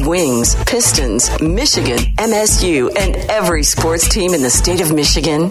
Wings, Pistons, Michigan, MSU, and every sports team in the state of Michigan.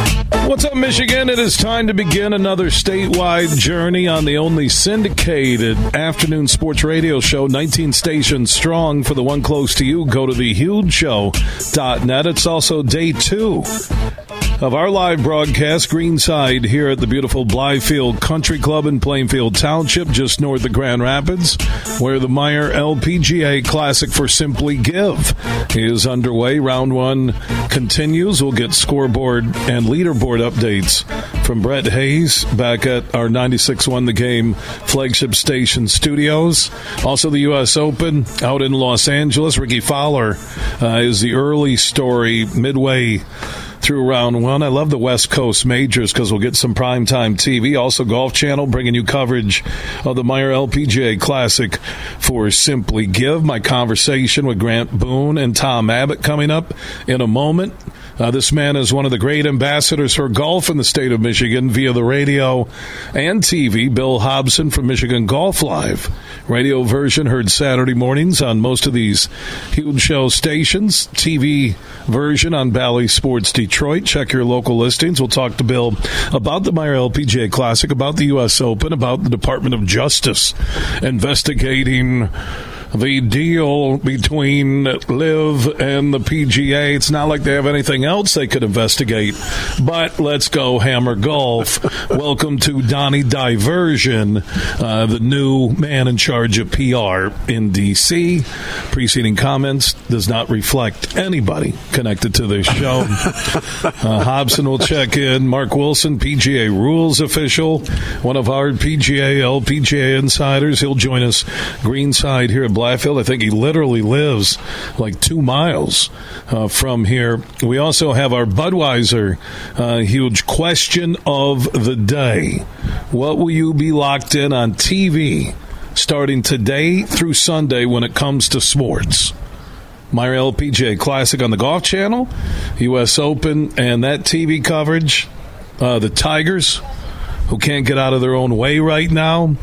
What's up, Michigan? It is time to begin another statewide journey on the only syndicated afternoon sports radio show, 19 stations strong. For the one close to you, go to thehugeshow.net. It's also day two of our live broadcast, Greenside, here at the beautiful Blythefield Country Club in Plainfield Township, just north of Grand Rapids, where the Meijer LPGA Classic for Simply Give is underway. Round one continues. We'll get scoreboard and leaderboard updates from Brett Hayes back at our 96 Won the Game flagship station studios. Also, the U.S. Open out in Los Angeles. Rickie Fowler uh, is the early story midway through round one. I love the West Coast majors because we'll get some primetime TV. Also, Golf Channel bringing you coverage of the Meijer LPGA Classic for Simply Give. My conversation with Grant Boone and Tom Abbott coming up in a moment. Uh, this man is one of the great ambassadors for golf in the state of Michigan via the radio and TV. Bill Hobson from Michigan Golf Live. Radio version heard Saturday mornings on most of these huge show stations. TV version on Bally Sports Detroit. Check your local listings. We'll talk to Bill about the Meijer LPGA Classic, about the U.S. Open, about the Department of Justice investigating the deal between LIV and the PGA. It's not like they have anything else they could investigate. But let's go hammer golf. Welcome to Donnie Diversion, uh, the new man in charge of PR in DC. Preceding comments does not reflect anybody connected to this show. uh, Hobson will check in. Mark Wilson, PGA rules official, one of our PGA LPGA insiders. He'll join us greenside here at Blythefield. I think he literally lives like two miles uh, from here. We also have our Budweiser uh, huge question of the day. What will you be locked in on TV starting today through Sunday when it comes to sports? Meijer LPGA Classic on the Golf Channel, U.S. Open, and that TV coverage. Uh, the Tigers, who can't get out of their own way right now.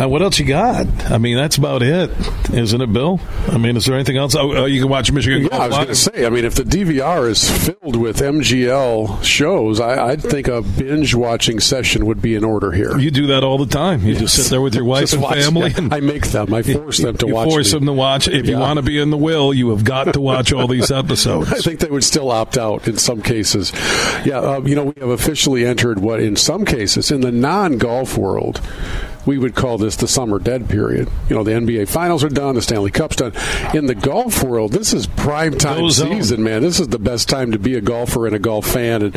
Uh, what else you got? I mean, that's about it, isn't it, Bill? I mean, is there anything else? Oh, uh, you can watch Michigan. Yeah, I was going to say. I mean, if the DVR is filled with MGL shows, I, would think a binge watching session would be in order here. You do that all the time. You yes. just sit there with your wife and watch, family. Yeah, I make them. I force them to you watch. Force me. them to watch. If yeah. you want to be in the will, you have got to watch all these episodes. I think they would still opt out in some cases. Yeah, uh, you know, we have officially entered what, in some cases, in the non golf world we would call this the summer dead period. You know, the NBA finals are done, the Stanley Cup's done. In the golf world, this is prime time season, man. This is the best time to be a golfer and a golf fan, and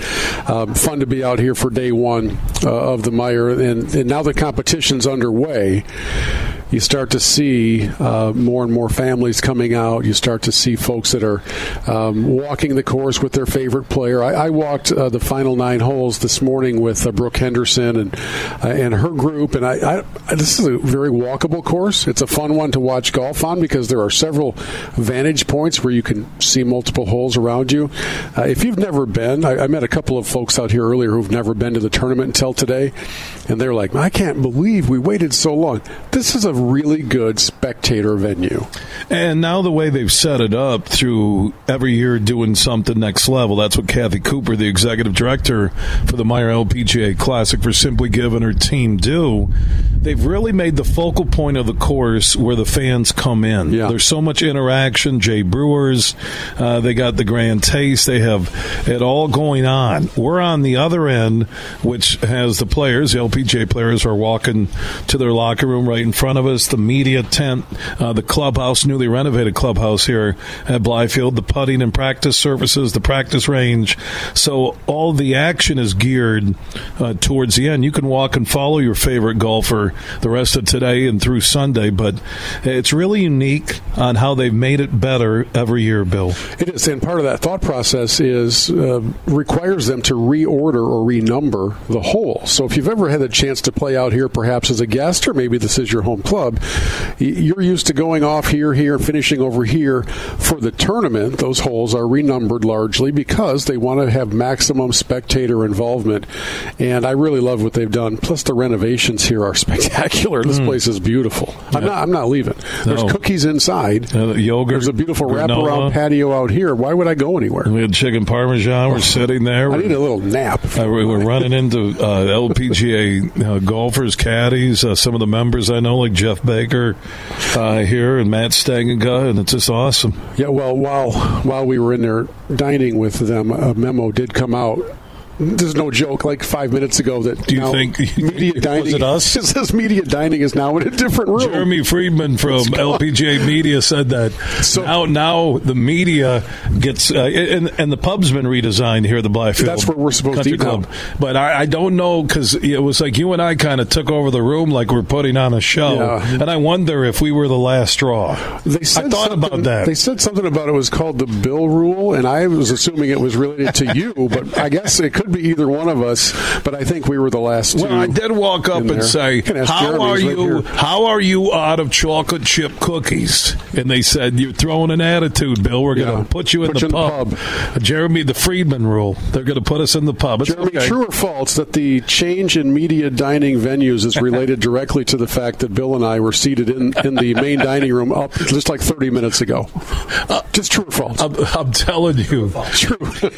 um, fun to be out here for day one uh, of the Meijer. And, and now the competition's underway you start to see uh, more and more families coming out. You start to see folks that are um, walking the course with their favorite player. I, I walked uh, the final nine holes this morning with uh, Brooke Henderson and uh, and her group, and I, I, this is a very walkable course. It's a fun one to watch golf on because there are several vantage points where you can see multiple holes around you. Uh, if you've never been, I, I met a couple of folks out here earlier who've never been to the tournament until today, and they're like, "I can't believe we waited so long." This is a really good spectator venue. And now the way they've set it up through every year doing something next level, that's what Kathy Cooper, the executive director for the Meijer LPGA Classic for Simply Give and her team do. They've really made the focal point of the course where the fans come in. Yeah. There's so much interaction. Jay Brewers, uh, they got the Grand Taste. They have it all going on. We're on the other end, which has the players, the LPGA players, are walking to their locker room right in front of us. The media tent, uh, the clubhouse, newly renovated clubhouse here at Blythefield, the putting and practice surfaces, the practice range. So all the action is geared uh, towards the end. You can walk and follow your favorite golfer the rest of today and through Sunday, but it's really unique on how they've made it better every year, Bill. It is, and part of that thought process is uh, requires them to reorder or renumber the hole. So if you've ever had a chance to play out here, perhaps as a guest, or maybe this is your home club, you're used to going off here, here, finishing over here. For the tournament, those holes are renumbered largely because they want to have maximum spectator involvement. And I really love what they've done. Plus, the renovations here are spectacular. This mm. place is beautiful. Yeah. I'm not. I'm not leaving. There's cookies inside. Uh, yogurt. There's a beautiful wraparound patio out here. Why would I go anywhere? We had chicken parmesan. We're sitting there. I need a little nap. Uh, we're running into uh, LPGA uh, golfers, caddies, uh, some of the members I know, like Jeff Baker uh, here and Matt Stangenga, and it's just awesome. Yeah, well, while while we were in there dining with them, a memo did come out there's no joke. Like five minutes ago, that do you think media dining? Was it us? It says media dining is now in a different room. Jeremy Friedman from LPGA Media said that. So now, now the media gets uh, and, and the pub's been redesigned here at the Blythefield. That's where we're supposed Country to Club. Now. But I, I don't know because it was like you and I kind of took over the room like we're putting on a show, yeah. and I wonder if we were the last straw. They said I thought about that. They said something about it was called the Bill Rule, and I was assuming it was related to you, but I guess it could be either one of us, but I think we were the last two. Well, I did walk up and say, "How are you? Right how are you out of chocolate chip cookies?" And they said, "You're throwing an attitude, Bill. We're going to put you in, put the, you pub. in the pub." Jeremy, the Friedman rule. They're going to put us in the pub. It's Jeremy, okay. true or false that the change in media dining venues is related directly to the fact that Bill and I were seated in, in the main dining room up just like 30 minutes ago? Uh, just true or false? I'm, I'm telling you, true.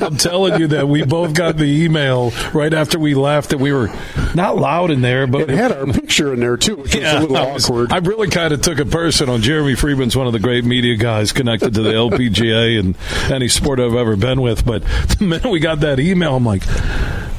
I'm telling you that we both got the email right after we left that we were not loud in there, but it had our picture in there too, which yeah, was a little I was, awkward. I really kind of took it personal. Jeremy Friedman's one of the great media guys connected to the LPGA and any sport I've ever been with. But the minute we got that email, I'm like,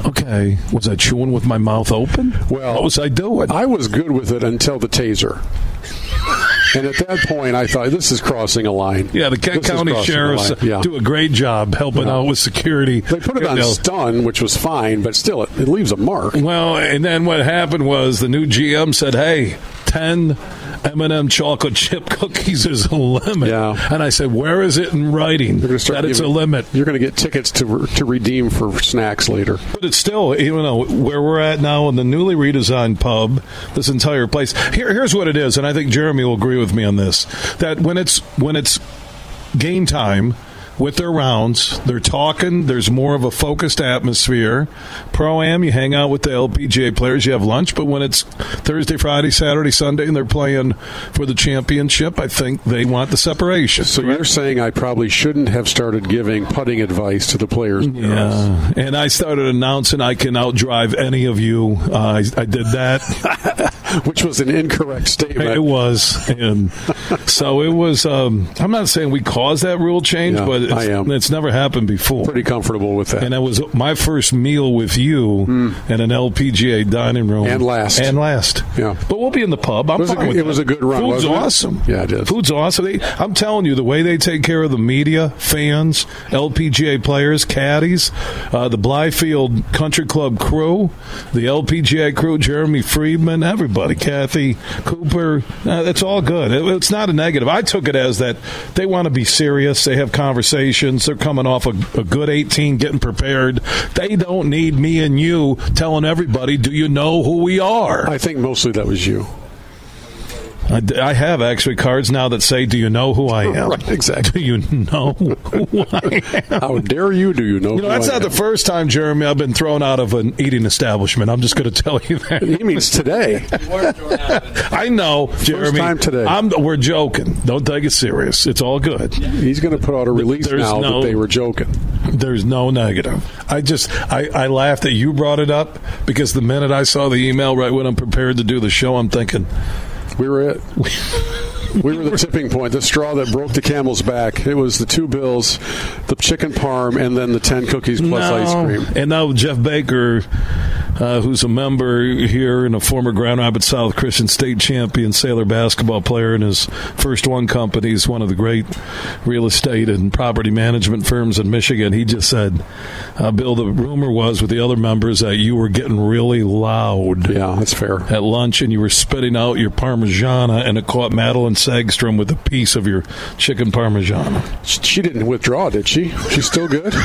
okay, was I chewing with my mouth open? Well, what was I doing? I was good with it until the taser. And at that point, I thought this is crossing a line. Yeah, the Kent this County sheriffs yeah. do a great job helping yeah. out with security. They put it on know. stun, which was fine, but still, it, it leaves a mark. Well, and then what happened was the new GM said, "Hey, ten M&M chocolate chip cookies is a limit. Yeah. And I said, where is it in writing that giving, it's a limit? You're going to get tickets to to redeem for snacks later. But it's still, even though where we're at now in the newly redesigned pub, this entire place. Here, here's what it is, and I think Jeremy will agree with me on this: that when it's when it's game time with their rounds. They're talking. There's more of a focused atmosphere. Pro am, you hang out with the LPGA players. You have lunch. But when it's Thursday, Friday, Saturday, Sunday, and they're playing for the championship, I think they want the separation. So you're saying I probably shouldn't have started giving putting advice to the players? Yeah, and I started announcing I can outdrive any of you. Uh, I, I did that. which was an incorrect statement. It was, and so it was. Um, I'm not saying we caused that rule change, yeah, but it's, it's, never happened before. Pretty comfortable with that. And that was my first meal with you mm. in an LPGA dining room, and last, and last. Yeah, but we'll be in the pub. I'm it was, fine a, with it was a good run. Food's awesome. It? Yeah, it is. Food's awesome. They, I'm telling you, the way they take care of the media, fans, LPGA players, caddies, uh, the Blythefield Country Club crew, the LPGA crew, Jeremy Friedman, everybody everybody. Kathy Cooper, uh, it's all good. It, it's not a negative. I took it as that they want to be serious. They have conversations. They're coming off a, a good 18, getting prepared. They don't need me and you telling everybody, do you know who we are? I think mostly that was you. I, I have actually cards now that say, "Do you know who I am?" Right, exactly. Do you know who I am? How dare you? Do you know? You know, that's not the first time, Jeremy, I've been thrown out of an eating establishment. I'm just going to tell you that. He means today. I know, Jeremy. time today. I'm, we're joking. Don't take it serious. It's all good. He's going to put out a release There's now no- that they were joking. There's no negative. I just I, I laughed that you brought it up because the minute I saw the email right when I'm prepared to do the show, I'm thinking, We were it. We were the tipping point, the straw that broke the camel's back. It was the two bills, the chicken parm, and then the ten cookies plus no. ice cream. And now Jeff Baker, uh, who's a member here and a former Grand Rapids South Christian State champion sailor basketball player in his first one company, is one of the great real estate and property management firms in Michigan. He just said, uh, Bill, the rumor was with the other members that you were getting really loud. Yeah, that's fair. at lunch and you were spitting out your parmigiana and it caught Madelene Sagstrom with a piece of your chicken parmesan. She didn't withdraw, did she? She's still good.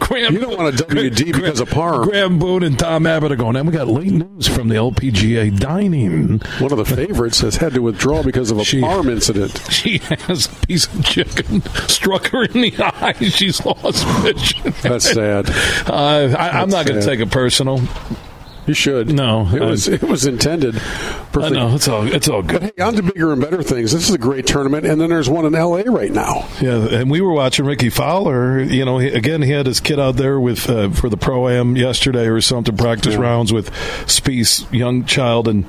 Graham, You don't want a WD because of parm. Grant Boone and Tom Abbott are going, and we got late news from the LPGA dining. One of the favorites has had to withdraw because of a She- parm incident. She has a piece of chicken struck her in the eye. She's lost vision. That's sad. Uh, I, I'm not going to take it personal. You should. No, it I- was it was intended. I know it's all it's all good. But hey, on to bigger and better things. This is a great tournament, and then there's one in L.A. right now. Yeah, and we were watching Rickie Fowler. You know, he, again, he had his kid out there with uh, for the pro am yesterday or something, practice Yeah. rounds with Speece, young child, and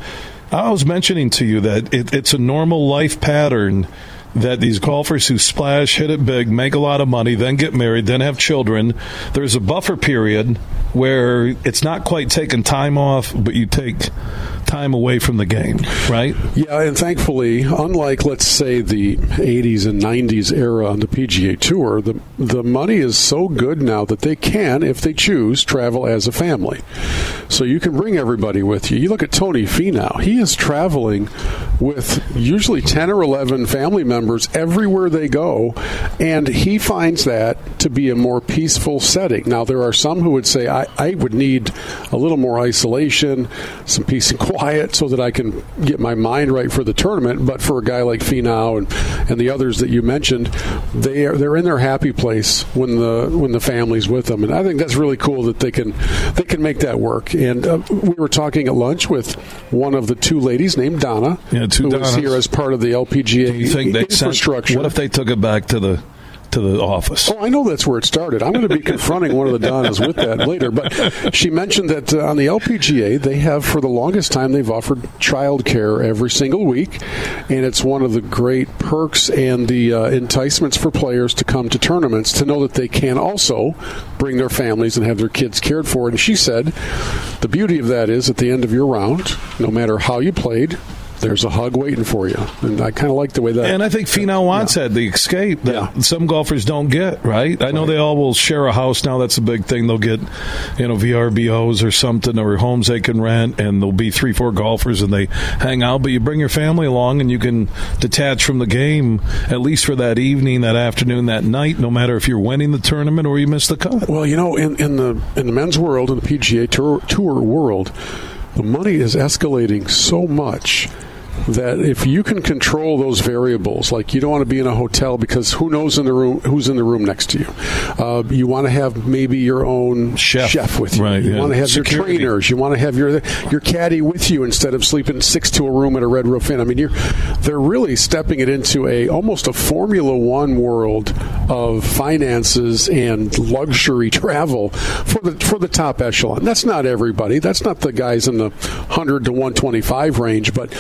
I was mentioning to you that it, it's a normal life pattern that these golfers who splash, hit it big, make a lot of money, then get married, then have children. There's a buffer period where it's not quite taking time off, but you take time away from the game, right? Yeah, and thankfully, unlike let's say the 80s and 90s era on the PGA Tour, the the money is so good now that they can, if they choose, travel as a family. So you can bring everybody with you. You look at Tony Finau; he is traveling with usually 10 or 11 family members everywhere they go, and he finds that to be a more peaceful setting. Now, there are some who would say, I, I would need a little more isolation, some peace and quiet, so that I can get my mind right for the tournament. But for a guy like Finau and, and the others that you mentioned, they are they're in their happy place when the when the family's with them, and I think that's really cool that they can they can make that work. And uh, we were talking at lunch with one of the two ladies named Donna, Yeah, who was here as part of the LPGA You think they sent, infrastructure. What if they took it back to the to the office? Oh, I know that's where it started. I'm going to be confronting one of the Donnas with that later. But she mentioned that uh, on the LPGA, they have, for the longest time, they've offered child care every single week. And it's one of the great perks and the uh, enticements for players to come to tournaments to know that they can also bring their families and have their kids cared for. And she said the beauty of that is at the end of your round, no matter how you played, there's a hug waiting for you. And I kind of like the way that. And I think Finau wants Yeah. that the escape that Yeah. some golfers don't get. Right? I know they all will share a house now. That's a big thing. They'll get you know VRBOs or something or homes they can rent, and there'll be three, four golfers, and they hang out. But you bring your family along, and you can detach from the game at least for that evening, that afternoon, that night. No matter if you're winning the tournament or you miss the cut. Well, you know, in, in the in the men's world, in the PGA Tour, tour world, the money is escalating so much that if you can control those variables, like you don't want to be in a hotel because who knows in the room who's in the room next to you. Uh, you want to have maybe your own Chef. with you. Right, you yeah. want to have Security. your trainers. You want to have your your caddy with you instead of sleeping six to a room at a Red Roof Inn. I mean, you're they're really stepping it into a almost a Formula One world of finances and luxury travel for the for the top echelon. That's not everybody. That's not the guys in the hundred to one twenty five range, but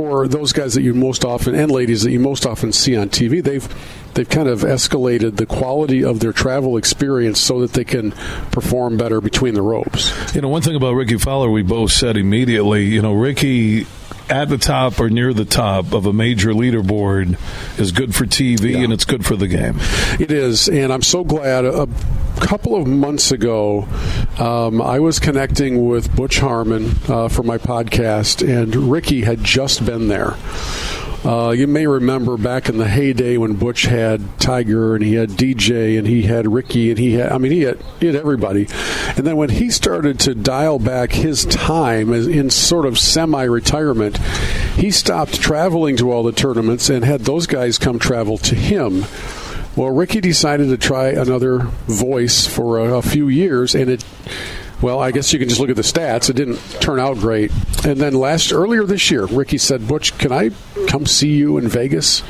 for those guys that you most often and ladies that you most often see on TV, they've they've kind of escalated the quality of their travel experience so that they can perform better between the ropes. You know, one thing about Rickie Fowler, we both said immediately, you know, Rickie at the top or near the top of a major leaderboard is good for TV Yeah. and it's good for the game. It is, and I'm so glad. A couple of months ago, um, I was connecting with Butch Harmon uh, for my podcast, and Rickie had just been there. Uh, you may remember back in the heyday when Butch had Tiger and he had DJ and he had Rickie and he had, I mean, he had, he had everybody. And then when he started to dial back his time in sort of semi retirement, he stopped traveling to all the tournaments and had those guys come travel to him. Well, Rickie decided to try another voice for a, a few years, and it well, I guess you can just look at the stats. It didn't turn out great. And then last earlier this year, Rickie said, "Butch, can I come see you in Vegas?"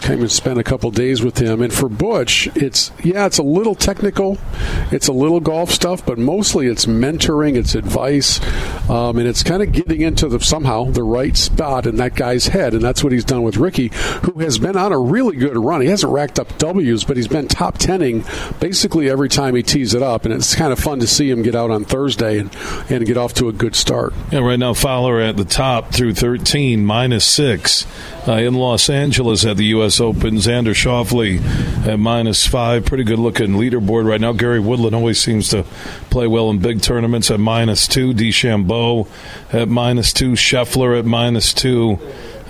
Came and spent a couple days with him. And for Butch, it's yeah, it's a little technical, it's a little golf stuff, but mostly it's mentoring, it's advice, um, and it's kind of getting into the, somehow the right spot in that guy's head. And that's what he's done with Rickie, who has been on a really good run. He hasn't racked up W's, but he's been top tenning basically every time he tees it up, and it's kind of fun to see him get out on Thursday and and get off to a good start. Yeah, right now Fowler at the top through 13, minus six uh, in Los Angeles at the U.S. Open. Xander Schauffele at minus five. Pretty good looking leaderboard right now. Gary Woodland always seems to play well in big tournaments at minus two. DeChambeau at minus two. Scheffler at minus two.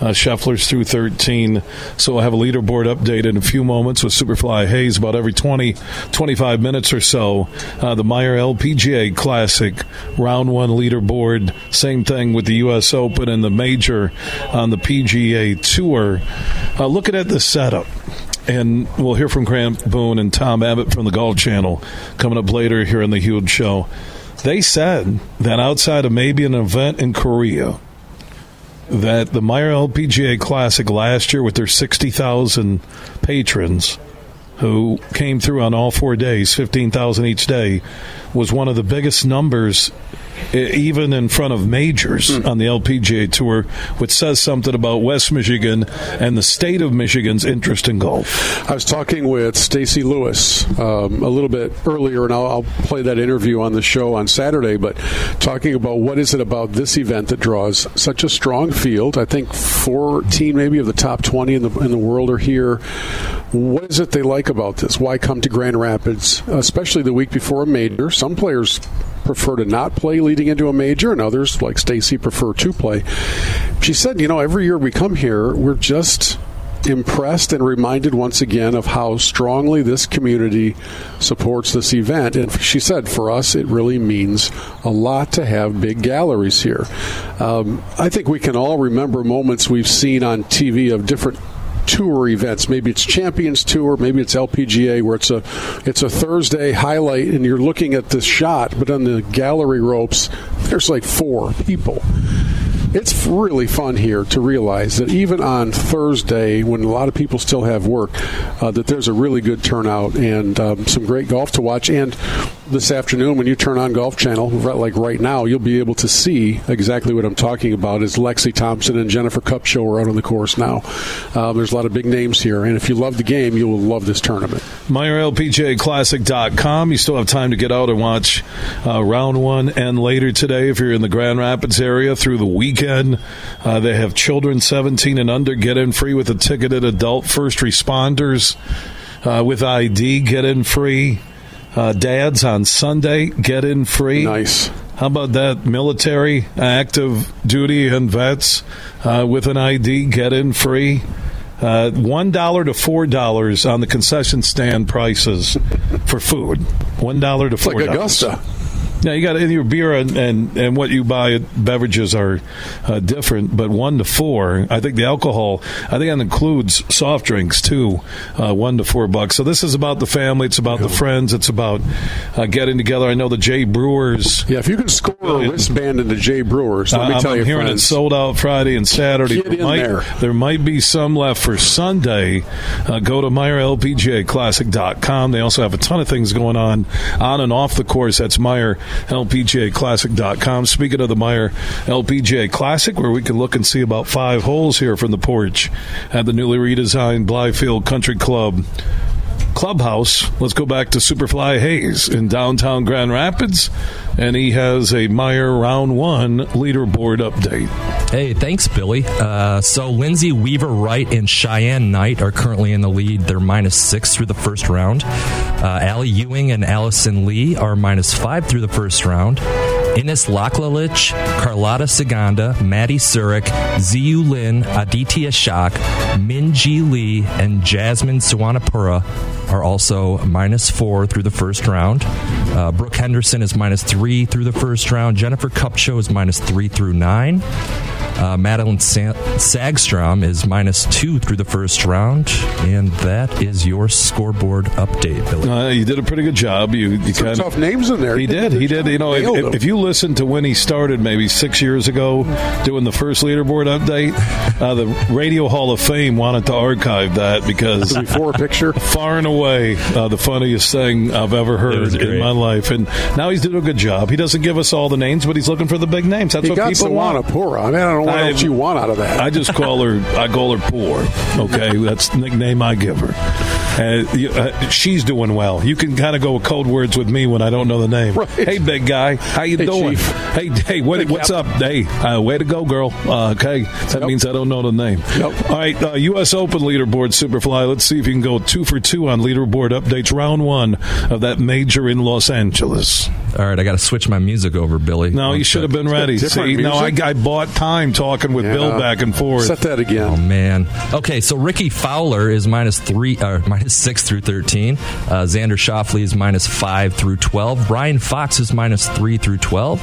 Uh, Scheffler's through 13. So we'll have a leaderboard update in a few moments with Superfly Hayes about every 20, 25 minutes or so. Uh, the Meijer LPGA Classic round one leaderboard. Same thing with the U.S. Open and the major on the PGA Tour. Uh, looking at the setup and we'll hear from Grant Boone and Tom Abbott from the Golf Channel coming up later here in the Huge Show. They said that outside of maybe an event in Korea, that the Meijer LPGA Classic last year with their 60,000 patrons who came through on all four days, 15,000 each day, was one of the biggest numbers even in front of majors mm. on the LPGA Tour, which says something about West Michigan and the state of Michigan's interest in golf. I was talking with Stacy Lewis um, a little bit earlier, and I'll, I'll, play that interview on the show on Saturday. But talking about what is it about this event that draws such a strong field? I think 14 maybe of the top 20 in the in the world are here. What is it they like about this? Why come to Grand Rapids, especially the week before a major? Some players prefer to not play leading into a major, and others, like Stacy, prefer to play. She said, you know, every year we come here, we're just impressed and reminded once again of how strongly this community supports this event. And she said, for us, it really means a lot to have big galleries here. Um, I think we can all remember moments we've seen on TV of different tour events. Maybe it's Champions Tour, maybe it's LPGA, where it's a it's a Thursday highlight, and you're looking at this shot, but on the gallery ropes, there's like four people it's really fun here to realize that even on Thursday, when a lot of people still have work, uh, that there's a really good turnout and um, some great golf to watch. And this afternoon, when you turn on Golf Channel, like right now, you'll be able to see exactly what I'm talking about. As Lexi Thompson and Jennifer Kupcho are out on the course now. Um, there's a lot of big names here, and if you love the game, you will love this tournament. MeijerLPGAClassic.com. You still have time to get out and watch uh, round one and later today if you're in the Grand Rapids area through the weekend. Uh, they have children 17 and under get in free with a ticketed adult first responders uh, with ID get in free. Uh, dads on Sunday get in free. Nice. How about that? Military, active duty, and vets uh, with an ID get in free. Uh, one dollar to four dollars on the concession stand prices for food. One dollar to four. Like Augusta. Now you got in your beer and, and, and what you buy beverages are uh, different, but one to four. I think the alcohol. I think that includes soft drinks too. Uh, one to four bucks. So this is about the family. It's about the friends. It's about uh, getting together. I know the Jay Brewers. Yeah, if you can score a wristband into Jay Brewers, let me tell I'm you, hearing friends, it sold out Friday and Saturday. Get in might, there. there might be some left for Sunday. Uh, go to MeijerLPGAClassic.com. They also have a ton of things going on on and off the course. That's Meijer LPGAClassic.com. Speaking of the Meijer LPGA Classic, where we can look and see about five holes here from the porch at the newly redesigned Blythefield Country Club clubhouse. Let's go back to Superfly Hayes in downtown Grand Rapids, and he has a Meijer Round One leaderboard update. Hey, thanks, Billy. Uh, so Lindsay Weaver Wright and Cheyenne Knight are currently in the lead. They're minus six through the first round. Uh, Ally Ewing and Allison Lee are minus five through the first round. Ines Laklalech, Carlota Ciganda, Maddie Szeryk, Xiyu Lin, Aditi Ashok, Minjee Lee, and Jasmine Suwannapura are also minus four through the first round. Uh, Brooke Henderson is minus three through the first round. Jennifer Kupcho is minus three through nine. Uh, Madelene Sa- Sagstrom is minus two through the first round, and that is your scoreboard update, Billy. Uh, you did a pretty good job. You, you Some kind tough names in there. He did. He did. You know, Nailed if, if you listen to when he started, maybe six years ago, doing the first leaderboard update, uh, the Radio Hall of Fame wanted to archive that because The before picture. far and away uh, the funniest thing I've ever heard in my life. And now he's doing a good job. He doesn't give us all the names, but he's looking for the big names. That's He what got people Sawana want. Pura. I mean, I don't know what I- else you want out of that. I just call her. I call her poor. Okay, that's the nickname I give her. Uh, you- uh, she's doing well. You can kind of go with code words with me when I don't know the name. Right. Hey, big guy, how you Hey, doing? Chief. Hey, hey, what, Hey, what's up? Hey, uh, way to go, girl. Uh, okay, that Yep. means I don't know the name. Yep. All right, uh, U.S. Open leaderboard, Superfly. Let's see if you can go two for two on leaderboard updates. Round one of that major in Los Angeles. All right, I got to switch my music over, Billy. No, One you should have been ready. different See, no, I. I bought time talking with Bill back and forth. Set that again. Oh man. Okay, so Rickie Fowler is minus three, uh, minus six through thirteen. Uh, Xander Schauffele is minus five through twelve. Brian Fox is minus three through twelve.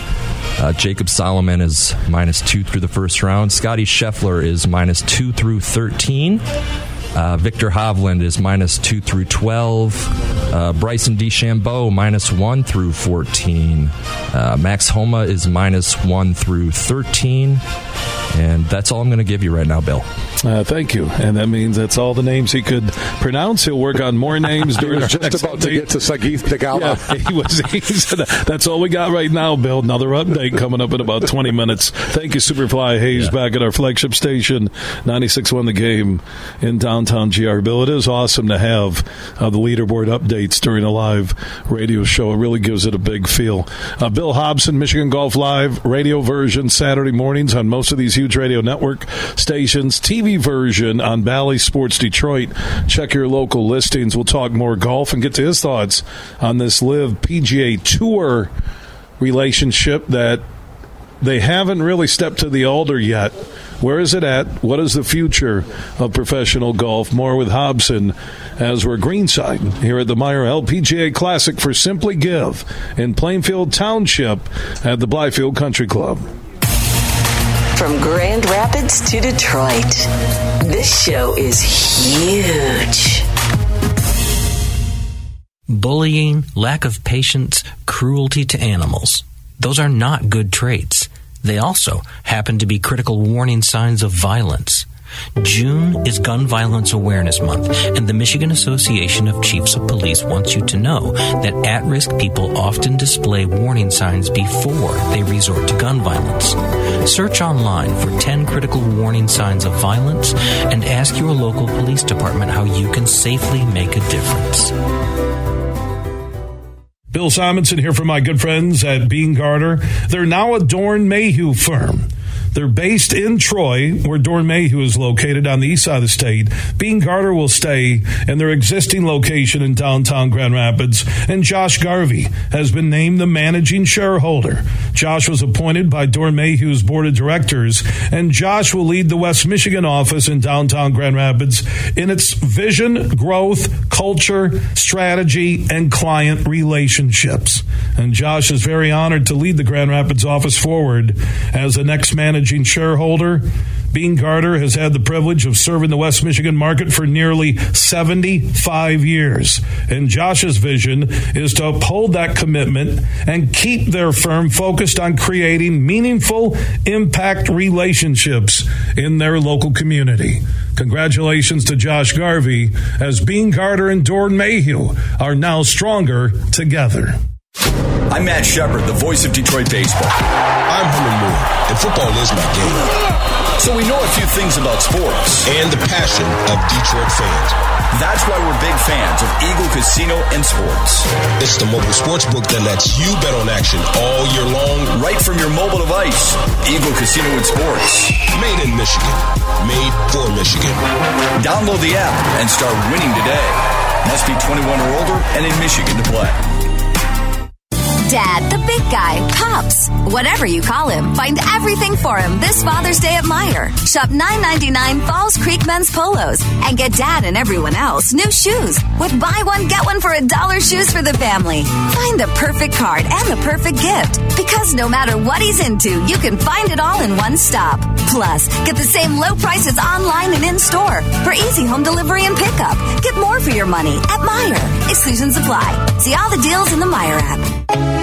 Uh, Jacob Solomon is minus two through the first round. Scottie Scheffler is minus two through thirteen. Uh, Viktor Hovland is minus two through twelve. Uh, Bryson DeChambeau minus one through fourteen. Uh, Max Homa is minus one through thirteen. And that's all I'm going to give you right now, Bill. Uh, thank you. And that means that's all the names he could pronounce. He'll work on more names He during was our just next about to get to Sahith Theegala. Yeah, he was. He said, that's all we got right now, Bill. Another update coming up in about 20 minutes. Thank you, Superfly Hayes, back at our flagship station, 96.1 The Game in downtown GR. Bill, it is awesome to have uh, the leaderboard updates during a live radio show. It really gives it a big feel. Uh, Bill Hobson, Michigan Golf LIV, radio version Saturday mornings on most of these huge radio network stations, TV version on Bally Sports Detroit. Check your local listings. We'll talk more golf and get to his thoughts on this Live PGA Tour relationship that they haven't really stepped to the altar yet. Where is it at? What is the future of professional golf? More with Hobson as we're greenside here at the Meijer LPGA Classic for Simply Give in Plainfield Township at the Blythefield Country Club. From Grand Rapids to Detroit, this show is huge. Bullying, lack of patience, cruelty to animals. Those are not good traits. They also happen to be critical warning signs of violence. June is Gun Violence Awareness Month, and the Michigan Association of Chiefs of Police wants you to know that at risk people often display warning signs before they resort to gun violence. Search online for 10 critical warning signs of violence and ask your local police department how you can safely make a difference. Bill Simonson here from my good friends at Beene Garter. They're now a Doeren Mayhew firm. They're based in Troy, where Doeren Mayhew is located on the east side of the state. Beene Garter will stay in their existing location in downtown Grand Rapids, and Josh Garvey has been named the managing shareholder. Josh was appointed by Doeren Mayhew's board of directors, and Josh will lead the West Michigan office in downtown Grand Rapids in its vision, growth, culture, strategy, and client relationships. And Josh is very honored to lead the Grand Rapids office forward as the next managing shareholder. Beene Garter has had the privilege of serving the West Michigan market for nearly 75 years. And Josh's vision is to uphold that commitment and keep their firm focused on creating meaningful impact relationships in their local community. Congratulations to Josh Garvey as Beene Garter and Doeren Mayhew are now stronger together. I'm Matt Shepard, the voice of Detroit baseball. I'm Herman Moore, and football is my game. So we know a few things about sports. And the passion of Detroit fans. That's why we're big fans of Eagle Casino and Sports. It's the mobile sports book that lets you bet on action all year long. Right from your mobile device. Eagle Casino and Sports. Made in Michigan. Made for Michigan. Download the app and start winning today. Must be 21 or older and in Michigan to play. Dad, the big guy, Pops, whatever you call him, find everything for him this Father's Day at Meijer. Shop $9.99 Falls Creek men's polos and get dad and everyone else new shoes with buy one, get one for a dollar shoes for the family. Find the perfect card and the perfect gift because no matter what he's into, you can find it all in one stop. Plus, get the same low prices online and in store for easy home delivery and pickup. Get more for your money at Meijer. Exclusions apply. See all the deals in the Meijer app.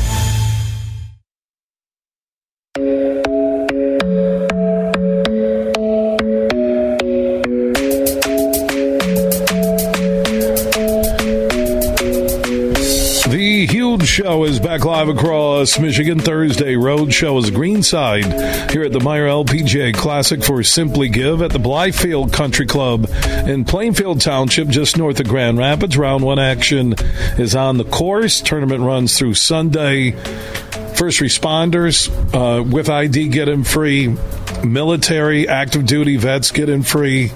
Show is back live across Michigan Thursday. Road Show is Greenside here at the Meijer LPGA Classic for Simply Give at the Blythefield Country Club in Plainfield Township, just north of Grand Rapids. Round one action is on the course. Tournament runs through Sunday. First responders uh, with ID get in free. Military, active duty vets get in free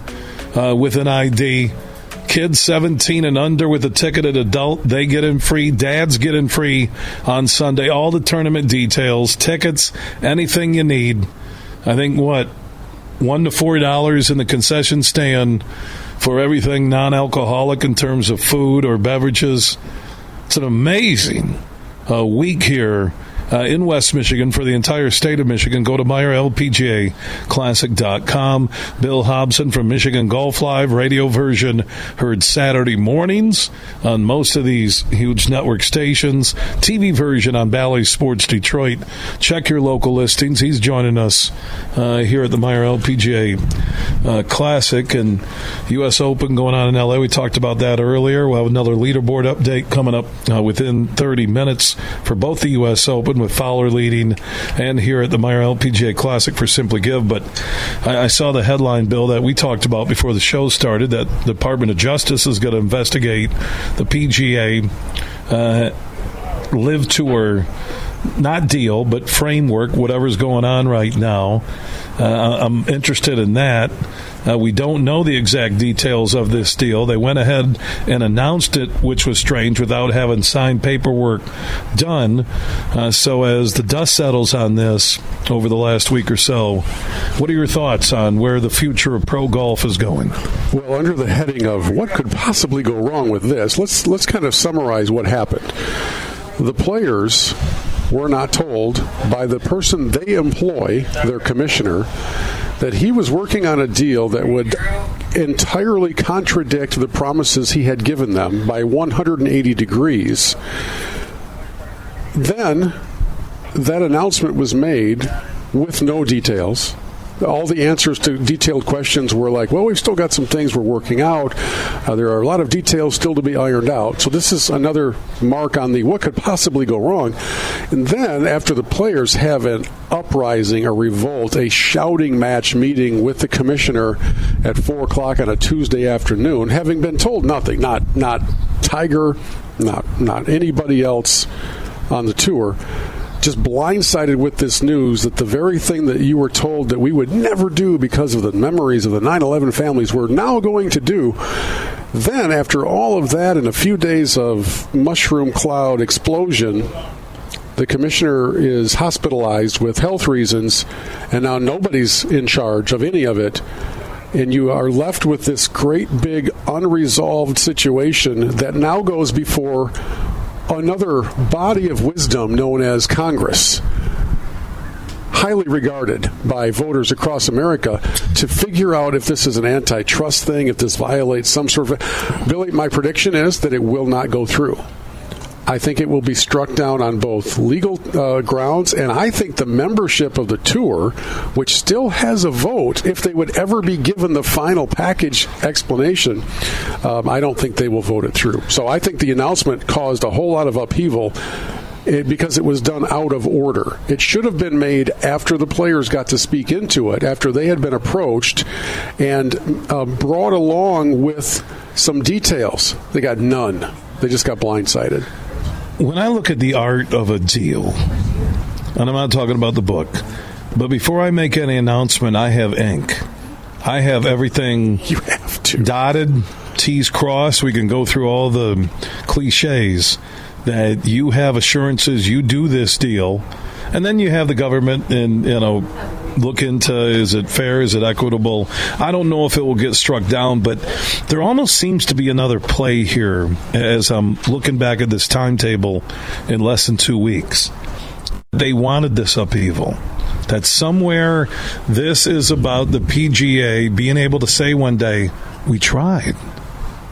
uh, with an ID. Kids 17 and under with a ticketed adult, they get in free. Dads get in free on Sunday. All the tournament details, tickets, anything you need. I think what? One to four dollars in the concession stand for everything non alcoholic in terms of food or beverages. It's an amazing uh, week here uh, in West Michigan for the entire state of Michigan. Go to MeijerLPGAClassic.com. Bill Hobson from Michigan Golf Live radio version heard Saturday mornings on most of these huge network stations. TV version on Bally Sports Detroit. Check your local listings. He's joining us uh, here at the Meijer LPGA uh, Classic and U.S. Open going on in LA. We talked about that earlier. We'll have another leaderboard update coming up uh, within 30 minutes for both the U.S. Open with Fowler leading and here at the Meijer LPGA Classic for Simply Give. But I, I saw the headline, Bill, that we talked about before the show started that the Department of Justice is going to investigate the PGA uh, LIV tour not deal, but framework, whatever's going on right now. Uh, I'm interested in that. Uh, we don't know the exact details of this deal. They went ahead and announced it, which was strange, without having signed paperwork done. Uh, so, as the dust settles on this over the last week or so, what are your thoughts on where the future of pro golf is going? Well, under the heading of what could possibly go wrong with this, let's let's kind of summarize what happened. The players were not told by the person they employ, their commissioner, that he was working on a deal that would entirely contradict the promises he had given them by 180 degrees. Then that announcement was made with no details all the answers to detailed questions were like, well, we've still got some things we're working out. Uh, there are a lot of details still to be ironed out. So this is another mark on the what could possibly go wrong. And then after the players have an uprising, a revolt, a shouting match meeting with the commissioner at four o'clock on a Tuesday afternoon, having been told nothing, not not Tiger, not not anybody else on the tour just blindsided with this news that the very thing that you were told that we would never do because of the memories of the 9 11 families, we're now going to do. Then, after all of that and a few days of mushroom cloud explosion, the commissioner is hospitalized with health reasons, and now nobody's in charge of any of it. And you are left with this great big unresolved situation that now goes before another body of wisdom known as Congress highly regarded by voters across America to figure out if this is an antitrust thing, if this violates some sort of. Billy, my prediction is that it will not go through. I think it will be struck down on both legal uh, grounds, and I think the membership of the tour, which still has a vote, if they would ever be given the final package explanation, um, I don't think they will vote it through. So I think the announcement caused a whole lot of upheaval. it, because it was done out of order. It should have been made after the players got to speak into it, after they had been approached and uh, brought along with some details. They got none. They just got blindsided. When I look at the art of a deal, and I'm not talking about the book, but before I make any announcement, I have ink. I have everything You have to. dotted, T's crossed. We can go through all the cliches that you have assurances you do this deal, and then you have the government and you know look into is it fair, is it equitable. I don't know if it will get struck down, but there almost seems to be another play here as I'm looking back at this timetable in less than two weeks. They wanted this upheaval that somewhere this is about the PGA being able to say one day, we tried.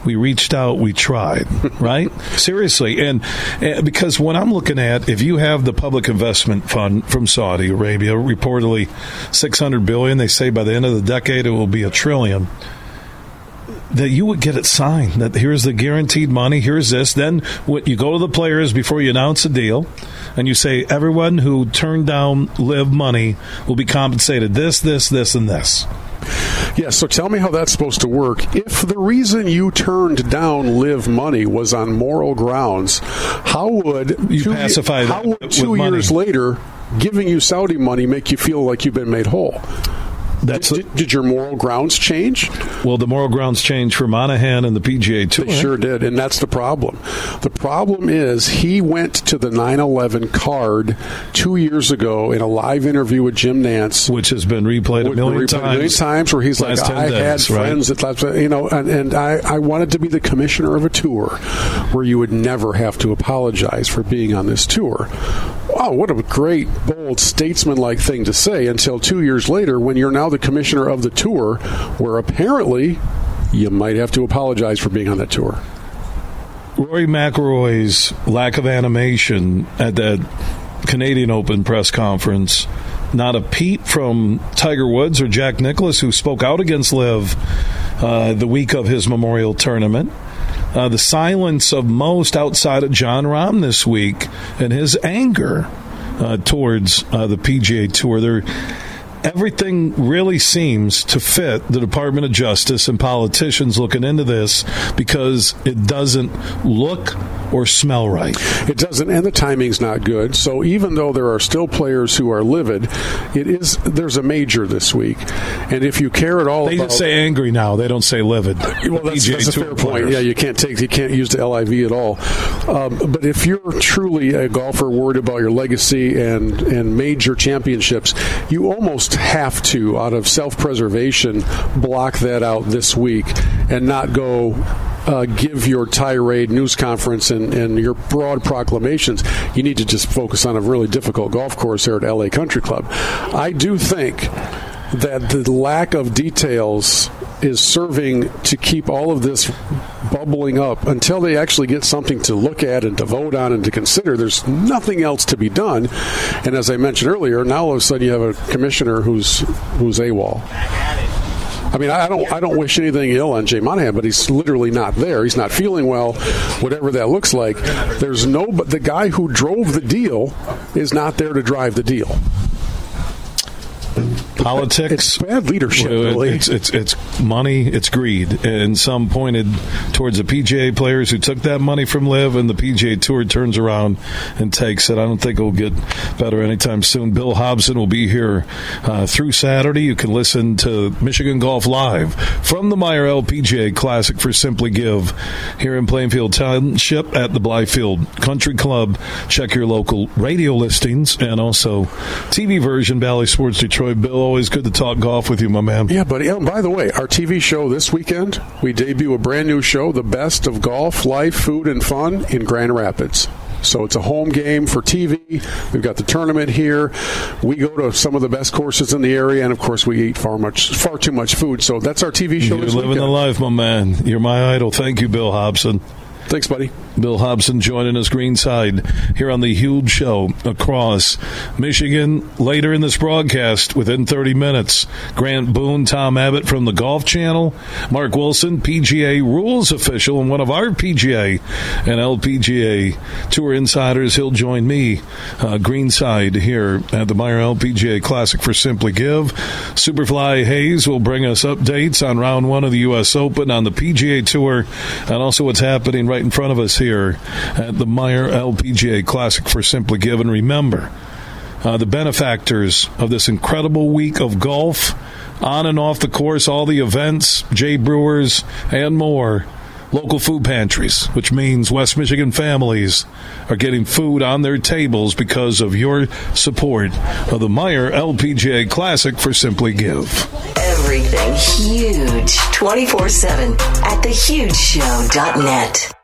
We reached out, we tried, right? Seriously. And, and because what I'm looking at, if you have the public investment fund from Saudi Arabia, reportedly 600 billion, they say by the end of the decade it will be a trillion that you would get it signed that here's the guaranteed money here's this then what you go to the players before you announce a deal and you say everyone who turned down LIV money will be compensated this this this and this Yeah, so tell me how that's supposed to work. If the reason you turned down LIV money was on moral grounds, how would You two, pacify how that would two money. years later giving you Saudi money make you feel like you've been made whole? That's Did, did your moral grounds change? well the moral grounds change for Monahan and the PGA Tour They sure did, and that's the problem. The problem is he went to the 9/11 card two years ago in a live interview with Jim Nantz. which has been replayed a million replayed times a million times where he's like, last 10 I had days, right? friends that, left- you know, and, and I, I wanted to be the commissioner of a tour where you would never have to apologize for being on this tour. Wow, what a great, bold, statesman-like thing to say until two years later when you're now the commissioner of the tour where apparently you might have to apologize for being on that tour. Rory McIlroy's lack of animation at that Canadian Open press conference. Not a peep from Tiger Woods or Jack Nicklaus, who spoke out against LIV uh, the week of his Memorial Tournament. Uh, the silence of most outside of Jon Rahm this week and his anger uh, towards uh, the PGA Tour. They're, everything really seems to fit the Department of Justice and politicians looking into this because it doesn't look or smell right. It doesn't, and the timing's not good. So even though there are still players who are livid, it is there's a major this week, and if you care at all, They about, just say angry now. They don't say livid. Well, that's, that's a fair players. point. Yeah, you can't take you can't use the LIV at all. Um, but if you're truly a golfer worried about your legacy and and major championships, you almost have to, out of self preservation, block that out this week and not go. Uh, give your tirade news conference and, and your broad proclamations. You need to just focus on a really difficult golf course here at LA Country Club. I do think that the lack of details is serving to keep all of this bubbling up until they actually get something to look at and to vote on and to consider. There's nothing else to be done. And as I mentioned earlier, now all of a sudden you have a commissioner who's who's AWOL. I mean, I don't, I don't wish anything ill on Jay Monahan, but he's literally not there. He's not feeling well, whatever that looks like. There's no, but the guy who drove the deal is not there to drive the deal. Politics. It's bad leadership, Billy. It's, it's it's money, it's greed, and some pointed towards the PGA players who took that money from LIV, and the PGA Tour turns around and takes it. I don't think it will get better anytime soon. Bill Hobson will be here uh, through Saturday. You can listen to Michigan Golf live from the Meijer LPGA Classic for Simply Give here in Plainfield Township at the Blythefield Country Club. Check your local radio listings and also TV version Bally Sports Detroit. Bill, always good to talk golf with you, my man. Yeah, buddy. Oh, by the way, our TV show this weekend, we debut a brand new show, The Best of Golf, Life, Food, and Fun in Grand Rapids. So it's a home game for TV. We've got the tournament here. We go to some of the best courses in the area, and of course, we eat far much, far too much food. So that's our TV show. You're this living weekend. the life, my man. You're my idol. Thank you, Bill Hobson. Thanks, buddy. Bill Hobson joining us greenside here on the huge show across Michigan. Later in this broadcast, within 30 minutes, Grant Boone, Tom Abbott from the Golf Channel, Mark Wilson, PGA rules official, and one of our PGA and LPGA Tour insiders. He'll join me uh, greenside here at the Meijer LPGA Classic for Simply Give. Superfly Hayes will bring us updates on round one of the U.S. Open on the PGA Tour and also what's happening right in front of us here at the Meijer LPGA Classic for Simply Give. And remember, uh, the benefactors of this incredible week of golf, on and off the course, all the events, Jay Brewers, and more. Local food pantries, which means West Michigan families are getting food on their tables because of your support of the Meijer LPGA Classic for Simply Give. Everything huge 24 7 at thehugeshow.net.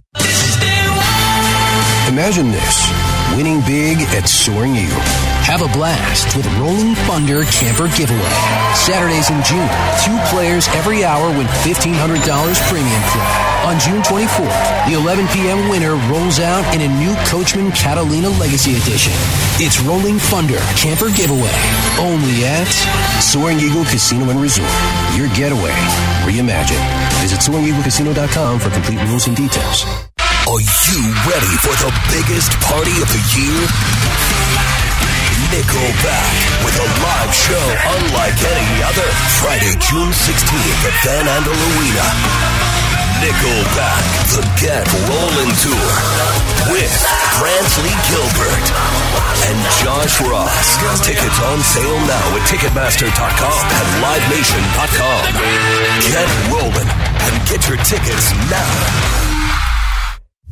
Imagine this winning big at Soaring Eagle. Have a blast with Rolling Thunder Camper Giveaway. Saturdays in June, two players every hour win $1,500 premium play. On June 24th, the 11 p.m. winner rolls out in a new Coachmen Catalina Legacy Edition. It's Rolling Thunder Camper Giveaway, only at Soaring Eagle Casino and Resort. Your getaway reimagined. Visit SoaringEagleCasino.com for complete rules and details. Are you ready for the biggest party of the year? Nickelback with a live show unlike any other. Friday, June 16th at Van Andel Arena. Nickelback, the Get Rollin' Tour with Brantley Gilbert and Josh Ross. Tickets on sale now at Ticketmaster.com and LiveNation.com. Get rolling and get your tickets now.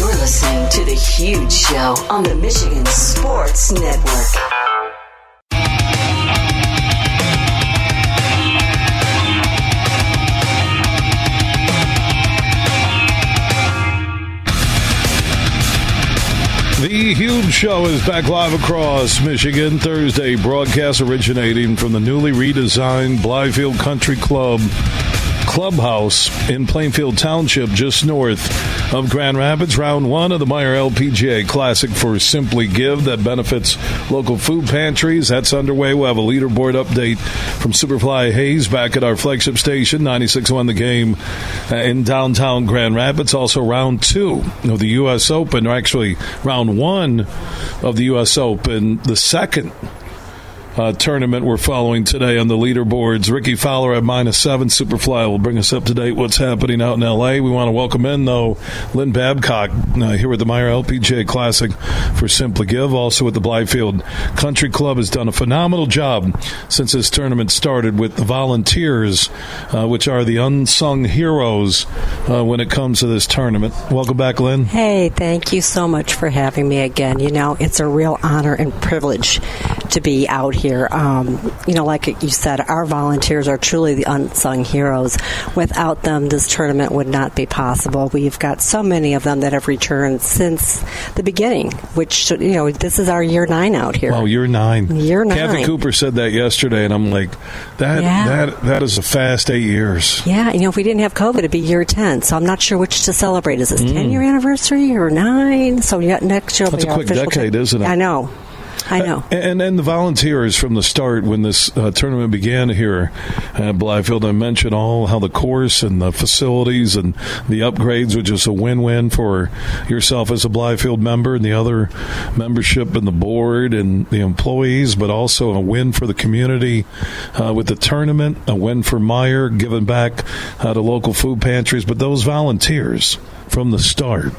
You're listening to The Huge Show on the Michigan Sports Network. The Huge Show is back live across Michigan Thursday. Broadcast originating from the newly redesigned Blythefield Country Club clubhouse in Plainfield Township, just north of Grand Rapids. Round one of the Meijer LPGA Classic for Simply Give that benefits local food pantries. That's underway. We'll have a leaderboard update from Superfly Hayes back at our flagship station, 96.1 The Game uh, in downtown Grand Rapids. Also, round two of the U.S. Open, or actually, round one of the U.S. Open, the second uh, tournament we're following today on the leaderboards. Rickie Fowler at minus seven. Superfly will bring us up to date what's happening out in L.A. We want to welcome in, though, Lynn Babcock uh, here with the Meijer LPGA Classic for Simply Give. Also with the Blythefield Country Club has done a phenomenal job since this tournament started with the volunteers, uh, which are the unsung heroes uh, when it comes to this tournament. Welcome back, Lynn. Hey, thank you so much for having me again. You know, it's a real honor and privilege to be out here. Um, you know, like you said, our volunteers are truly the unsung heroes. Without them, this tournament would not be possible. We've got so many of them that have returned since the beginning, which, you know, this is our year nine out here. Wow, year nine. Year nine. Kathy Cooper said that yesterday, and I'm like, that Yeah. that that is a fast eight years. Yeah, you know, if we didn't have COVID, it'd be year 10. So I'm not sure which to celebrate. Is this 10 year anniversary or 9? So yet next year Mm. That's be a quick decade, 10. isn't it? I know. I know. And and the volunteers from the start when this uh, tournament began here at Blythefield, I mentioned all how the course and the facilities and the upgrades were just a win-win for yourself as a Blythefield member and the other membership and the board and the employees, but also a win for the community uh, with the tournament, a win for Meijer, giving back uh, to local food pantries. But those volunteers from the start.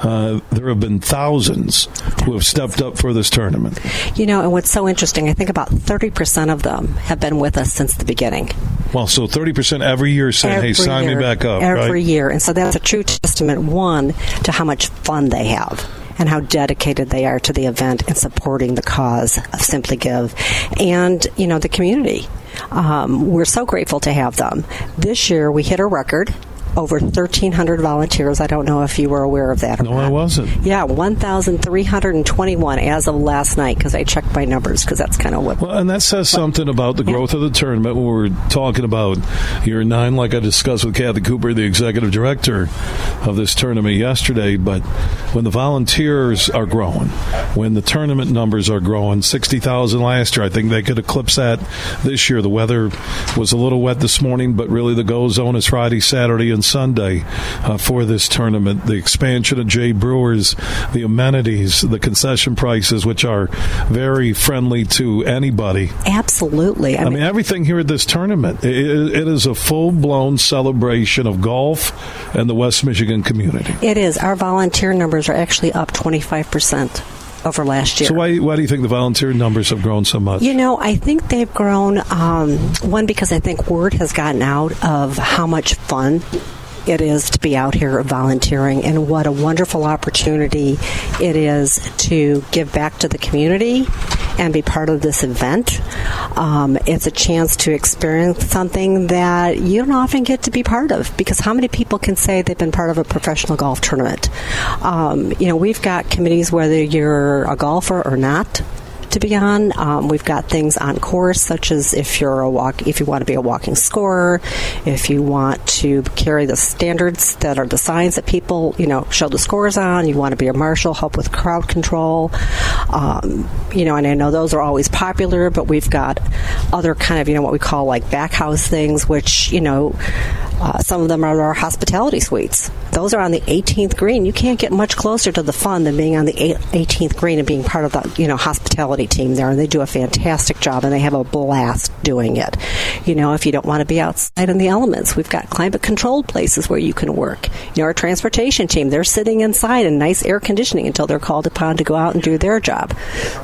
Uh, there have been thousands who have stepped up for this tournament. You know, and what's so interesting, I think about 30% of them have been with us since the beginning. Well, so 30% every year saying, hey, sign year, me back up, Every right? year. And so that's a true testament, one, to how much fun they have and how dedicated they are to the event and supporting the cause of Simply Give and, you know, the community. Um, we're so grateful to have them. This year we hit a record. Over 1,300 volunteers. I don't know if you were aware of that. Or No, I wasn't. Yeah, 1,321 as of last night because I checked my numbers because that's kind of what. Well, and that says something about the growth of the tournament. When we're talking about year nine, like I discussed with Kathy Cooper, the executive director of this tournament yesterday. But when the volunteers are growing, when the tournament numbers are growing, 60,000 last year, I think they could eclipse that this year. The weather was a little wet this morning, but really the go zone is Friday, Saturday, and Sunday uh, for this tournament. The expansion of Jay Brewers, the amenities, the concession prices, which are very friendly to anybody. Absolutely. I mean, everything here at this tournament, it, it is a full blown celebration of golf and the West Michigan community. It is. Our volunteer numbers are actually up 25% over last year. So, why, why do you think the volunteer numbers have grown so much? You know, I think they've grown, um, one, because I think word has gotten out of how much fun it is to be out here volunteering and what a wonderful opportunity it is to give back to the community and be part of this event. Um, it's a chance to experience something that you don't often get to be part of because how many people can say they've been part of a professional golf tournament? Um, you know, we've got committees whether you're a golfer or not to be on. Um, we've got things on course, such as if you're a walk, if you want to be a walking scorer, if you want to carry the standards that are the signs that people, you know, show the scores on. You want to be a marshal, help with crowd control. Um, you know, and I know those are always popular, but we've got other kind of, you know, what we call like back house things, which you know. Uh, some of them are our hospitality suites. Those are on the 18th green. You can't get much closer to the fun than being on the 18th green and being part of the you know hospitality team there. And they do a fantastic job, and they have a blast doing it. You know, if you don't want to be outside in the elements, we've got climate controlled places where you can work. You know, our transportation team they're sitting inside in nice air conditioning until they're called upon to go out and do their job.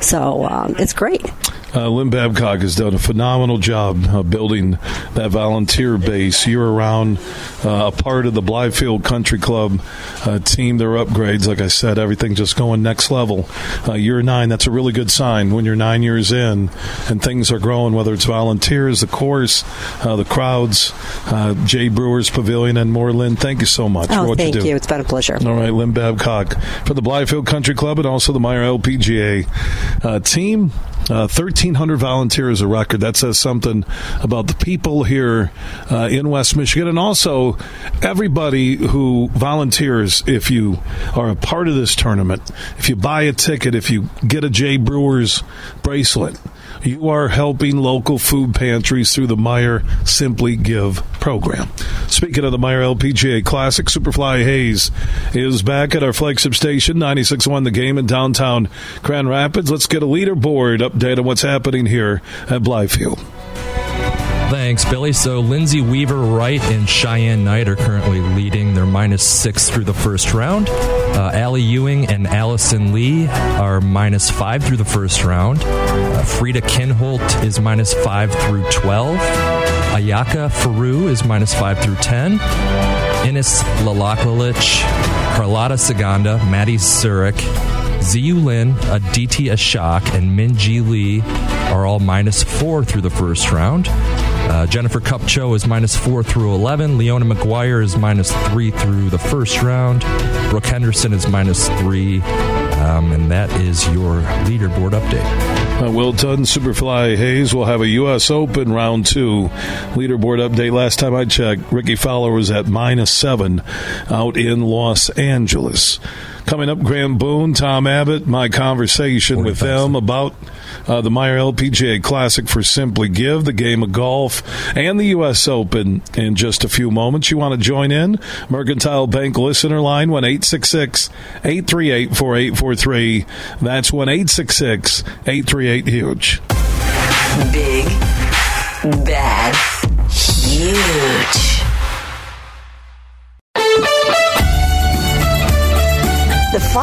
So um, it's great. Uh, Lynn Babcock has done a phenomenal job uh, building that volunteer base year around. Uh, a part of the Blythefield Country Club uh, team, their upgrades, like I said, everything just going next level. Uh, year nine, that's a really good sign when you're nine years in and things are growing, whether it's volunteers, the course, uh, the crowds, uh, Jay Brewers Pavilion, and more. Lynn, thank you so much for Oh, what you do. Thank you. It's been a pleasure. All right, Lynn Babcock for the Blythefield Country Club and also the Meijer LPGA uh, team. Uh, 1,300 volunteers a record. That says something about the people here uh, in West Michigan and also everybody who volunteers. If you are a part of this tournament, if you buy a ticket, if you get a Jay Brewers bracelet, you are helping local food pantries through the Meijer Simply Give program. Speaking of the Meijer LPGA Classic, Superfly Hayes is back at our flagship station, 96.1 The Game in downtown Grand Rapids. Let's get a leaderboard update on what's happening here at Blythefield. Thanks, Billy. So Lindsey Weaver Wright and Cheyenne Knight are currently leading. They're minus six through the first round. Uh, Ally Ewing and Allison Lee are minus five through the first round. Uh, Frida Kinhult is minus five through 12. Ayaka Furue is minus five through 10. Ines Laklalech, Carlota Ciganda, Maddie Szeryk, Xiyu Lin, Aditi Ashok, and Minjee Lee are all minus four through the first round. Uh, Jennifer Kupcho is minus four through 11. Leona Maguire is minus three through the first round. Brooke Henderson is minus three. Um, and that is your leaderboard update. Uh, Will Dunn, Superfly Hayes will have a U.S. Open round two leaderboard update. Last time I checked, Rickie Fowler was at minus seven out in Los Angeles. Coming up, Grant Boone, Tom Abbott, my conversation with them about uh, the Meijer LPGA Classic for Simply Give, the game of golf, and the U.S. Open in just a few moments. You want to join in? Mercantile Bank listener line 1 866 838 4843. That's 1 866 838 Huge. Big, bad, huge.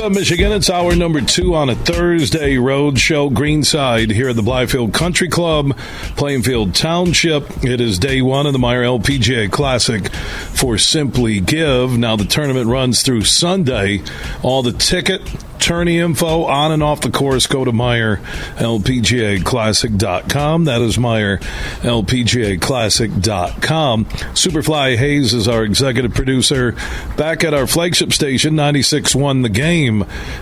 Up, Michigan? It's hour number two on a Thursday road show, Greenside, here at the Blythefield Country Club, Plainfield Township. It is day one of the Meijer LPGA Classic for Simply Give. Now, the tournament runs through Sunday. All the ticket, tourney info on and off the course, go to MeijerLPGAClassic.com. That is MeijerLPGAClassic.com. Superfly Hayes is our executive producer back at our flagship station, 96.1 The Game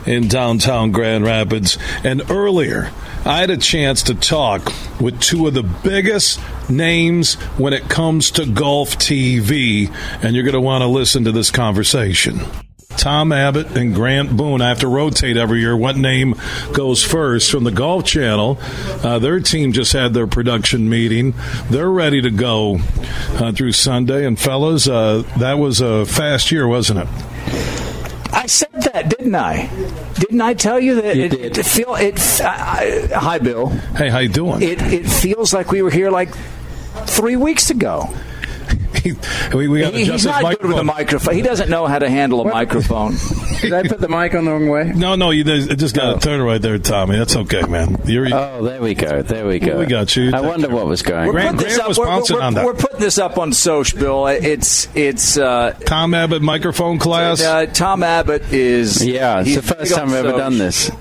in downtown Grand Rapids. And earlier, I had a chance to talk with two of the biggest names when it comes to golf TV, and you're going to want to listen to this conversation. Tom Abbott and Grant Boone. I have to rotate every year what name goes first from the Golf Channel. Uh, their team just had their production meeting. They're ready to go uh, through Sunday. And fellas, uh, that was a fast year, wasn't it? That, didn't I? Didn't I tell you that? You it, did. it feel it. I, hi, Bill. Hey, how you doing? It it feels like we were here like three weeks ago. we, we got He- he's not good with a microphone. He doesn't know how to handle a microphone. Did I put the mic on the wrong way? No, no, you just just got to turn it right there, Tommy. That's okay, man. You're, Oh, there we go. There we go. We got you. I wonder what was going. We're on. Grant- Grant up. was We're, bouncing we're- on that. we're putting this up on Soch, Bill. It's it's uh, Tom Abbott microphone class. uh, Tom Abbott is Yeah, it's the first time on we've ever done this.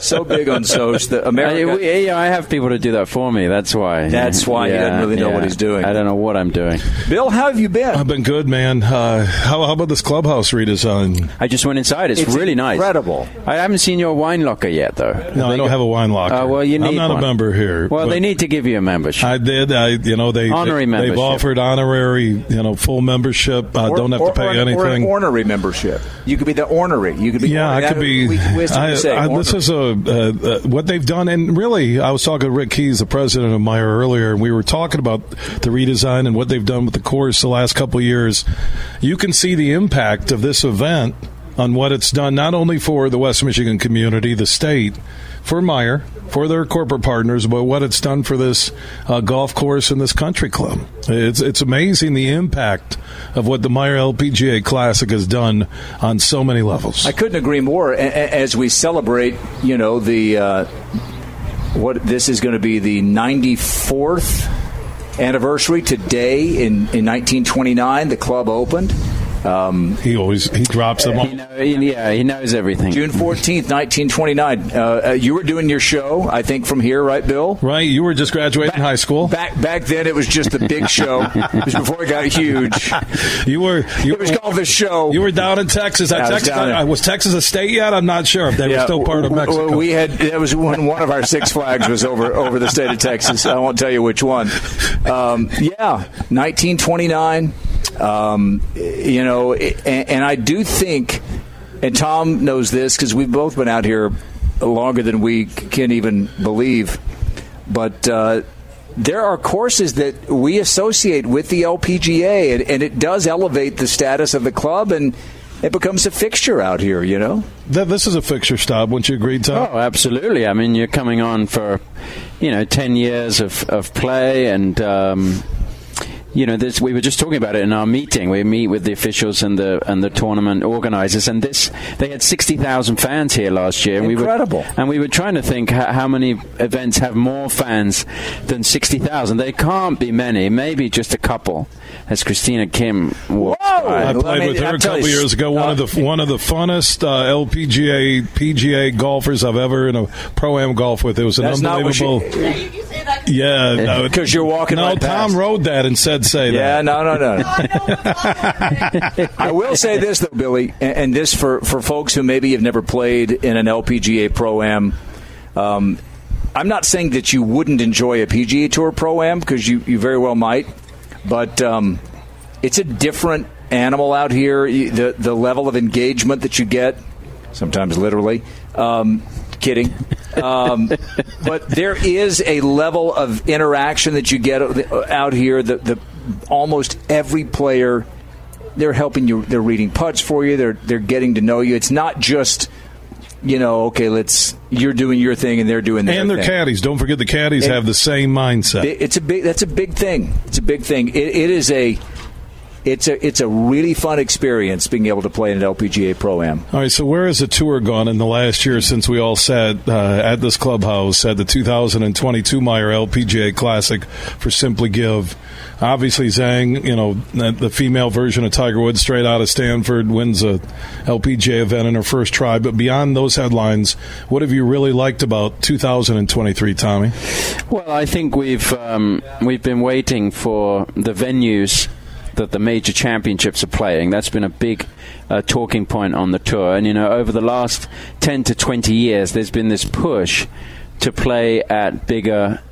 So big on Soch that I, we, yeah, I have people to do that for me. That's why. That's why he doesn't really know what he's doing. I don't know what I'm doing. Bill, how have you been? I've been good, man. Uh, how, how about this clubhouse redesign? I just went inside. It's, It's really nice. incredible. I haven't seen your wine locker yet, though. No, I don't have a wine locker. Oh, well, you need I'm not one. a member here. Well, they need to give you a membership. I did. I, you know, they Honorary they, membership. They've offered honorary, you know, full membership. I Or- don't have or- to pay or an- anything. Or an ornery membership. You could be the ornery. You could be. yeah, I could be. We, we, we I, say I, this is a uh, uh, what they've done, and really, I was talking to Rick Keyes, the president of Meijer, earlier, and we were talking about the redesign and what they've done with the course the last couple years. You can see the impact of this event on what it's done, not only for the West Michigan community, the state, for Meijer, for their corporate partners, but what it's done for this uh, golf course and this country club. It's it's amazing the impact of what the Meijer LPGA Classic has done on so many levels. I couldn't agree more. As we celebrate, you know, the uh, what this is going to be the 94th anniversary today in, in 1929. The club opened. Um, he always he drops them all. He know, he- yeah, he knows everything. June 14th, 1929. Uh, uh, you were doing your show, I think, from here, right, Bill? Right, you were just graduating high school. Back back then, it was just a big show. it was before it got huge. You were you It was called the show. You were down in Texas. Yeah, I was Texas down there. uh, was Texas a state yet? I'm not sure if they were still part of w- w- Mexico. We had that was when one of our Six Flags was over over the state of Texas. I won't tell you which one. Um, yeah, 1929. Um, you know, and, and I do think, and Tom knows this because we've both been out here longer than we can even believe. But uh, there are courses that we associate with the LPGA, and, and it does elevate the status of the club, and it becomes a fixture out here. You know, Th- This is a fixture stop. Wouldn't you agree, Tom? Oh, absolutely. I mean, you're coming on for, you know, 10 years of, of play and. Um, you know, this, we were just talking about it in our meeting. We meet with the officials and the and the tournament organizers, and this they had sixty thousand fans here last year. And Incredible. We were, and we were trying to think how, how many events have more fans than sixty thousand. They can't be many. Maybe just a couple. As Christina Kim walked by. I played with her a couple years ago. One of the one of the funnest uh, LPGA PGA golfers I've ever in a pro am golf with. It was an That's unbelievable. you- yeah, no, because you're walking. No, right Tom past. rode that and said, "Say Yeah, that." Yeah, no, no, no. I will say this though, Billy, and, and this for for folks who maybe have never played in an LPGA Pro Am. Um, I'm not saying that you wouldn't enjoy a PGA Tour Pro Am because you you very well might, but um, it's a different animal out here. The the level of engagement that you get, sometimes literally. Um, kidding. Um, but there is a level of interaction that you get out here. The, the almost every player they're helping you. They're reading putts for you. They're they're getting to know you. It's not just you know okay, let's you're doing your thing and they're doing their And their thing. caddies. Don't forget the caddies It- have the same mindset. It's a big. That's a big thing. It's a big thing. It, it is a. It's a it's a really fun experience being able to play in an LPGA Pro Am. All right, so where has the tour gone in the last year since we all sat uh, at this clubhouse at the 2022 Meijer LPGA Classic for Simply Give? Obviously, Zhang, you know, the the female version of Tiger Woods, straight out of Stanford, wins a LPGA event in her first try. But beyond those headlines, what have you really liked about 2023, Tommy? Well, I think we've um, we've been waiting for the venues that the major championships are playing. That's been a big uh, talking point on the tour. And you know, over the last ten to twenty years, there's been this push to play at bigger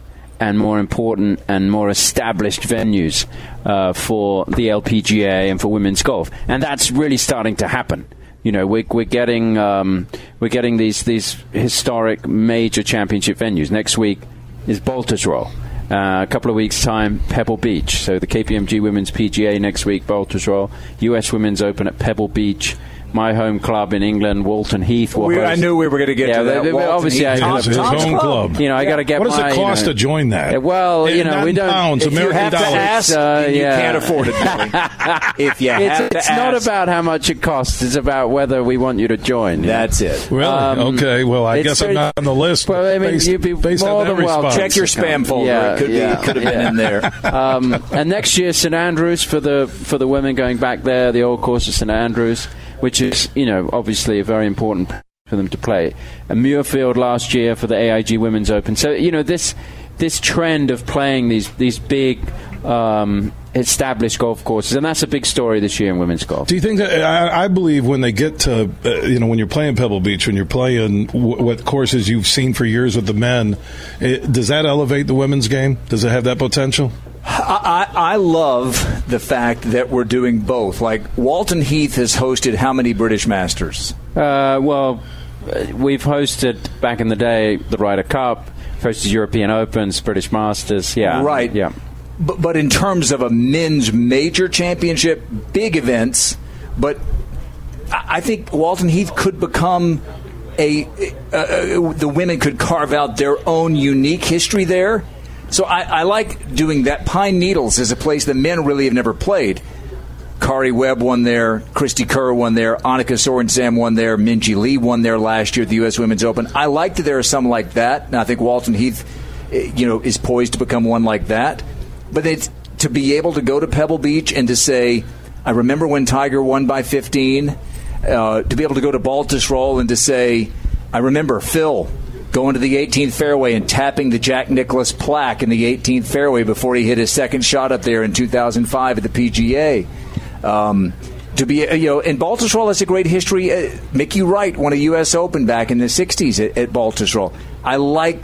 and more important and more established venues uh, for the LPGA and for women's golf, and that's really starting to happen. You know, we're, we're getting um, we're getting these these historic major championship venues. Next week is Baltusrol. Uh, a couple of weeks' time, Pebble Beach. So the KPMG Women's PGA next week, Baltusrol. US Women's Open at Pebble Beach. My home club in England, Walton Heath. will We- I knew we were gonna get yeah, to that. but- but Walton obviously, Heath. I Tom's- His Tom's own club. club. You know, I got to get. What does it my, you cost know- to join that? Well, you know, we don't. pounds, if you American have to dollars. ask, uh, then you yeah. can't afford it, if you it's, have to it's not about how much it costs. It's about whether we want you to join. That's it. Really? Um, okay. Well, I it's guess I'm not on the list. Well, I mean, based, you'd be based more than welcome. Check your spam folder. Yeah, It could be- yeah, it could have been in there. um, and next year, St Andrews for the for the women going back there, the old course of St Andrews, which is you know obviously a very important for them to play. And Muirfield last year for the AIG Women's Open. So you know this this trend of playing these these big. Um, established golf courses, and that's a big story this year in women's golf. Do you think that I, I believe when they get to uh, you know when you're playing Pebble Beach, when you're playing w- what courses you've seen for years with the men, it, does that elevate the women's game? Does it have that potential? I, I I love the fact that we're doing both. Like Walton Heath has hosted how many British Masters? Uh, well, uh, we've hosted back in the day the Ryder Cup, hosted European Opens, British Masters. Yeah, Right. Yeah. But, but in terms of a men's major championship, big events, but I think Walton Heath could become a. The women could carve out their own unique history there. So I, I like doing that. Pine Needles is a place the men really have never played. Karrie Webb won there, Cristie Kerr won there, Annika Sorenstam won there, Minjee Lee won there last year at the U.S. Women's Open. I like that there are some like that, and I think Walton Heath, eh, you know, is poised to become one like that. But it's to be able to go to Pebble Beach and to say, I remember when Tiger won by 15. Uh, to be able to go to Baltusrol and to say, I remember Phil going to the 18th fairway and tapping the Jack Nicklaus plaque in the 18th fairway before he hit his second shot up there in 2005 at the PGA. Um, to be, you know, and Baltusrol has a great history. Uh, Mickey Wright won a U.S. Open back in the '60s at, at Baltusrol. I like,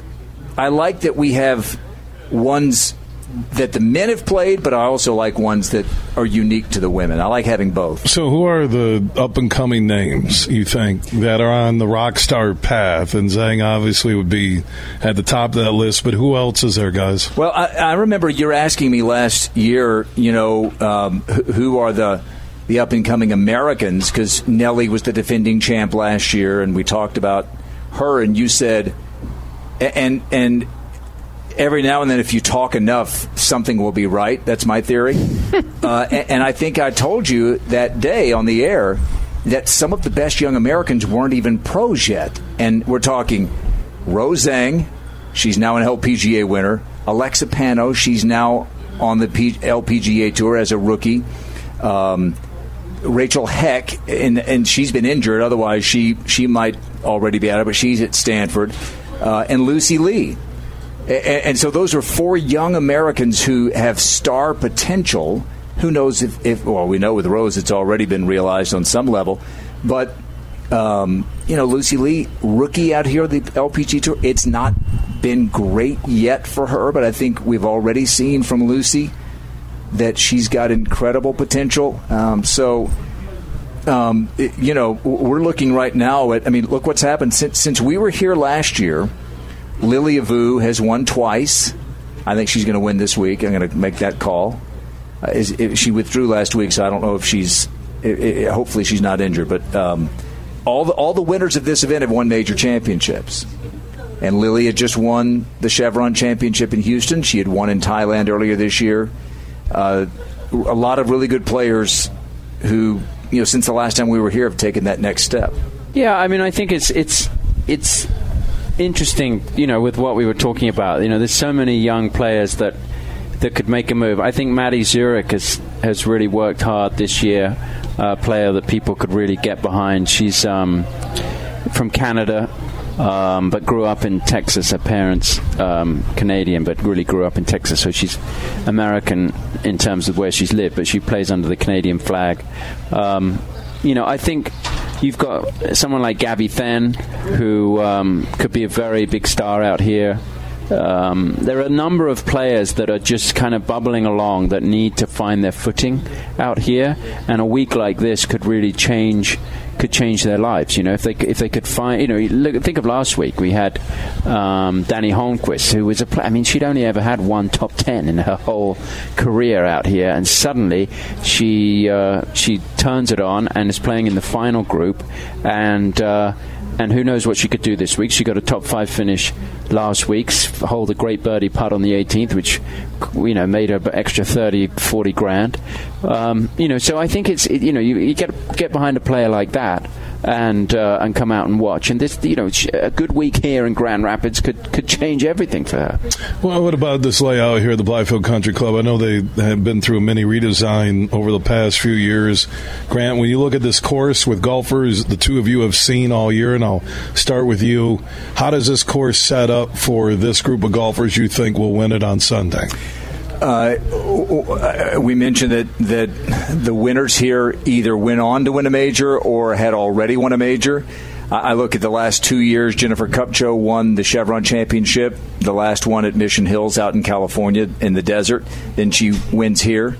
I like that we have ones that the men have played, but I also like ones that are unique to the women. I like having both. So, who are the up and coming names you think that are on the rock star path? And Zhang obviously would be at the top of that list, but who else is there, guys? Well, I, I remember you're asking me last year, you know, um, who are the the up and coming Americans because Nelly was the defending champ last year, and we talked about her, and you said, and and every now and then, if you talk enough, something will be right. That's my theory. uh, and, and I think I told you that day on the air that some of the best young Americans weren't even pros yet, and we're talking Rose Zhang, she's now an LPGA winner. Alexa Pano, she's now on the P- LPGA tour as a rookie. Um, Rachel Heck, and and she's been injured. Otherwise, she she might already be out of it. But she's at Stanford, uh, and Lucy Li. And, so those are four young Americans who have star potential. Who knows if, if well, we know with Rose it's already been realized on some level, but um, you know, Lucy Li, rookie out here the LPG Tour, it's not been great yet for her, but I think we've already seen from Lucy that she's got incredible potential. Um, so, um, you know, we're looking right now at. I mean, look what's happened since since we were here last year. Lilia Vu has won twice. I think she's going to win this week. I'm going to make that call. Uh, is, she withdrew last week, so I don't know if she's. It, it, hopefully, she's not injured. But um, all the all the winners of this event have won major championships. And Lily had just won the Chevron Championship in Houston. She had won in Thailand earlier this year uh, a lot of really good players who, you know, since the last time we were here, have taken that next step. Yeah, I mean, I think it's it's it's interesting, you know, with what we were talking about. You know, there's so many young players that that could make a move. I think Maddie Szeryk has has really worked hard this year. A player that people could really get behind. She's um, from Canada um, but grew up in Texas. Her parents um, Canadian, but really grew up in Texas. So she's American in terms of where she's lived, but she plays under the Canadian flag. Um, you know, I think you've got someone like Gabby Then, who um, could be a very big star out here. Um, there are a number of players that are just kind of bubbling along that need to find their footing out here, and a week like this could really change could change their lives. You know, if they if they could find, you know, look, think of last week we had um, Dani Holmqvist, who was a player. I mean, she'd only ever had one top ten in her whole career out here, and suddenly she uh, she turns it on and is playing in the final group, and. Uh, and who knows what she could do this week? She got a top five finish last week, hold a great birdie putt on the 18th, which you know made her extra 30, 40 grand. Um, you know, so I think it's you know you, you get get behind a player like that and uh, and come out and watch. And this, you know, a good week here in Grand Rapids could could change everything for her. Well, what about this layout here at the Blythefield Country Club? I know they have been through mini redesign over the past few years. Grant, when you look at this course with golfers, the two of you have seen all year, and I'll start with you. How does this course set up for this group of golfers you think will win it on Sunday? Uh, we mentioned that that the winners here either went on to win a major or had already won a major. I look at the last two years. Jennifer Kupcho won the Chevron Championship, the last one at Mission Hills out in California in the desert. Then she wins here.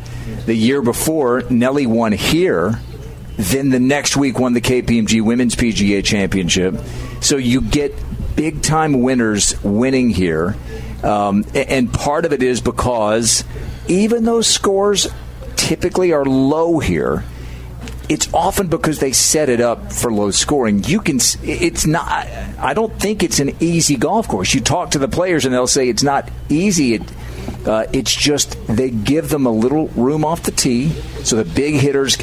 The year before, Nelly won here. Then the next week won the KPMG Women's PGA Championship. So you get big time winners winning here. Um, and part of it is because even though scores typically are low here, it's often because they set it up for low scoring. You can, it's not, I don't think it's an easy golf course. You talk to the players and they'll say it's not easy. It, uh, it's just they give them a little room off the tee. So the big hitters,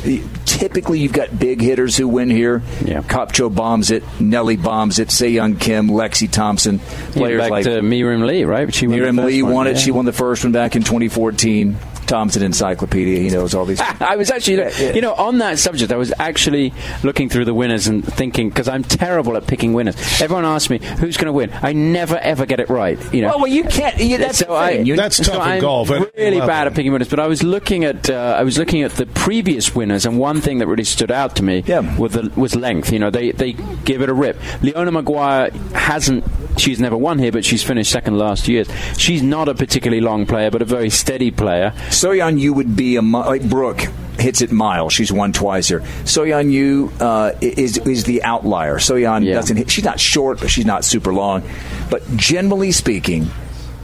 typically you've got big hitters who win here. Yeah. Kupcho bombs it, Nelly bombs it, Sei Young Kim, Lexi Thompson, players yeah, back like to Mirim Lee, right? She Mirim Lee one, won it. Yeah. She won the first one back in 2014. Tom's an encyclopedia. He knows all these. I was actually, you know, on that subject, I was actually looking through the winners and thinking because I'm terrible at picking winners. Everyone asks me who's going to win. I never ever get it right. You know, well, well you can't. You, that's so the thing. I, You- That's so tough in I'm golf. Really level. bad at picking winners, but I was looking at uh, I was looking at the previous winners, and one thing that really stood out to me was the, was length. You know, they they give it a rip. Leona Maguire hasn't. She's never won here, but she's finished second last year. She's not a particularly long player, but a very steady player. Soyeon Ryu would be a like Brooke hits it mile. She's won twice here. Soyeon Ryu uh, is is the outlier. Soyeon doesn't hit. She's not short, but she's not super long. But generally speaking,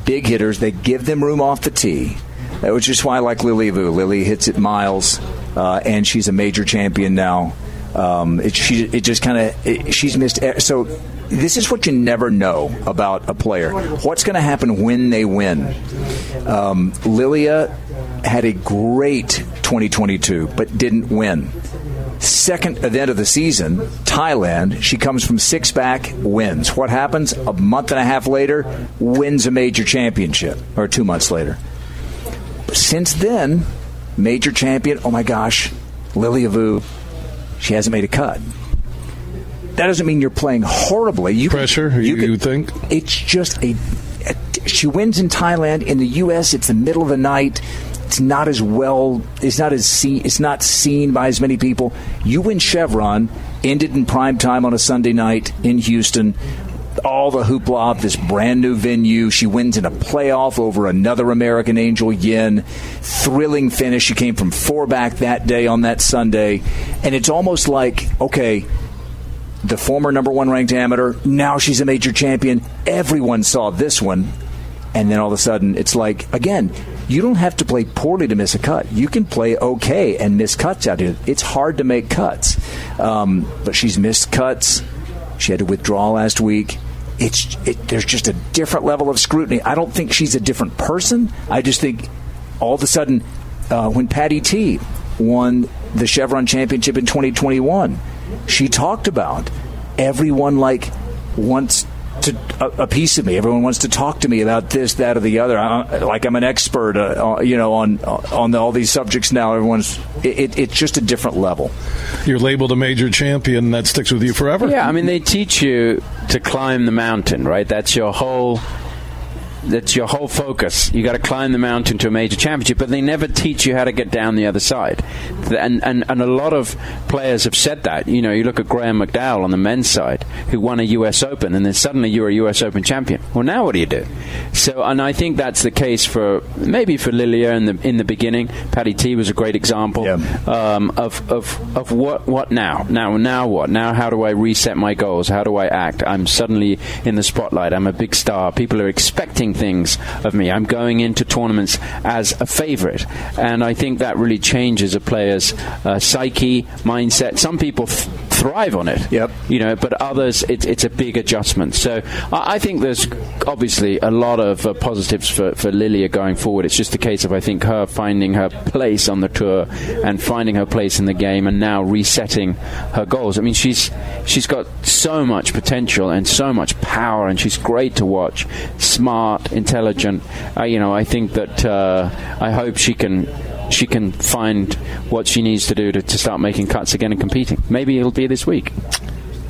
big hitters they give them room off the tee. Which is why I like Lily Vu. Lily hits it miles, uh, and she's a major champion now. Um, it, she, it just kind of she's missed. So this is what you never know about a player. What's going to happen when they win? Um, Lilia had a great 2022, but didn't win. Second event of the season, Thailand. She comes from six back, wins. What happens? A month and a half later, wins a major championship, or two months later. Since then, major champion. Oh my gosh, Lilia Vu. She hasn't made a cut. That doesn't mean you're playing horribly. You Pressure, you, you think? it's just a, a- She wins in Thailand. In the U.S., it's the middle of the night. It's not as well. It's not as seen. It's not seen by as many people. You win Chevron. Ended in prime time on a Sunday night in Houston. All the hoopla of this brand new venue. She wins in a playoff over another American Angel Yin. Thrilling finish. She came from four back that day on that Sunday, and it's almost like okay the former number one ranked amateur. Now she's a major champion. Everyone saw this one. And then all of a sudden, it's like, again, you don't have to play poorly to miss a cut. You can play okay and miss cuts out here. It's hard to make cuts. Um, but she's missed cuts. She had to withdraw last week. It's it, There's just a different level of scrutiny. I don't think she's a different person. I just think all of a sudden, uh, when Patty T won the Chevron Championship in 2021, she talked about everyone like wants to a, a piece of me. Everyone wants to talk to me about this, that, or the other. I, like I'm an expert, uh, uh, you know, on on the, all these subjects now. Everyone's it, it, it's just a different level. You're labeled a major champion. That sticks with you forever. Yeah, I mean, they teach you to climb the mountain, right? That's your whole. That's your whole focus. You got to climb the mountain to a major championship, but they never teach you how to get down the other side. And, and and a lot of players have said that. You know, you look at Graeme McDowell on the men's side, who won a U.S. Open, and then suddenly you're a U.S. Open champion. Well, now what do you do? So, and I think that's the case for maybe for Lilia in the in the beginning. Patty T was a great example um, of of of what what now? Now now what? Now how do I reset my goals? How do I act? I'm suddenly in the spotlight. I'm a big star. People are expecting things of me. I'm going into tournaments as a favorite, and I think that really changes a player's uh, psyche, mindset. Some people th- thrive on it. Yep. You know, but others, it, it's a big adjustment. So I, I think there's obviously a lot of uh, positives for, for Lilia going forward. It's just a case of I think her finding her place on the tour and finding her place in the game, and now resetting her goals. I mean, she's she's got so much potential and so much power, and she's great to watch. Smart, intelligent. Uh, you know, I think that uh, I hope she can she can find what she needs to do to, to start making cuts again and competing. Maybe it'll be this week.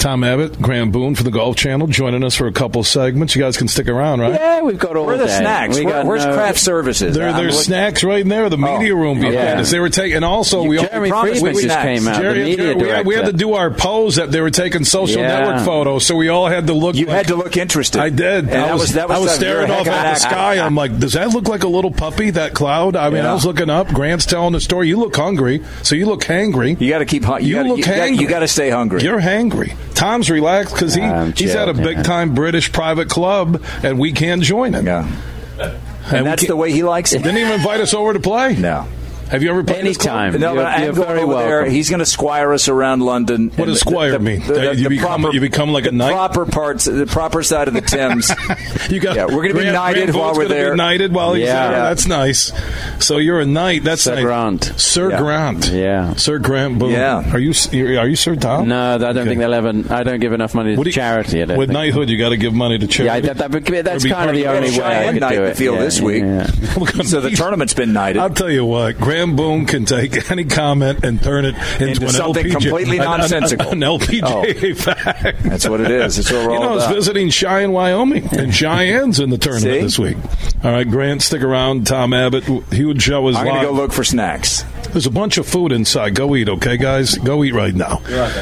Tom Abbott, Grant Boone for the Golf Channel, joining us for a couple segments. You guys can stick around, right? Yeah, we've got all Where are the day. snacks? We Where- where's no- craft services? There, I'm there's looking- snacks right in there. The media oh, room behind yeah. us. They were taking, and also we Jeremy we Friedman we- just came out, the media Jerry- we, had, we had to do our pose that they were taking social Yeah. network photos, so we all had to look. You like- had to look interested. I did. And I that was, was- that was I was a- staring off at the sky. I'm like, does that look like a little puppy? That cloud? I mean, I was looking up. Grant's telling the story. You look hungry, so you look hangry. You got to keep. hu- You, You, gotta, look you, hangry. you got to stay hungry. You're hangry. Tom's relaxed because he I'm he's at a big time British private club, and we can't join him. Yeah. And, and that's the way he likes it. Didn't even invite us over to play. No. Have you ever played Anytime. No, You're- but I'm going very over there. welcome. He's going to squire us around London. What does And squire mean? You become- you become like a the knight? Proper parts, the proper side of the Thames. You got. Yeah, we're gonna be knighted Grant while we're gonna be there. knighted while he's Yeah. there. That's nice. So you're a knight. That's Sir nice. Grant. Sir Yeah. Grant. Yeah. Sir Grant Boone. Yeah. Are you are you Sir Tom? No, I don't Okay. think they'll ever. I don't give enough money to you- charity. I don't With knighthood, you got to give money to Yeah, charity. that, that, that's kind of the only way I Cheyenne could do it. field this week. so the tournament's been knighted. I'll tell you what, Grant Boone can take any comment and turn it into, Into an something LPJ, completely an- an- nonsensical. An, LPGA oh. fact. That's what it is. That's what we're you all know, I was visiting Cheyenne, Wyoming, and Cheyenne's in the tournament this week. All right, Grant, stick around. Tom Abbott, huge show is I'm going to go look for snacks. There's a bunch of food inside. Go eat, okay, guys? Go eat right now.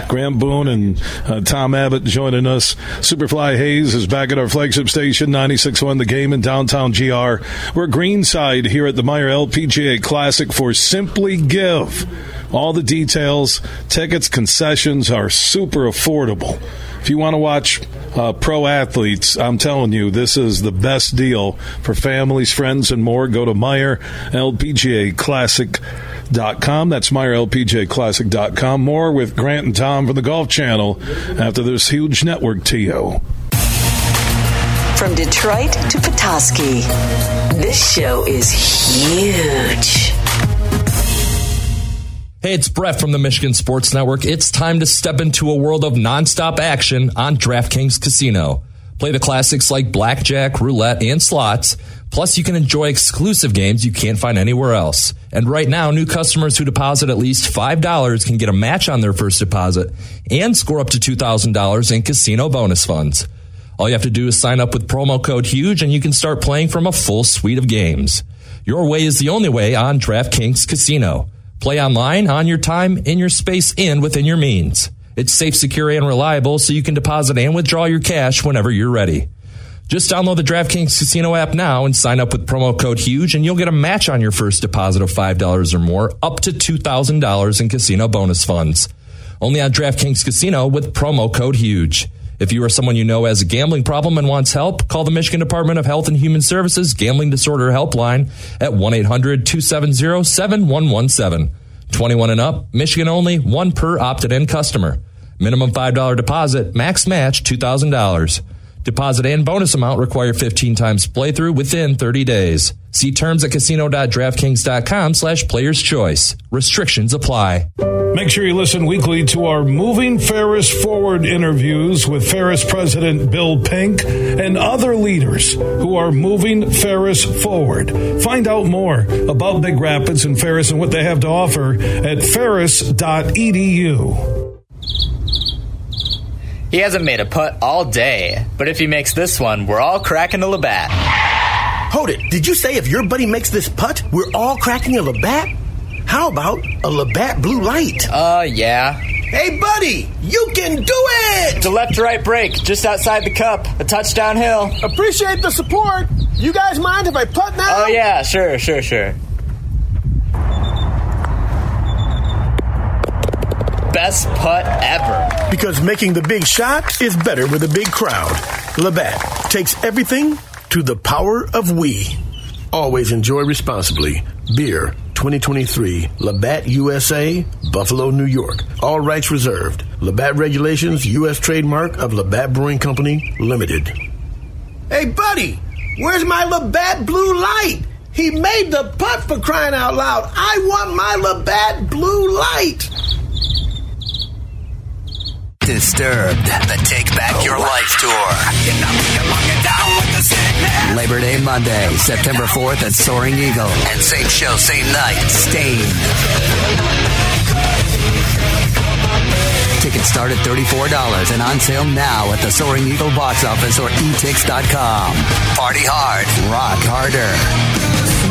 Grant Boone and uh, Tom Abbott joining us. Superfly Hayes is back at our flagship station, 96.1 The Game in downtown GR. We're greenside here at the Meijer LPGA Classic for Simply Give. All the details, tickets, concessions are super affordable. If you want to watch uh, pro athletes, I'm telling you, this is the best deal for families, friends, and more. Go to Meijer LPGA Classic.com. That's MeijerLPGAClassic.com. More with Grant and Tom from the Golf Channel after this huge network to you. From Detroit to Petoskey, this show is huge. Hey, it's Brett from the Michigan Sports Network. It's time to step into a world of nonstop action on DraftKings Casino. Play the classics like blackjack, roulette, and slots. Plus, you can enjoy exclusive games you can't find anywhere else. And right now, new customers who deposit at least $5 can get a match on their first deposit and score up to $2,000 in casino bonus funds. All you have to do is sign up with promo code HUGE and you can start playing from a full suite of games. Your way is the only way on DraftKings Casino. Play online, on your time, in your space, and within your means. It's safe, secure, and reliable so you can deposit and withdraw your cash whenever you're ready. Just download the DraftKings Casino app now and sign up with promo code HUGE and you'll get a match on your first deposit of $5 or more up to $2,000 in casino bonus funds. Only on DraftKings Casino with promo code HUGE. If you or someone you know has a gambling problem and wants help, call the Michigan Department of Health and Human Services Gambling Disorder Helpline at 1 800 270 7117. 21 and up, Michigan only, one per opted in customer. Minimum $5 deposit, max match $2,000. Deposit and bonus amount require 15 times playthrough within 30 days. See terms at casino.draftkings.com slash players choice. Restrictions apply. Make sure you listen weekly to our Moving Ferris Forward interviews with Ferris President Bill Pink and other leaders who are moving Ferris forward. Find out more about Big Rapids and Ferris and what they have to offer at ferris.edu. He hasn't made a putt all day, but if he makes this one, we're all cracking a Labatt. Hold it. Did you say if your buddy makes this putt, we're all cracking a Labatt? How about a Labatt Blue Light? Uh, yeah. Hey, buddy, you can do it! It's a left to right break, just outside the cup, a touchdown hill. Appreciate the support. You guys mind if I putt now? Oh, yeah, sure, sure, sure. Best putt ever. Because making the big shot is better with a big crowd. Labatt takes everything to the power of we. Always enjoy responsibly. Beer 2023, Labatt USA, Buffalo, New York. All rights reserved. Labatt Regulations, U.S. trademark of Labatt Brewing Company, Limited. Hey, buddy, where's my Labatt Blue Light? He made the putt for crying out loud. I want my Labatt Blue Light. Disturbed, the Take Back Your Life Tour. Labor Day Monday, September 4th at Soaring Eagle. And same show, same night, Staind. Tickets start at $34 and on sale now at the Soaring Eagle box office or etix.com. Party hard, rock harder.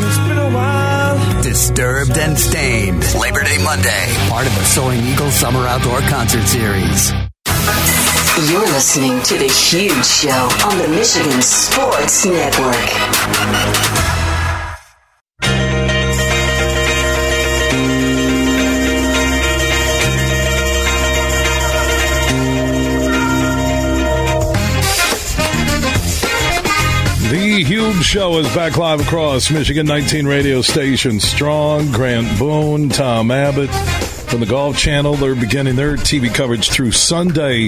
It's been a while. Disturbed and Staind. Labor Day Monday, part of the Soaring Eagle Summer Outdoor Concert Series. You're listening to The Huge Show on the Michigan Sports Network. The Huge Show is back live across Michigan 19 radio stations. Strong, Grant Boone, Tom Abbott from the Golf Channel. They're beginning their TV coverage through Sunday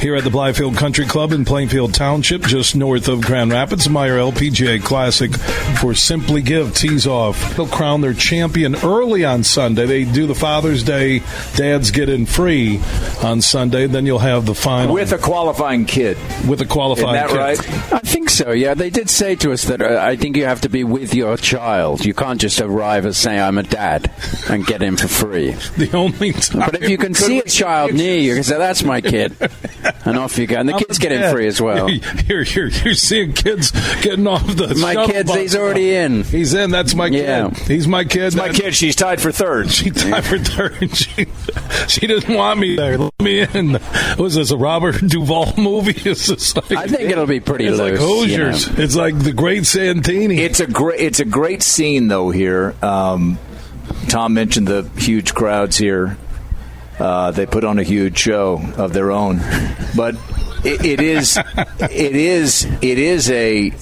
here at the Blythefield Country Club in Plainfield Township, just north of Grand Rapids. Meijer LPGA Classic for Simply Give tees off. They'll crown their champion early on Sunday. They do the Father's Day, dads get in free on Sunday. Then you'll have the final with a qualifying kid. With a qualifying Isn't that kid. right? I think so. Yeah, they did say to us that uh, I think you have to be with your child. You can't just arrive and say I'm a dad and get in for free. The only time. But if you can see a child near you, you can say that's my kid, and off you go. And the I'm kids a get in free as well. You're, you're, you're seeing kids getting off the My shuttle kids, bus. he's already in. He's in. That's my Yeah. kid. He's my kid. My kid, she's tied for third. She tied for third. She, she didn't want me there. Let me in. Was this a Robert Duvall movie? Is this like, I think it'll be pretty it's like loose, you Hoosiers. know. It's like the Great Santini. It's a great it's a great scene though here. Um, Tom mentioned the huge crowds here. Uh, they put on a huge show of their own, but it, it is it is it is a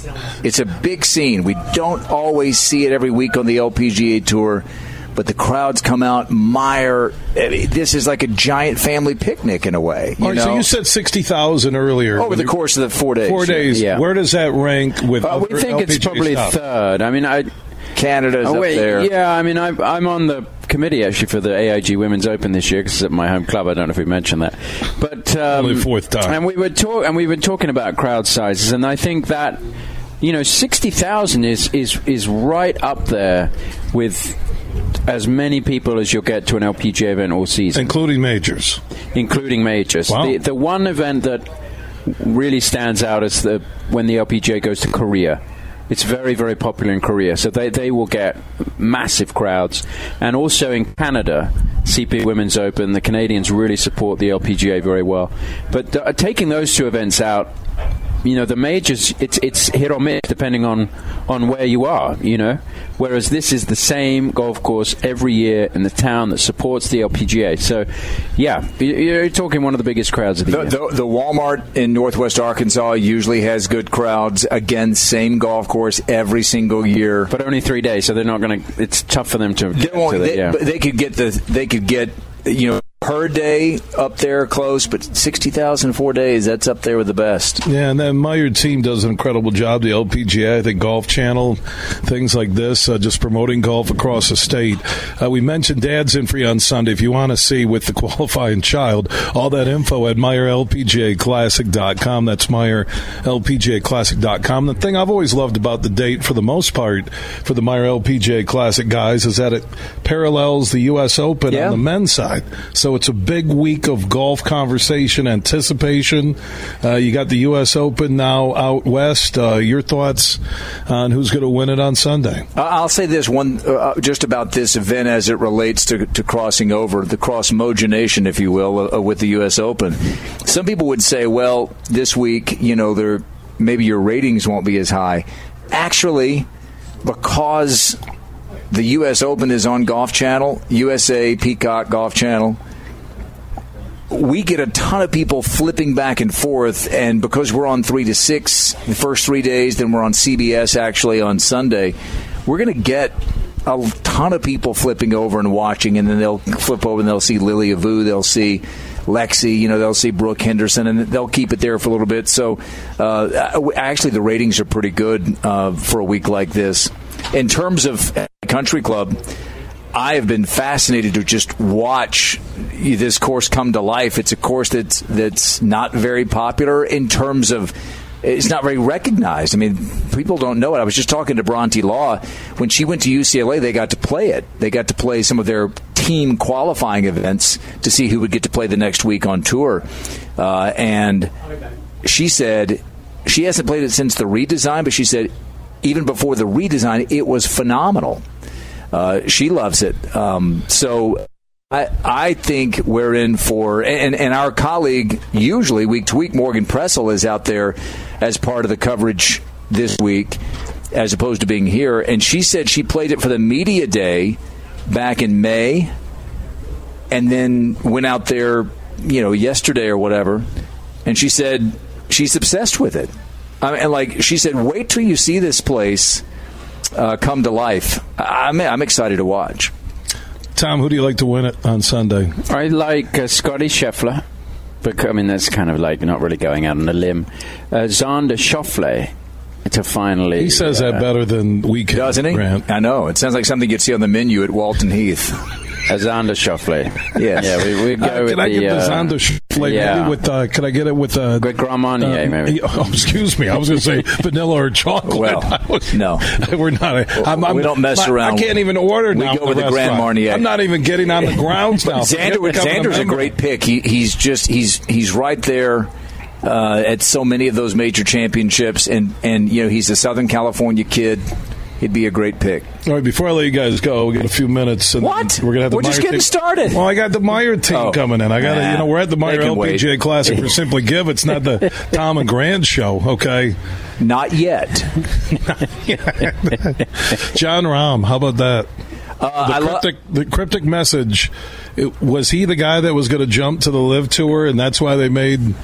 it's a big scene. We don't always see it every week on the LPGA tour. But the crowds come out. Meijer, I mean, this is like a giant family picnic in a way. You All right, know? so you said sixty thousand earlier over the You- course of the four days. Four days. Yeah. Where does that rank with? Uh, we other think it's probably stuff? third. I mean, I. Canada's Oh up there. yeah. I mean, I'm, I'm on the committee actually for the AIG Women's Open this year because it's at my home club. I don't know if we mentioned that, but um, Only fourth time. And we were talk and we've been talking about crowd sizes, and I think that you know sixty thousand is is is right up there with as many people as you'll get to an LPGA event all season, including majors, including majors. Wow. The, the one event that really stands out is the when the LPGA goes to Korea. It's very, very popular in Korea, so they, they will get massive crowds. And also in Canada, CP Women's Open, the Canadians really support the LPGA very well. But uh, taking those two events out, you know, the majors, it's it's hit or miss depending on on where you are. You know, whereas this is the same golf course every year in the town that supports the LPGA. So, yeah, you- you're talking one of the biggest crowds of the, The, year. the, the Walmart in Northwest Arkansas usually has good crowds. Again, same golf course every single year. but only three days, so they're not going to. It's tough for them to. They, to they, yeah. but they could get the they could get you know per day up there close, but sixty thousand four days that's up there with the best. Yeah, and then Meijer team does an incredible job. The LPGA, I think Golf Channel, things like this, uh, just promoting golf across the state. Uh, we mentioned Dad's in free on Sunday. If you want to see with the qualifying child, all that info at MeijerLPGAClassic.com. That's MeijerLPGAClassic.com. The thing I've always loved about the date, for the most part, for the Meijer LPGA Classic guys, is that it parallels the U.S. Open Yeah. on the men's side. So it's a big week of golf conversation, anticipation. Uh, you got the U.S. Open now out west. Uh, your thoughts on who's going to win it on Sunday? Uh, I'll say this one uh, just about this event as it relates to, to crossing over, the cross mogenation, if you will, uh, with the U.S. Open. Some people would say, well, this week, you know, there maybe your ratings won't be as high. Actually, because the U.S. Open is on Golf Channel, USA Peacock Golf Channel, we get a ton of people flipping back and forth, and because we're on three to six the first three days, then we're on CBS actually on Sunday, we're going to get a ton of people flipping over and watching, and then they'll flip over and they'll see Lilia Vu, they'll see Lexi, you know, they'll see Brooke Henderson, and they'll keep it there for a little bit. So, uh, actually, the ratings are pretty good uh, for a week like this. In terms of country club, I have been fascinated to just watch this course come to life. It's a course that's that's not very popular in terms of it's not very recognized. I mean, people don't know it. I was just talking to Bronte Law when she went to UCLA. They got to play it. They got to play some of their team qualifying events to see who would get to play the next week on tour. Uh, and she said she hasn't played it since the redesign, but she said even before the redesign, it was phenomenal. Uh, she loves it. Um, so I, I think we're in for, and, and our colleague, usually week to week, Morgan Pressel, is out there as part of the coverage this week, as opposed to being here. And she said she played it for the media day back in May, and then went out there, you know, yesterday or whatever. And she said she's obsessed with it. I mean, like she said, wait till you see this place uh, come to life. I'm, I'm excited to watch. Tom, who do you like to win it on Sunday? I like uh, Scottie Scheffler. But I mean, that's kind of like not really going out on a limb. Uh, Xander Schauffele to finally. He says that better than we can. Doesn't he? Grant. I know. It sounds like something you'd see on the menu at Walton Heath. Xander Schauffele. Yes. Yeah, we, we go Uh, with can I the, get the uh, Xander Schauffele yeah. maybe with? Uh, can I get it with? Uh, With Grand Marnier, uh, maybe. Oh, excuse me. I was going to say vanilla or chocolate. Well, was- no. we're not. I'm, I'm, We don't mess I- around. I can't even order We now. go with the Grand. Marnier. I'm not even getting on the grounds now. Xander, Forget Xander's a member. great pick. He, he's just he's he's right there uh, at so many of those major championships, and and you know he's a Southern California kid. He'd be a great pick. All right, before I let you guys go, we got a few minutes. And What? We're gonna have the We're just getting team. started. Well, I got the Meijer team Oh. coming in. I got to, you know, we're at the Meijer can wait. LPGA Classic for Simply Give. It's not the Tom and Grant show, okay? Not yet. Jon Rahm, how about that? Uh, the I lo- cryptic, the cryptic message. It, was he the guy that was going to jump to the LIV tour, and that's why they made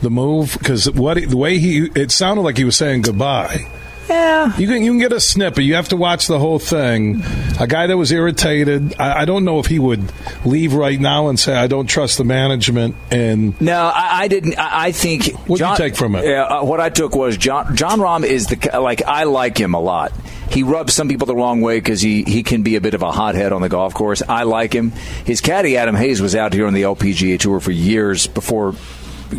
the move? Because what the way he, it sounded like he was saying goodbye. Yeah. You can you can get a snippet. You have to watch the whole thing. A guy that was irritated. I, I don't know if he would leave right now and say I don't trust the management. And No, I, I didn't. I, I think. What'd you take from it? Yeah, uh, what I took was Jon. Jon Rahm is the like I like him a lot. He rubs some people the wrong way because he, he can be a bit of a hothead on the golf course. I like him. His caddy Adam Hayes was out here on the LPGA tour for years before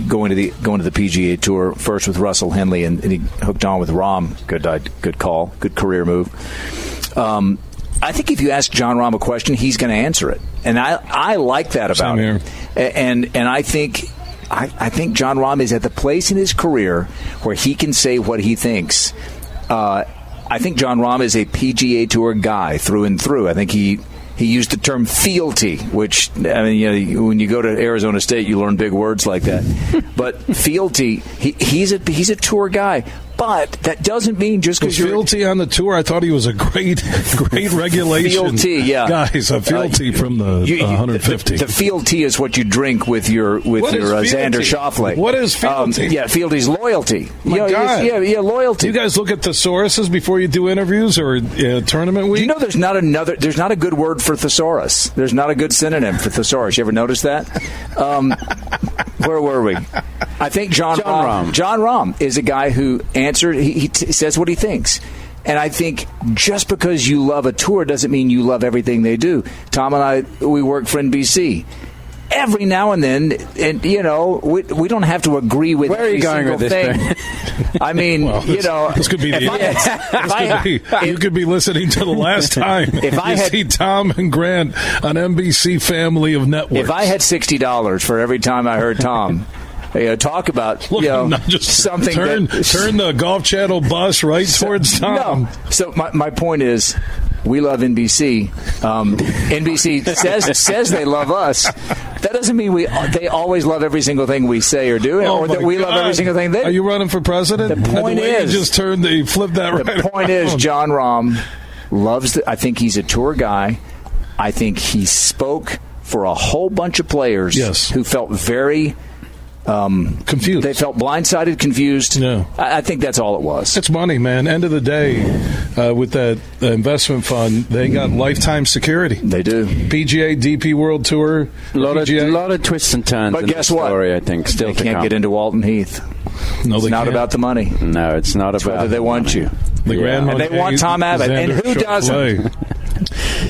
going to the going to the PGA tour. First with Russell Henley, and, and he hooked on with Rahm. Good uh, good call. Good career move. Um, I think if you ask Jon Rahm a question, he's going to answer it, and I I like that about him. And and I think I, I think Jon Rahm is at the place in his career where he can say what he thinks. Uh, I think Jon Rahm is a PGA Tour guy through and through. I think he. He used the term fealty, which I mean, you know, when you go to Arizona State, you learn big words like that. but fealty, he, he's a he's a tour guy, but that doesn't mean just because you're Fealty on the tour? I thought he was a great great regulation. Fealty, yeah, guys. A Fealty from the You- you- uh, 150. The, the field tea is what you drink with your with What your uh, Xander fealty? Schauffele. What is fealty? Um, yeah, fealty's loyalty. My You know, God. Yeah, yeah, loyalty. Do you guys look at thesauruses before you do interviews or uh, tournament week? Do you know there's not another? There's not a good word for thesaurus. There's not a good synonym for thesaurus. You ever notice that? Um, where were we? I think Jon, Jon Rahm, Rahm. Jon Rahm is a guy who answered. He, he t- says what he thinks. And I think just because you love a tour doesn't mean you love everything they do. Tom and I, we work for NBC. Every now and then, and you know, we, we don't have to agree with. Where are you going with this, thing. I mean, Well, you know, this could be the I had- This I could be- you could be listening to the last time. If I you had- see Tom and Grant on NBC Family of Networks. If I had sixty dollars for every time I heard Tom you know, talk about Look, you know, just something turn that, turn the Golf Channel bus right towards Tom. No. So my, my point is, we love NBC. Um, NBC says says they love us. That doesn't mean we they always love every single thing we say or do, Oh or that we love every single thing they. Are you running for president? The point way is- just turned the flip that right. the point is. John Rahm loves. The, I think he's a tour guy. I think he spoke for a whole bunch of players Yes. who felt very um, confused. They felt blindsided, confused. Yeah. I, I think that's all it was. It's money, man. End of the day, uh, with that investment fund, they got lifetime security. They do. PGA, DP World Tour, A lot of, PGA. lot of twists and turns But in guess the what? story, I think, still They can't come. get into Walton Heath. no, It's not can't. about the money. No, it's not It's about whether they want you. The Yeah. Grand And they want Tom Abbott. And who doesn't?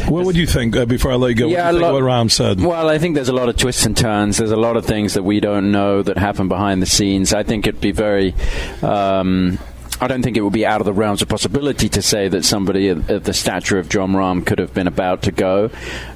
What would you think uh, before I let you go? Yeah, what do you a lot- what Rahm said? Well, I think there's a lot of twists and turns. There's a lot of things that we don't know that happen behind the scenes. I think it'd be very. Um, I don't think it would be out of the realms of possibility to say that somebody of, of the stature of Jon Rahm could have been about to go.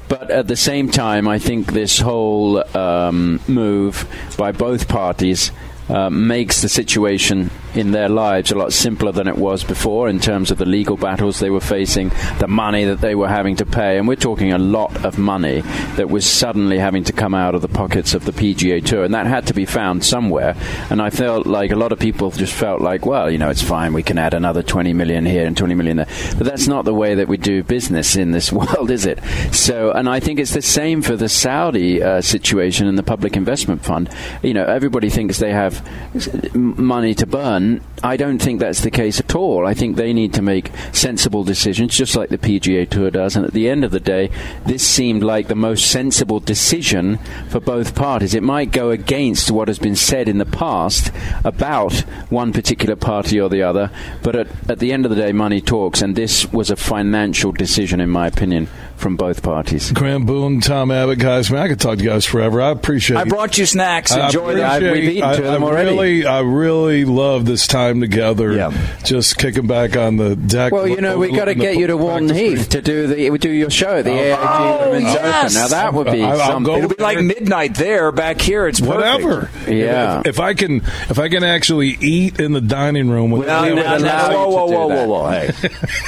But at the same time, I think this whole um, move by both parties uh, makes the situation in their lives a lot simpler than it was before in terms of the legal battles they were facing, the money that they were having to pay. And we're talking a lot of money that was suddenly having to come out of the pockets of the PGA Tour. And that had to be found somewhere. And I felt like a lot of people just felt like, well, you know, it's fine. We can add another 20 million here and 20 million there. But that's not the way that we do business in this world, is it? So, and I think it's the same for the Saudi uh, situation and the Public Investment Fund. You know, everybody thinks they have have money to burn. I don't think that's the case at all. I think they need to make sensible decisions, just like the PGA Tour does. And at the end of the day, this seemed like the most sensible decision for both parties. It might go against what has been said in the past about one particular party or the other, but at, at the end of the day, money talks. And this was a financial decision, in my opinion, from both parties. Grant Boone, Tom Abbott, guys, man, I could talk to you guys forever. I appreciate. It. I brought you snacks. I Enjoy them. We've eaten two of I- them I already. Really, I really love this time together. Just kicking back on the deck. Well, you know, we got to get you to Walton Heath to do the do your show at the AIG Oh, Women's yes. Open. Now that would be I- I'll something. go It'll be like midnight there. Back here, it's perfect. whatever. Yeah. If, if I can, if I can actually eat in the dining room with Now, We would now, now, you whoa, to whoa, whoa, whoa, whoa! Hey,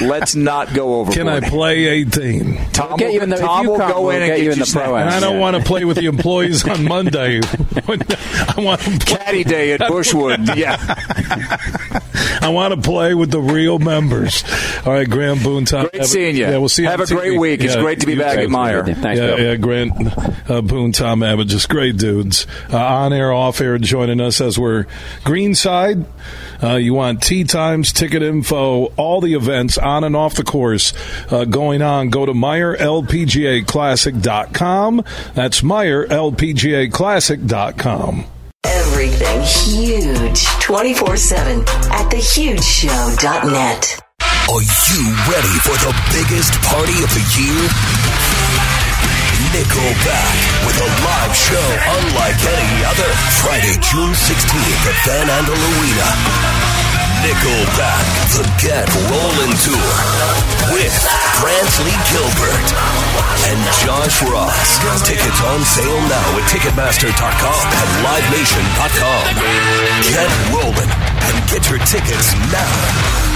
let's not go over. Can I play 18? Tom get you in the- if Tom you will can't, go we'll in and get get you in the pro And I don't Yeah. want to play with the employees on Monday. I want to play, Caddy day at Bushwood. Yeah. I want to play with the real members. All right, Grant Boone, Tom. Great seeing you. Yeah, we'll see. Have on a great TV. week. It's great to be back too. at Meijer. Thanks, yeah, Bill. yeah, Grant uh, Boone, Tom Abbott, just great dudes. Uh, on air, off air, joining us as we're greenside. Uh, you want tea times, ticket info, all the events on and off the course uh, going on. Go to MeijerLPGAClassic.com. That's MeijerLPGAClassic.com. Everything huge 24 7 at thehugeshow.net. Are you ready for the biggest party of the year? Nickelback with a live show unlike any other. Friday, June 16th at Van Andel Arena. Nickelback, the Get Rollin' Tour with Brantley Gilbert and Josh Ross. Tickets on sale now at Ticketmaster.com and LiveNation.com. Get rolling and get your tickets now.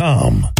Come.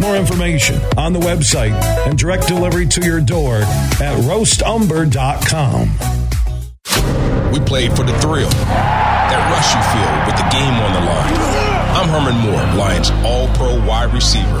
More information on the website and direct delivery to your door at roastumber.com. We played for the thrill, that rush you feel with the game on the line. I'm Herman Moore, Lions All Pro wide receiver.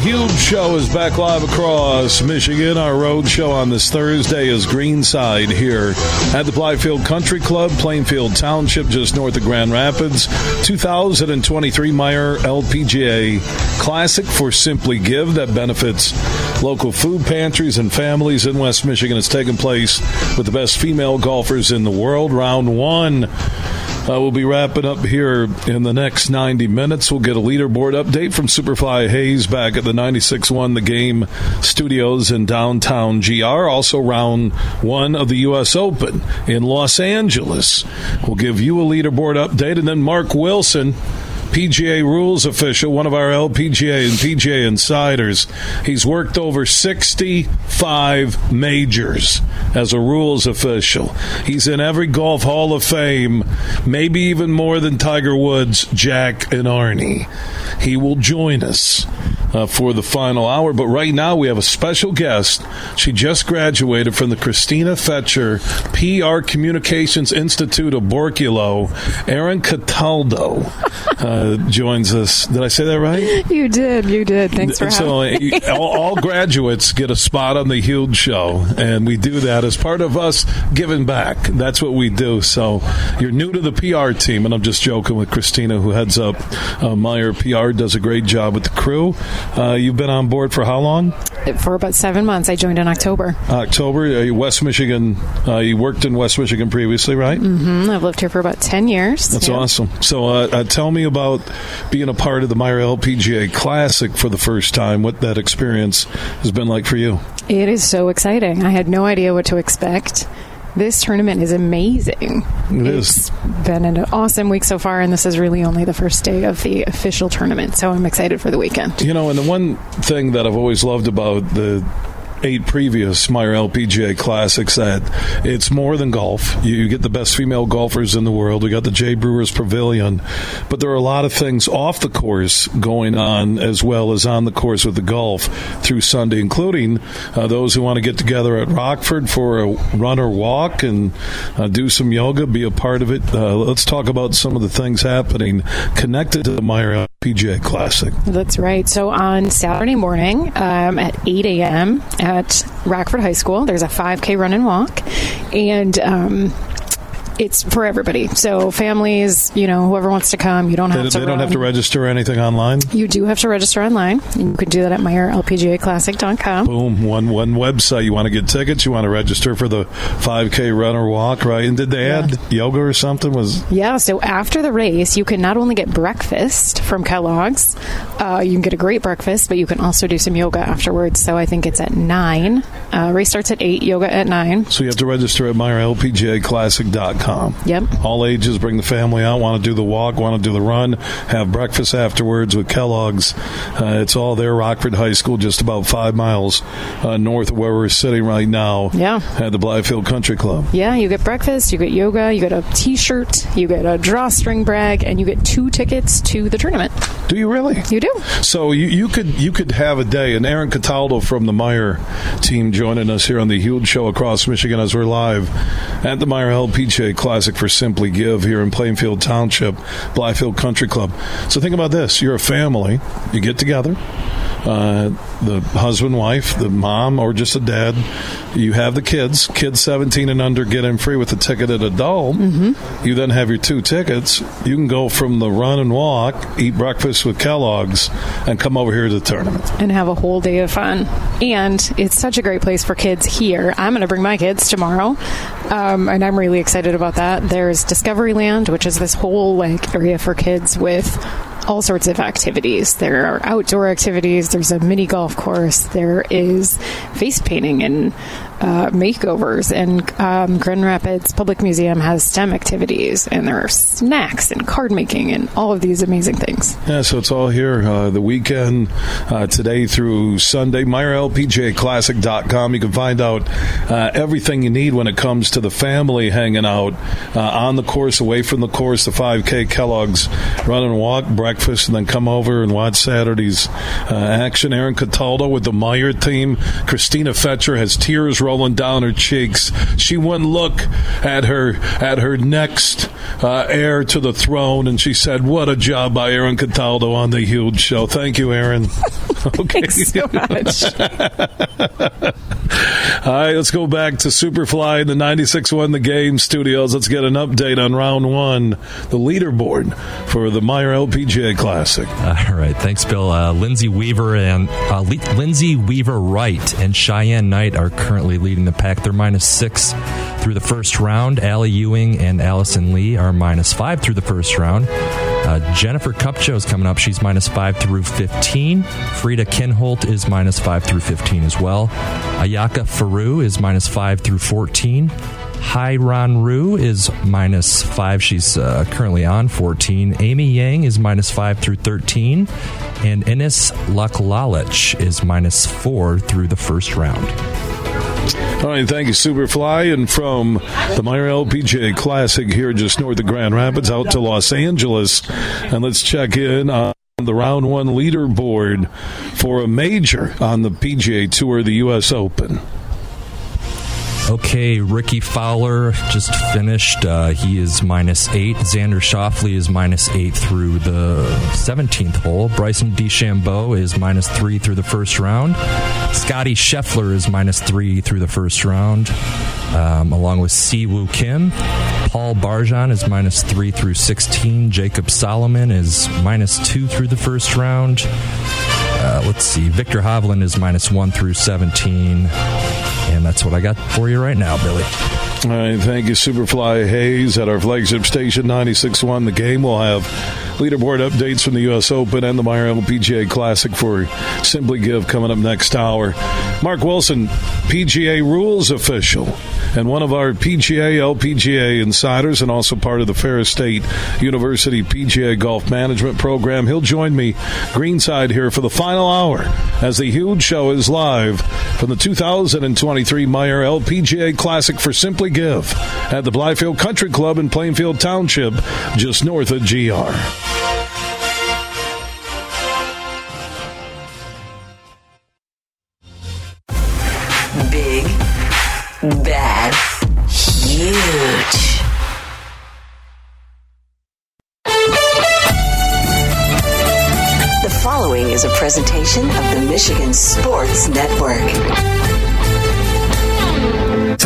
Huge Show is back live across Michigan. Our road show on this Thursday is Greenside here at the Blythefield Country Club, Plainfield Township, just north of Grand Rapids. 2023 Meijer LPGA Classic for Simply Give that benefits local food pantries and families in West Michigan. It's taking place with the best female golfers in the world. Round one. Uh, we'll be wrapping up here in the next 90 minutes. We'll get a leaderboard update from Superfly Hayes back at the 96-1 The Game studios in downtown GR. Also, round one of the U.S. Open in Los Angeles. We'll give you a leaderboard update. And then Mark Wilson PGA rules official, one of our LPGA and PGA insiders. He's worked over 65 majors as a rules official. He's in every Golf Hall of Fame, maybe even more than Tiger Woods, Jack, and Arnie. He will join us uh, for the final hour. But right now, we have a special guest. She just graduated from the Christina Fetcher PR Communications Institute of Borculo. Erin Cataldo uh, joins us. Did I say that right? You did. You did. Thanks for so, having me. uh, all, all graduates get a spot on the Huge Show, and we do that as part of us giving back. That's what we do. So you're new to the PR team, and I'm just joking with Christina, who heads up uh, Meijer PR, does a great job with the crew. Uh, you've been on board for how long? For about seven months. I joined in October. October. Uh, West Michigan. Uh, you worked in West Michigan previously, right? Mm-hmm. I've lived here for about 10 years. That's Yeah. awesome. So, uh, uh, tell me about being a part of the Meijer LPGA Classic for the first time. What that experience has been like for you? It is so exciting. I had no idea what to expect. This tournament is amazing. It it's Been an awesome week so far, and this is really only the first day of the official tournament. So I'm excited for the weekend. You know, and the one thing that I've always loved about the eight previous Meijer LPGA Classics that it's more than golf. You, get the best female golfers in the world. We got the Jay Brewers Pavilion, but there are a lot of things off the course going on as well as on the course with the golf through Sunday, including uh, those who want to get together at Rockford for a run or walk and uh, do some yoga, be a part of it. Uh, let's talk about some of the things happening connected to the Meijer LPGA Classic. That's right. So on Saturday morning um, at 8 a.m. at Rockford High School, there's a 5K run and walk, and um, it's for everybody. So families, you know, whoever wants to come, you don't They, have to. they don't have to register anything online. You do have to register online, you can do that at MeijerLPGAClassic.com. Boom, one one website. You want to get tickets. You want to register for the 5K run or walk, right? And did they add yoga or something? Was Yeah, so after the race, you can not only get breakfast from Kellogg's, uh, you can get a great breakfast, but you can also do some yoga afterwards. So I think it's at 9. Uh, race starts at 8, yoga at 9. so you have to register at MeijerLPGAClassic.com. Yep. All ages, bring the family out. Want to do the walk? Want to do the run? Have breakfast afterwards with Kellogg's. Uh, it's all there. Rockford High School, just about five miles uh, north of where we're sitting right now. Yeah. At the Blythefield Country Club. Yeah, you get breakfast, you get yoga, you get a t shirt, you get a drawstring brag, and you get two tickets to the tournament. Do you really? You do. So you, you could you could have a day, and Erin Cataldo from the Meijer team joining us here on the Huge Show across Michigan as we're live at the Meijer Classic for Simply Give here in Plainfield Township, Blythefield Country Club. So think about this: you're a family, you get together. Uh, the husband, wife, the mom, or just a dad. You have the kids. Kids 17 and under get in free with a ticketed adult. Mm-hmm. You then have your two tickets. You can go from the run and walk, eat breakfast with Kellogg's, and come over here to the tournament. and have a whole day of fun. And it's such a great place for kids here. I'm going to bring my kids tomorrow, um, and I'm really excited about that. There's Discovery Land, which is this whole like area for kids with all sorts of activities. There are outdoor activities. There's a mini golf course. There is face painting and uh, makeovers. And um, Grand Rapids Public Museum has STEM activities, and there are snacks and card making and all of these amazing things. Yeah, so it's all here uh, the weekend, uh, today through Sunday. MeijerLPGAClassic.com. You can find out uh, everything you need when it comes to the family hanging out uh, on the course, away from the course, the 5K Kellogg's run and walk, breakfast, and then come over and watch Saturday's uh, action. Erin Cataldo with the Meijer team. Christina Fetcher has tears rolling down her cheeks. She wouldn't look at her at her next uh, heir to the throne, and she said, "What a job by Erin Cataldo on the huge show." Thank you, Erin. Okay. Thanks so much. All right, let's go back to Superfly in the 96 1 the game studios. Let's get an update on round one, the leaderboard for the Meijer LPGA Classic. All right, thanks, Bill. Uh, Lindsey Weaver and uh, Le- Lindsey Weaver Wright and Cheyenne Knight are currently leading the pack. They're minus six through the first round. Ally Ewing and Allison Lee are minus five through the first round. Uh, Jennifer Kupcho is coming up. She's minus 5 through 15. Frida Kinhult is minus 5 through 15 as well. Ayaka Furue is minus 5 through 14. Haeran Ryu is minus 5. She's uh, currently on 14. Amy Yang is minus 5 through 13. And Ines Laklalech is minus 4 through the first round. All right, thank you, Superfly. And from the Meijer LPGA Classic here just north of Grand Rapids out to Los Angeles. And let's check in on the round one leaderboard for a major on the PGA Tour, the U.S. Open. Okay, Rickie Fowler just finished. Uh, he is minus eight. Xander Schauffele is minus eight through the 17th hole. Bryson DeChambeau is minus three through the first round. Scottie Scheffler is minus three through the first round, um, along with Si Woo Kim. Paul Barjon is minus three through 16. Jacob Solomon is minus two through the first round. Uh, let's see. Viktor Hovland is minus one through 17. And that's what I got for you right now, Billy. All right, thank you, Superfly Hayes, at our flagship station 96.1 The Game. We'll have leaderboard updates from the U.S. Open and the Meijer LPGA Classic for Simply Give coming up next hour. Mark Wilson, PGA rules official, and one of our PGA LPGA insiders, and also part of the Ferris State University PGA Golf Management Program. He'll join me greenside here for the final hour as the huge show is live from the 2023 Meijer LPGA Classic for Simply Give at the Blythefield Country Club in Plainfield Township, just north of GR. Presentation of the Michigan Sports Network.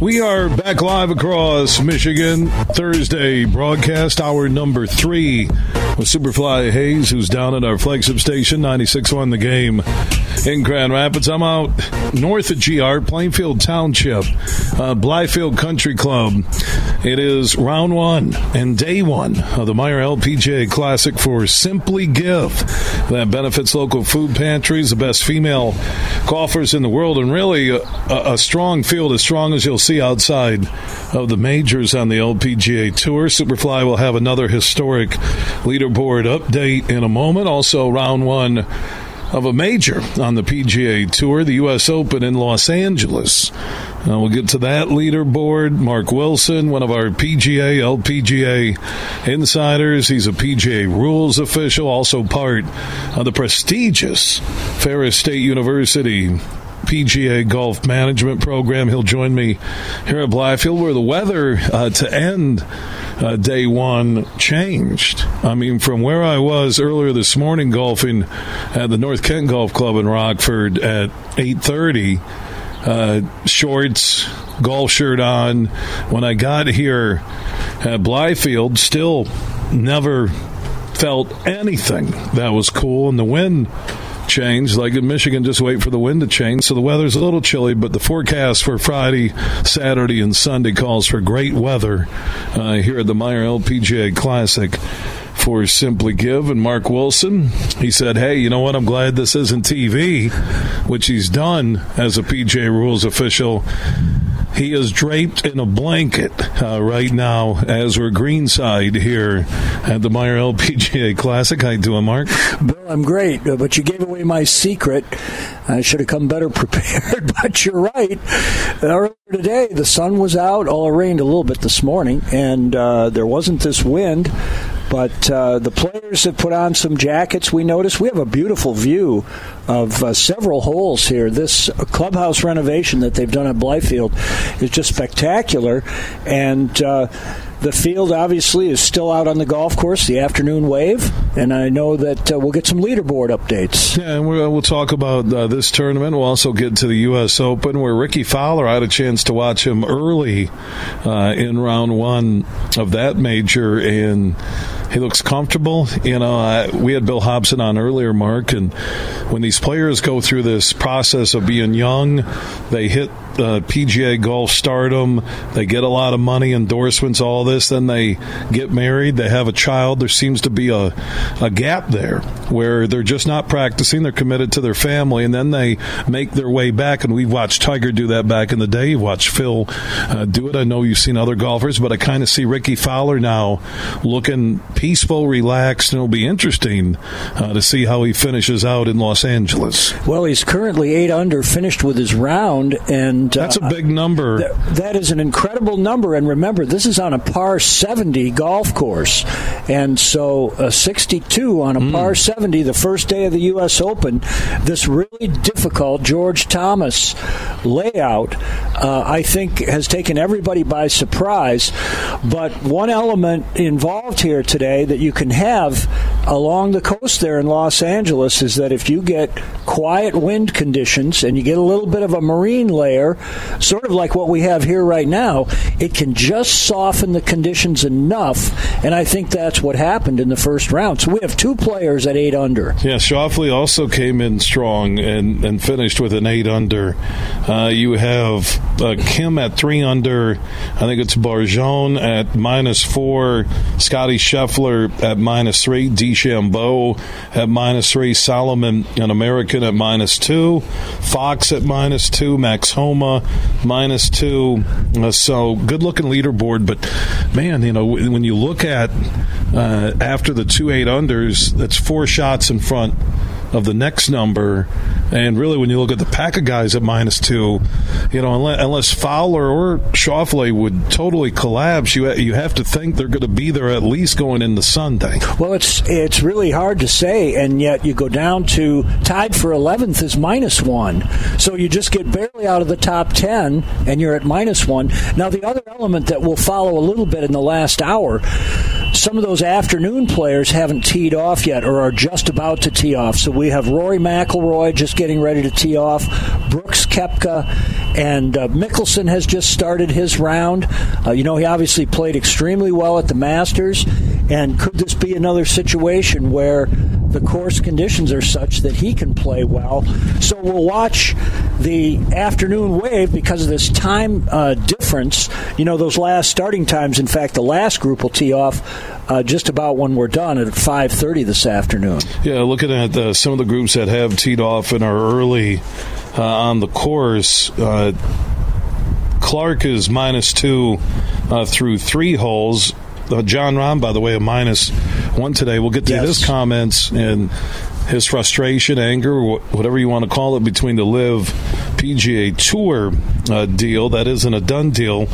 We are back live across Michigan. Thursday broadcast, hour number three with Superfly Hayes, who's down at our flagship station, 96.1 The Game in Grand Rapids. I'm out north of GR, Plainfield Township, uh, Blythefield Country Club. It is round one and day one of the Meijer LPGA Classic for Simply Give. That benefits local food pantries, the best female golfers in the world, and really a, a strong field, as strong as you'll see outside of the majors on the LPGA Tour. Superfly will have another historic leaderboard update in a moment. Also, round one of a major on the PGA Tour, the U.S. Open in Los Angeles. Uh, we'll get to that leaderboard. Mark Wilson, one of our PGA, LPGA insiders. He's a PGA rules official, also part of the prestigious Ferris State University PGA Golf Management Program. He'll join me here at Blythefield, where the weather uh, to end uh, day one changed. I mean, from where I was earlier this morning golfing at the North Kent Golf Club in Rockford at eight thirty, uh, shorts, golf shirt on. When I got here at Blythefield, still never felt anything that was cool, and the wind changed. Like in Michigan, just wait for the wind to change. So the weather's a little chilly, but the forecast for Friday, Saturday, and Sunday calls for great weather uh, here at the Meijer LPGA Classic for Simply Give. And Mark Wilson, he said, Hey, you know what? I'm glad this isn't TV, which he's done as a PGA rules official. He is draped in a blanket uh, right now as we're greenside here at the Meijer LPGA Classic. How you doing, Mark? I'm great, uh, but you gave away my secret. I should have come better prepared, but you're right. Earlier today, the sun was out. All it rained a little bit this morning, and uh, there wasn't this wind. But uh, the players have put on some jackets. We noticed we have a beautiful view of uh, several holes here. This clubhouse renovation that they've done at Blythefield is just spectacular, and. The field obviously is still out on the golf course, the afternoon wave, and I know that uh, we'll get some leaderboard updates. Yeah, and we'll talk about uh, this tournament. We'll also get to the U.S. Open, where Rickie Fowler, I had a chance to watch him early uh, in round one of that major, and he looks comfortable. You know, we had Bill Hobson on earlier, Mark, and when these players go through this process of being young, they hit PGA golf stardom. They get a lot of money, endorsements, all this. Then they get married. They have a child. There seems to be a, a gap there where they're just not practicing. They're committed to their family, and then they make their way back. And we've watched Tiger do that back in the day. You've watched Phil uh, do it. I know you've seen other golfers, but I kind of see Rickie Fowler now looking peaceful, relaxed, and it'll be interesting uh, to see how he finishes out in Los Angeles. Well, he's currently eight under, finished with his round, and uh, that's a big number. Th- that is an incredible number. And remember, this is on a par 70 golf course. And so a 62 on a mm. par 70 the first day of the U.S. Open, this really difficult George Thomas layout, uh, I think, has taken everybody by surprise. But one element involved here today that you can have along the coast there in Los Angeles is that if you get quiet wind conditions and you get a little bit of a marine layer, sort of like what we have here right now, it can just soften the conditions enough. And I think that's what happened in the first round. So we have two players at eight under. Yeah, Schauffele also came in strong and, and finished with an eight under. Uh, you have uh, Kim at three under. I think it's Barjon at minus four. Scottie Scheffler at minus three. DeChambeau at minus three. Solomon, an American, at minus two. Fox at minus two. Max Homa minus two. Uh, so good looking leaderboard, but man, you know when you look at uh, after the two eight unders, that's four shots in front of the next number. And really, when you look at the pack of guys at minus two, you know, unless, unless Fowler or Schauffele would totally collapse, you you have to think they're going to be there at least going into Sunday. Well, it's it's really hard to say, and yet you go down to tied for 11th is minus one, so you just get barely out of the top 10, and you're at minus one. Now, the other element that will follow a little bit in the last hour, some of those afternoon players haven't teed off yet, or are just about to tee off. So we have Rory McIlroy just getting ready to tee off, Brooks Koepka, and uh, Mickelson has just started his round. Uh, you know, he obviously played extremely well at the Masters, and could this be another situation where the course conditions are such that he can play well? So we'll watch the afternoon wave because of this time uh, difference. You know, those last starting times. In fact, the last group will tee off uh, just about when we're done at 5.30 this afternoon. Yeah, looking at uh, some of the groups that have teed off and are early uh, on the course, uh, Clark is minus two uh, through three holes. Uh, Jon Rahm, by the way, a minus one today. We'll get to yes. his comments and his frustration, anger, whatever you want to call it, between the LIV PGA Tour uh, deal. That isn't a done deal.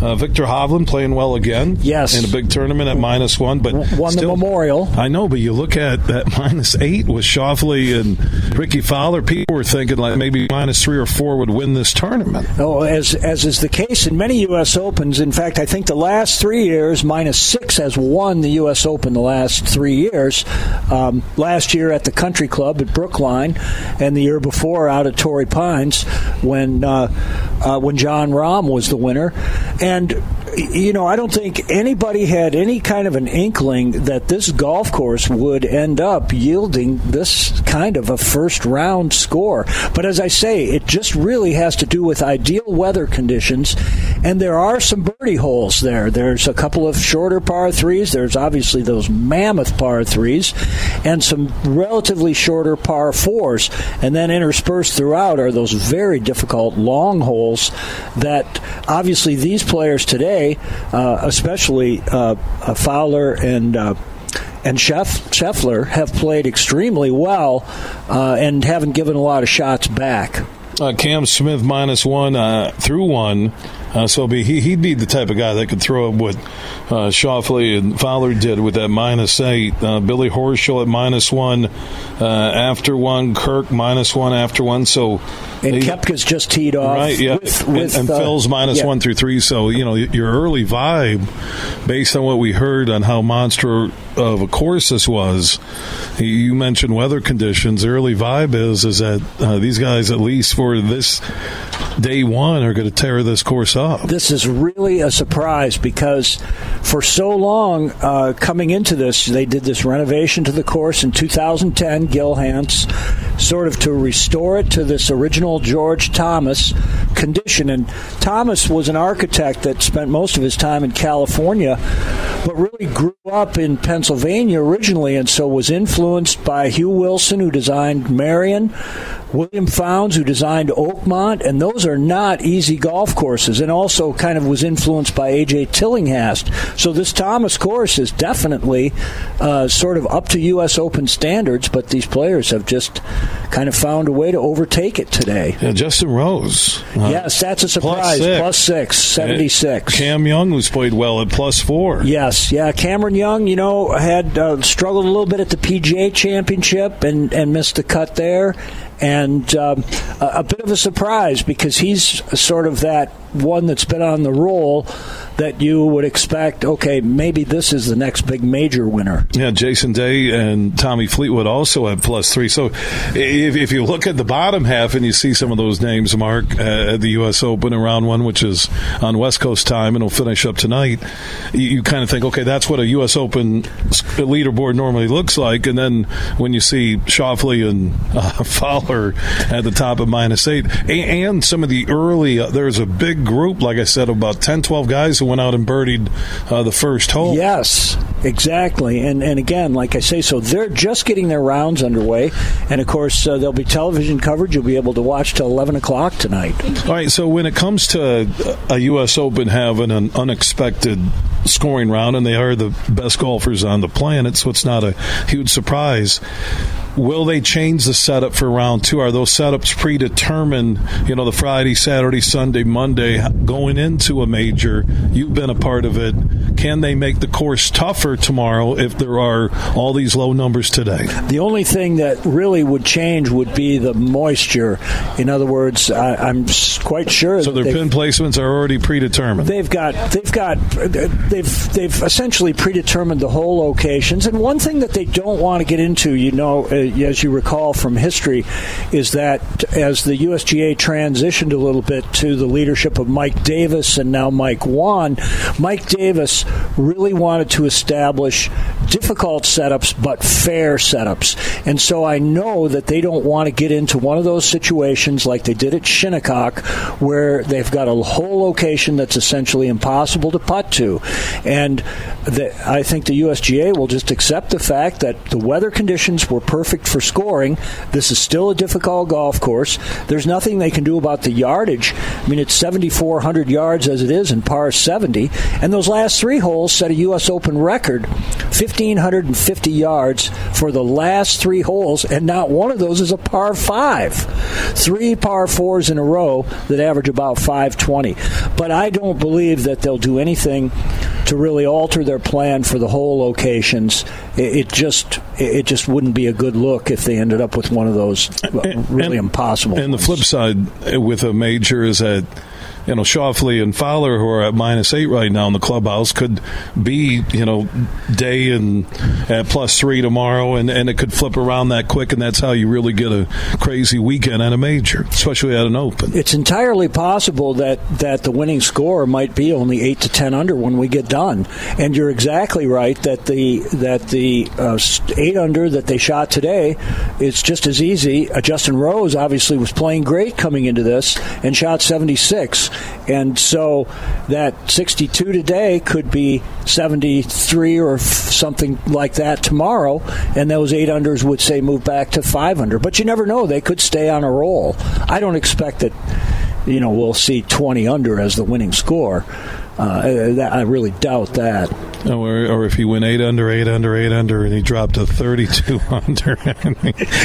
Uh, Viktor Hovland playing well again. Yes. In a big tournament at minus one, but won still, the Memorial. I know, but you look at that minus eight with Schauffele and Rickie Fowler. People were thinking like maybe minus three or four would win this tournament. Oh, as as is the case in many U.S. Opens. In fact, I think the last three years, minus six has won the U.S. Open the last three years. Um, last year at the Country Club at Brookline, and the year before out at Torrey Pines when uh, uh, when Jon Rahm was the winner. And you know, I don't think anybody had any kind of an inkling that this golf course would end up yielding this kind of a first round score. But as I say, it just really has to do with ideal weather conditions And there are some birdie holes there. There's a couple of shorter par threes. There's obviously those mammoth par threes, and some relatively shorter par fours. And then interspersed throughout are those very difficult long holes that obviously these players today, uh, especially uh, uh Fowler and uh, and Scheffler have played extremely well uh, and haven't given a lot of shots back. Uh, Cam Smith minus one uh, through one. Uh, so be, he, he'd be the type of guy that could throw up what uh, Schauffele and Fowler did with that minus eight. Uh, Billy Horschel at minus one uh, after one. Kirk minus one after one. So and he, Koepka's just teed off, right? Yeah, with, and, with, and, Phil's minus yeah. one through three. So you know your early vibe, based on what we heard on how monster of a course this was. You mentioned weather conditions. The Early vibe is is that uh, these guys, at least for this day one, are going to tear this course up. This is really a surprise because for so long, uh, coming into this, they did this renovation to the course in 2010. Gil Hanse, sort of to restore it to this original George Thomas condition. And Thomas was an architect that spent most of his time in California, but really grew up in Pennsylvania originally, and so was influenced by Hugh Wilson, who designed Merion. William Fownes, who designed Oakmont, and those are not easy golf courses, and also kind of was influenced by A.J. Tillinghast. So this Thomas course is definitely uh, sort of up to U.S. Open standards, but these players have just kind of found a way to overtake it today. Yeah, Justin Rose. Uh, yes, that's a surprise. Plus six, plus six 76. Cam Young, who's played well at plus four. Yes, yeah. Cameron Young, you know, had uh, struggled a little bit at the PGA Championship and, and missed the cut there and um, a, a, bit of a surprise because he's sort of that one that's been on the roll that you would expect, okay, maybe this is the next big major winner. Yeah, Jason Day and Tommy Fleetwood also have plus three. So if, if you look at the bottom half and you see some of those names, Mark, uh, at the U.S. Open in round one, which is on West Coast time and will finish up tonight, you, you kind of think, okay, that's what a U.S. Open leaderboard normally looks like. And then when you see Schauffele and uh, Fowler at the top of minus eight, and, and some of the early, uh, there's a big group, like I said, about 10, 12 guys who went out and birdied uh, the first hole. Yes, exactly. And and again, like I say, so they're just getting their rounds underway, and of course uh, there'll be television coverage you'll be able to watch till eleven o'clock tonight. All right. So when it comes to a U.S. Open having an unexpected scoring round, and they are the best golfers on the planet, so it's not a huge surprise Will they change the setup for round two? Are those setups predetermined? You know, the Friday, Saturday, Sunday, Monday going into a major. You've been a part of it. Can they make the course tougher tomorrow if there are all these low numbers today? The only thing that really would change would be the moisture. In other words, I, am quite sure. So their pin placements are already predetermined. They've got, they've got, they've they've essentially predetermined the whole locations. And one thing that they don't want to get into, you know Uh, as you recall from history, is that as the USGA transitioned a little bit to the leadership of Mike Davis and now Mike Whan, Mike Davis really wanted to establish difficult setups but fair setups. And so I know that they don't want to get into one of those situations like they did at Shinnecock where they've got a whole location that's essentially impossible to putt to. And the, I think the USGA will just accept the fact that the weather conditions were perfect perfect for scoring. This is still a difficult golf course. There's nothing they can do about the yardage. I mean, it's 7,400 yards as it is in par 70. And those last three holes set a U.S. Open record 1,550 yards for the last three holes, and not one of those is a par five. Three par fours in a row that average about 520. But I don't believe that they'll do anything to really alter their plan for the whole locations. It, it just it just wouldn't be a good look if they ended up with one of those really and, impossible. And ones. the flip side with a major is that you know, Schauffele and Fowler, who are at minus eight right now in the clubhouse, could be, you know, day and at plus three tomorrow, and, and it could flip around that quick, and that's how you really get a crazy weekend at a major, especially at an open. It's entirely possible that, that the winning score might be only eight to ten under when we get done, and you're exactly right that the that the uh, eight under that they shot today, it's just as easy. Uh, Justin Rose obviously was playing great coming into this and shot 76. And so that 62 today could be 73 or f- something like that tomorrow, and those eight unders would say move back to five under. But you never know; they could stay on a roll. I don't expect that. You know, we'll see 20 under as the winning score. Uh, I really doubt that. Or, or if he went eight under, eight under, eight under, and he dropped to 32 under.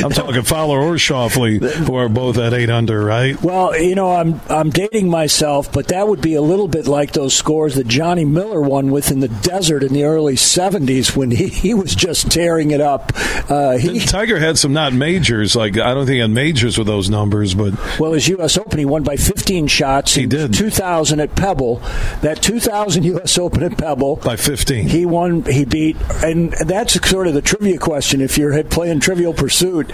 I'm talking Fowler or Schauffele, who are both at eight under, right? Well, you know, I'm I'm dating myself, but that would be a little bit like those scores that Johnny Miller won with in the desert in the early 70s when he, he was just tearing it up. Uh, he, Tiger had some not majors, like I don't think he had majors with those numbers, but well, his U.S. Open, he won by 15 shots. He did 2000 at Pebble. That 2000 U.S. Open at Pebble by 15. He won. He beat, and that's sort of the trivia question. If you're playing Trivial Pursuit,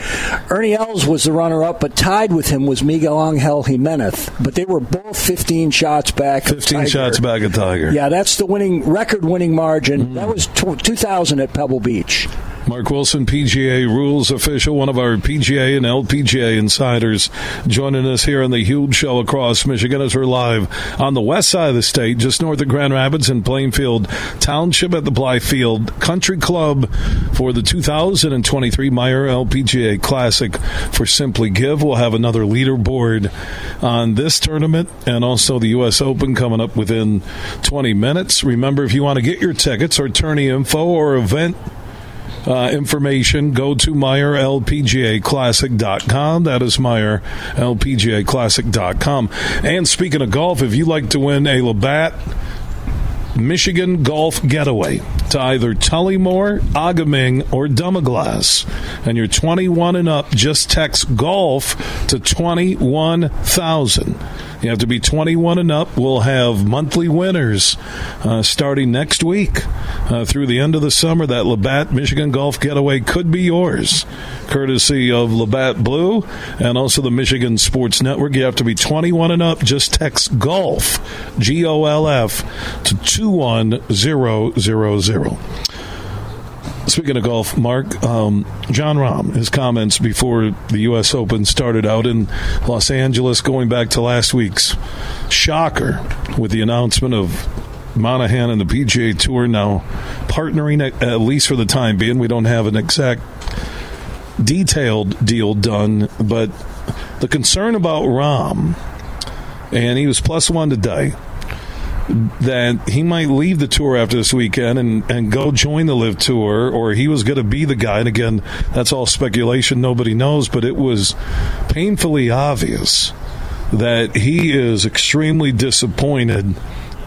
Ernie Els was the runner-up, but tied with him was Miguel Angel Jimenez. But they were both 15 shots back. 15 shots back at Tiger. Yeah, that's the winning record-winning margin. Mm. That was t- 2000 at Pebble Beach. Mark Wilson, PGA rules official, one of our PGA and LPGA insiders, joining us here on the huge show across Michigan as we're live on the west side of the state, just north of Grand Rapids in Plainfield Township at the Blythefield Country Club for the 2023 Meijer LPGA Classic for Simply Give. We'll have another leaderboard on this tournament and also the U.S. Open coming up within 20 minutes. Remember, if you want to get your tickets or tourney info or event uh, information, go to MeijerLPGAClassic.com. That is MeijerLPGAClassic.com. And speaking of golf, if you like to win a Labatt Michigan Golf Getaway to either Tullymore, A-Ga-Ming, or Dunmaglas. And you're 21 and up, just text golf to 21,000. You have to be 21 and up. We'll have monthly winners uh, starting next week uh, through the end of the summer. That Labatt Michigan Golf Getaway could be yours, courtesy of Labatt Blue and also the Michigan Sports Network. You have to be 21 and up. Just text golf, G O L F, to 21000. Speaking of golf, Mark, um, Jon Rahm, his comments before the U.S. Open started out in Los Angeles, going back to last week's shocker with the announcement of Monahan and the PGA Tour now partnering, at, at least for the time being. We don't have an exact detailed deal done, but the concern about Rahm, and he was plus one today that he might leave the tour after this weekend and, and go join the LIV tour, or he was going to be the guy. And again, that's all speculation. Nobody knows, but it was painfully obvious that he is extremely disappointed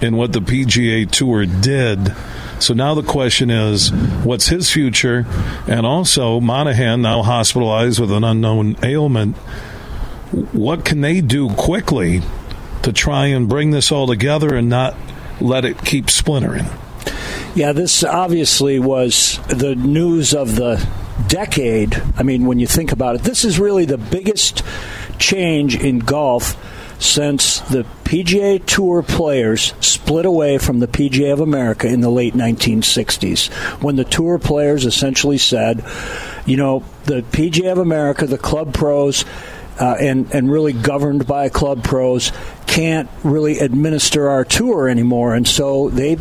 in what the PGA Tour did. So now the question is, what's his future? And also, Monahan now hospitalized with an unknown ailment. What can they do quickly to try and bring this all together and not let it keep splintering. Yeah, this obviously was the news of the decade. I mean, when you think about it, this is really the biggest change in golf since the PGA Tour players split away from the PGA of America in the late 1960s, when the Tour players essentially said, you know, the PGA of America, the club pros, uh, and and really governed by club pros can't really administer our tour anymore, and so they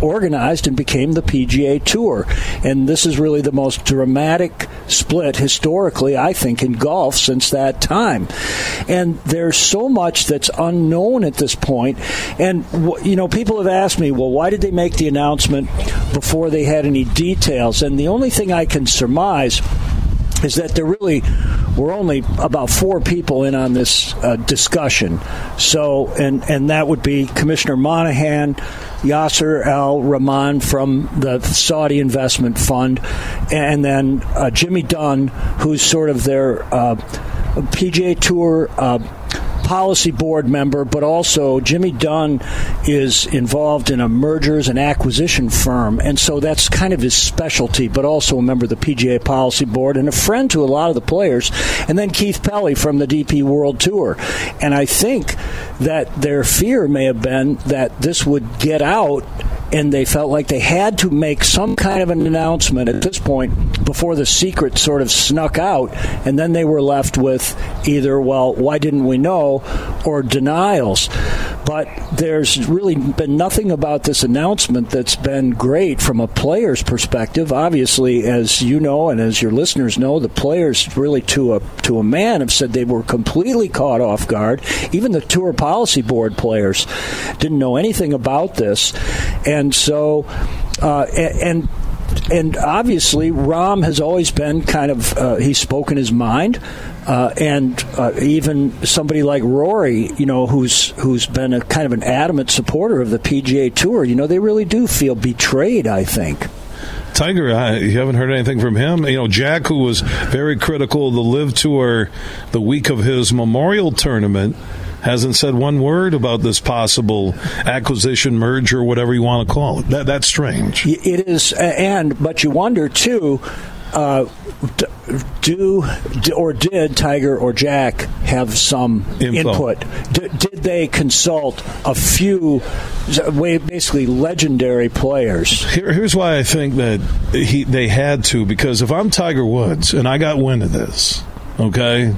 organized and became the PGA Tour. And this is really the most dramatic split historically, I think, in golf since that time. And there's so much that's unknown at this point. And you know, people have asked me, well, why did they make the announcement before they had any details? And the only thing I can surmise is that there really were only about four people in on this uh, discussion. So, and and that would be Commissioner Monahan, Yasir Al-Rumayyan from the Saudi Investment Fund, and then uh, Jimmy Dunn, who's sort of their uh, PGA Tour uh, policy board member, but also Jimmy Dunn is involved in a mergers and acquisition firm, and so that's kind of his specialty. But also a member of the PGA policy board and a friend to a lot of the players. And then Keith Pelley from the DP World Tour, and I think that their fear may have been that this would get out and they felt like they had to make some kind of an announcement at this point before the secret sort of snuck out, and then they were left with either, well, why didn't we know, or denials. but there's really been nothing about this announcement that's been great from a player's perspective. Obviously, as you know and as your listeners know, the players really to a to a man have said they were completely caught off guard. Even the tour policy board players didn't know anything about this, and so uh, and and obviously Rahm has always been kind of uh, he's spoken his mind. Uh, and uh, even somebody like Rory, you know, who's who's been a kind of an adamant supporter of the PGA Tour, you know, they really do feel betrayed. I think. Tiger, I, you haven't heard anything from him. You know, Jack, who was very critical of the LIV Tour the week of his Memorial Tournament, hasn't said one word about this possible acquisition, merger, whatever you want to call it. That, that's strange. It is, and but you wonder too. Uh, do or did Tiger or Jack have some Info. input? D- did they consult a few, basically legendary players? Here, here's why I think that he they had to because if I'm Tiger Woods and I got wind of this, okay,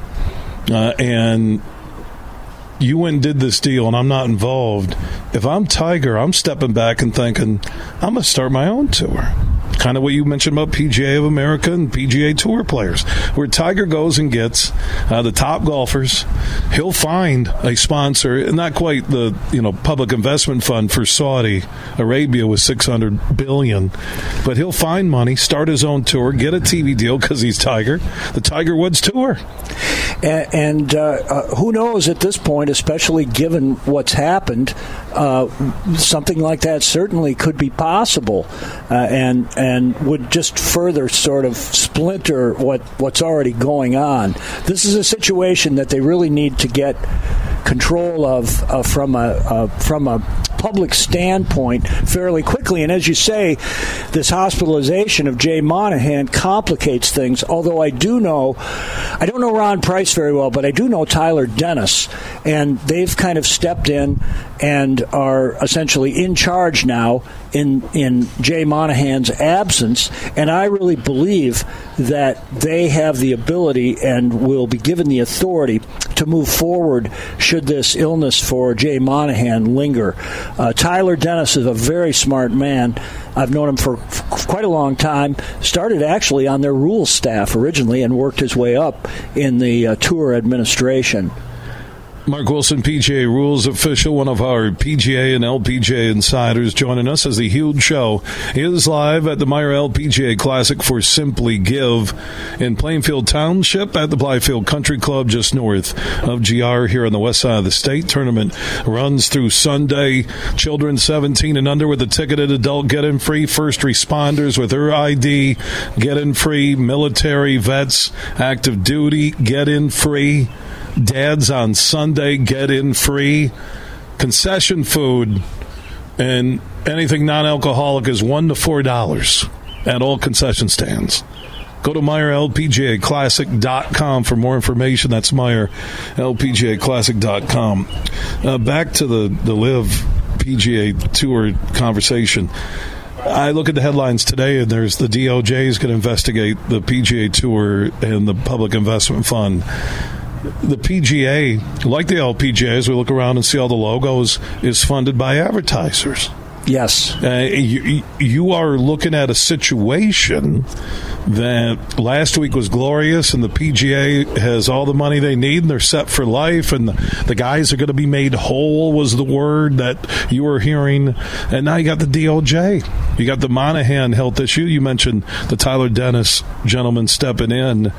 uh, and you went and did this deal and I'm not involved. If I'm Tiger, I'm stepping back and thinking, I'm going to start my own tour. Kind of what you mentioned about PGA of America and PGA Tour players, where Tiger goes and gets uh, the top golfers. He'll find a sponsor, not quite the you know public investment fund for Saudi Arabia with six hundred billion, but he'll find money, start his own tour, get a TV deal because he's Tiger, the Tiger Woods Tour. And, and uh, uh, who knows at this point, especially given what's happened, uh, something like that certainly could be possible, uh, and and would just further sort of splinter what what's already going on. This is a situation that they really need to get control of uh, from a uh, from a public standpoint fairly quickly. And as you say, this hospitalization of Jay Monahan complicates things. Although I do know, I don't know Ron Price very well, but I do know Tyler Dennis, and they've kind of stepped in and are essentially in charge now in in Jay Monahan's absence. And I really believe that they have the ability and will be given the authority to move forward should this illness for Jay Monahan linger. Uh, Tyler Dennis is a very smart man. I've known him for, quite a long time. Started actually on their rules staff originally and worked his way up in the uh, tour administration. Mark Wilson, PGA Rules official, one of our PGA and LPGA insiders, joining us as the huge show is live at the Meijer LPGA Classic for Simply Give in Plainfield Township at the Blythefield Country Club, just north of GR here on the west side of the state. Tournament runs through Sunday. Children 17 and under with a ticketed adult get in free. First responders with their ID get in free. Military vets, active duty get in free. Dads on Sunday get in free. Concession food and anything non alcoholic is one to four dollars at all concession stands. Go to MeijerLPGAClassic.com for more information. That's MeijerLPGAClassic.com. Uh, back to the, the LIV PGA Tour conversation. I look at the headlines today, and there's the DOJ is going to investigate the PGA Tour and the Public Investment Fund the PGA, like the LPGA, as we look around and see all the logos, is funded by advertisers. Yes. Uh, you, you are looking at a situation that last week was glorious, and the PGA has all the money they need, and they're set for life, and the, the guys are going to be made whole, was the word that you were hearing. And now you got the DOJ. You got the Monahan health issue. You mentioned the Tyler Dennis gentleman stepping in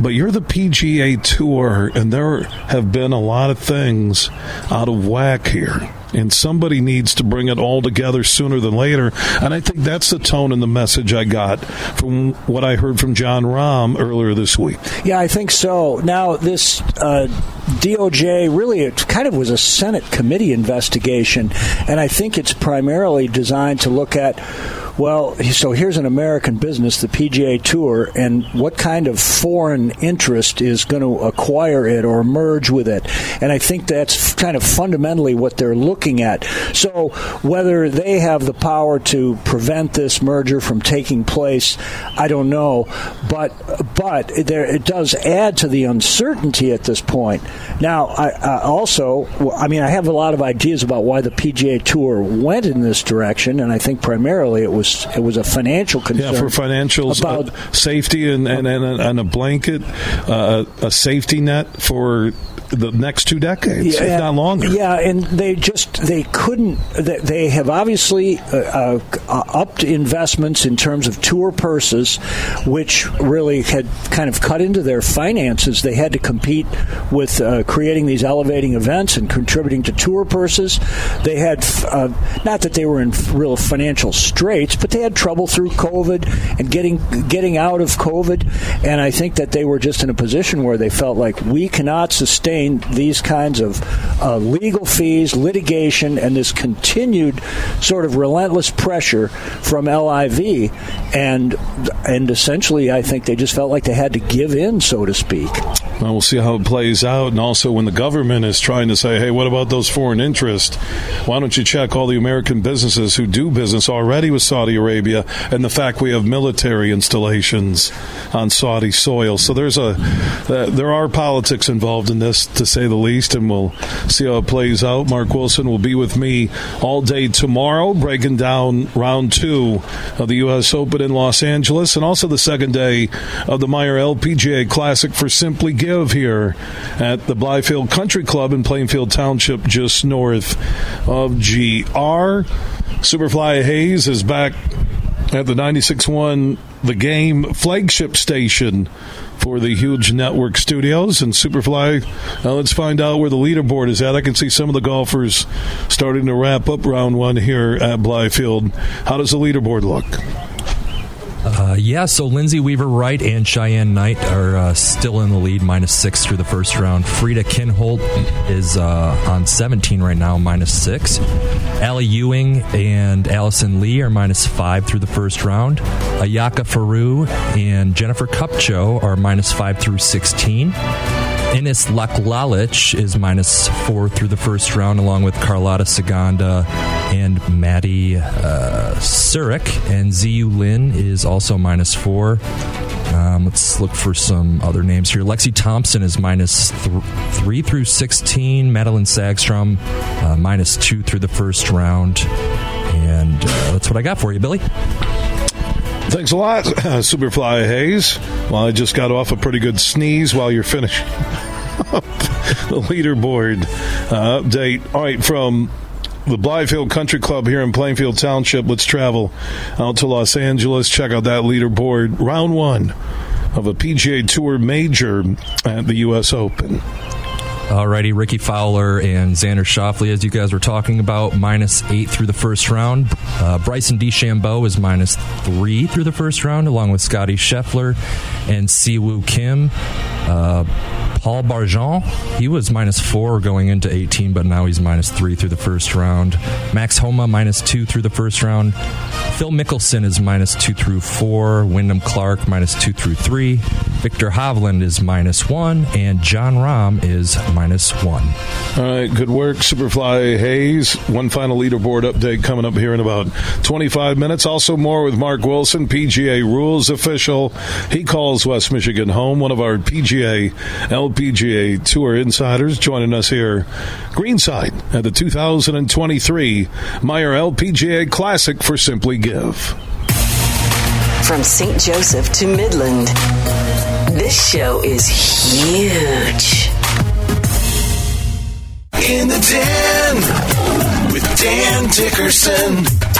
but you're the PGA Tour, and there have been a lot of things out of whack here. And somebody needs to bring it all together sooner than later. And I think that's the tone and the message I got from what I heard from Jon Rahm earlier this week. Yeah, I think so. Now, this uh, DOJ really it kind of was a Senate committee investigation, and I think it's primarily designed to look at Well, so here's an American business, the PGA Tour, and what kind of foreign interest is going to acquire it or merge with it? And I think that's kind of fundamentally what they're looking at. So whether they have the power to prevent this merger from taking place, I don't know. But but there, it does add to the uncertainty at this point. Now, I, also, I mean, I have a lot of ideas about why the PGA Tour went in this direction, and I think primarily it was it was a financial concern. Yeah, for financial about uh, safety and, and, and, a, and a blanket, uh, a safety net for the next two decades, if not longer. Yeah, and they just they couldn't. They, they have obviously uh, uh, upped investments in terms of tour purses, which really had kind of cut into their finances. They had to compete with uh, creating these elevating events and contributing to tour purses. They had uh, not that they were in real financial straits, but they had trouble through COVID and getting getting out of COVID. And I think that they were just in a position where they felt like we cannot sustain these kinds of uh, legal fees, litigation, and this continued sort of relentless pressure from LIV, and and essentially, I think they just felt like they had to give in, so to speak. Well, we'll see how it plays out. And also, when the government is trying to say, hey, what about those foreign interests? Why don't you check all the American businesses who do business already with Saudi Arabia and the fact we have military installations on Saudi soil? So there's a, uh, there are politics involved in this, to say the least, and we'll see how it plays out. Mark Wilson will be with me all day tomorrow, breaking down round two of the U.S. Open in Los Angeles and also the second day of the Meijer LPGA Classic for Simply Give here at the Blythefield Country Club in Plainfield Township, just north of GR. Superfly Hayes is back at the 96.1 The Game flagship station for the huge network studios and Superfly. Now let's find out where the leaderboard is at. I can see some of the golfers starting to wrap up round one here at Blythefield. How does the leaderboard look? Uh, yeah, so Lindsey Weaver Wright and Cheyenne Knight are uh, still in the lead, minus six through the first round. Frida Kinhult is uh, on 17 right now, minus six. Ally Ewing and Allison Lee are minus five through the first round. Ayaka Furue and Jennifer Kupcho are minus five through 16. Ines Laklalech is minus four through the first round, along with Carlota Ciganda and Maddie uh, Szeryk. And Xiyu Lin is also minus four. Um, let's look for some other names here. Lexi Thompson is minus th- three through 16. Madelene Sagstrom, uh, minus two through the first round. And uh, that's what I got for you, Billy. Thanks a lot, Superfly Hayes. Well, I just got off a pretty good sneeze while you're finishing the leaderboard uh, update. All right, from the Blythefield Country Club here in Plainfield Township, let's travel out to Los Angeles. Check out that leaderboard. Round one of a PGA Tour major at the U.S. Open. Alrighty, Rickie Fowler and Xander Schauffele, as you guys were talking about, minus eight through the first round. Uh, Bryson DeChambeau is minus three through the first round, along with Scottie Scheffler and Siwoo Kim. Uh, Paul Barjon, he was minus four going into 18, but now he's minus three through the first round. Max Homa minus two through the first round. Phil Mickelson is minus two through four. Wyndham Clark minus two through three. Viktor Hovland is minus one, and Jon Rahm is minus one. All right, good work, Superfly Hayes. One final leaderboard update coming up here in about 25 minutes. Also, more with Mark Wilson, PGA rules official. He calls West Michigan home, one of our PGA, LPGA Tour insiders, joining us here greenside at the 2023 Meijer LPGA Classic for Simply Give. From St. Joseph to Midland, this show is huge. In the Den with Dan Dickerson.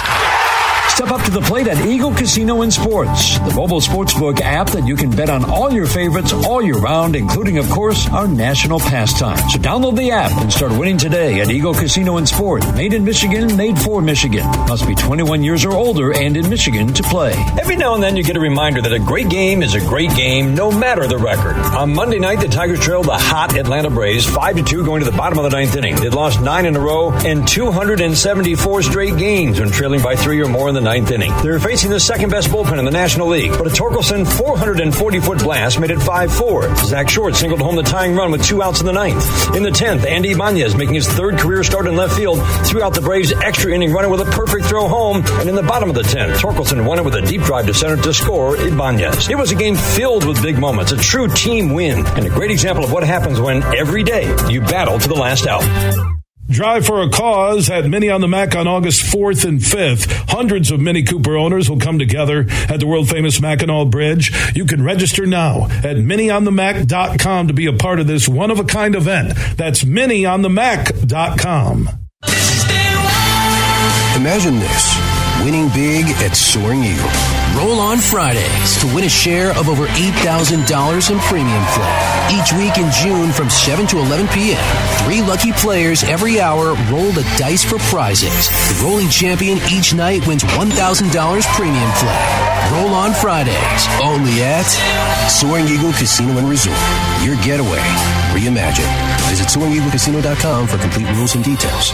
Step up to the plate at Eagle Casino and Sports, the mobile sportsbook app that you can bet on all your favorites all year round, including, of course, our national pastime. So download the app and start winning today at Eagle Casino and Sport. Made in Michigan, made for Michigan. Must be 21 years or older and in Michigan to play. Every now and then you get a reminder that a great game is a great game, no matter the record. On Monday night, the Tigers trailed the hot Atlanta Braves 5 to 2 going to the bottom of the ninth inning. They'd lost nine in a row and 274 straight games when trailing by three or more in the ninth inning. They're facing the second best bullpen in the National League, but a Torkelson 440 foot blast made it 5 4. Zach Short singled home the tying run with two outs in the ninth. In the 10th, Andy Ibanez making his third career start in left field threw out the Braves' extra inning runner with a perfect throw home. And in the bottom of the 10th, Torkelson won it with a deep drive to center to score Ibanez. It was a game filled with big moments, a true team win, and a great example of what happens when every day you battle to the last out. Drive for a Cause at Mini on the Mac on August 4th and 5th. Hundreds of Mini Cooper owners will come together at the world famous Mackinac Bridge. You can register now at minionthemac.com to be a part of this one of a kind event. That's minionthemac.com. Imagine this winning big at Soaring Eagle. Roll on Fridays to win a share of over $8,000 in premium play. Each week in June from 7 to 11 p.m., three lucky players every hour roll the dice for prizes. The rolling champion each night wins $1,000 premium play. Roll on Fridays, only at Soaring Eagle Casino and Resort. Your getaway reimagined. Visit SoaringEagleCasino.com for complete rules and details.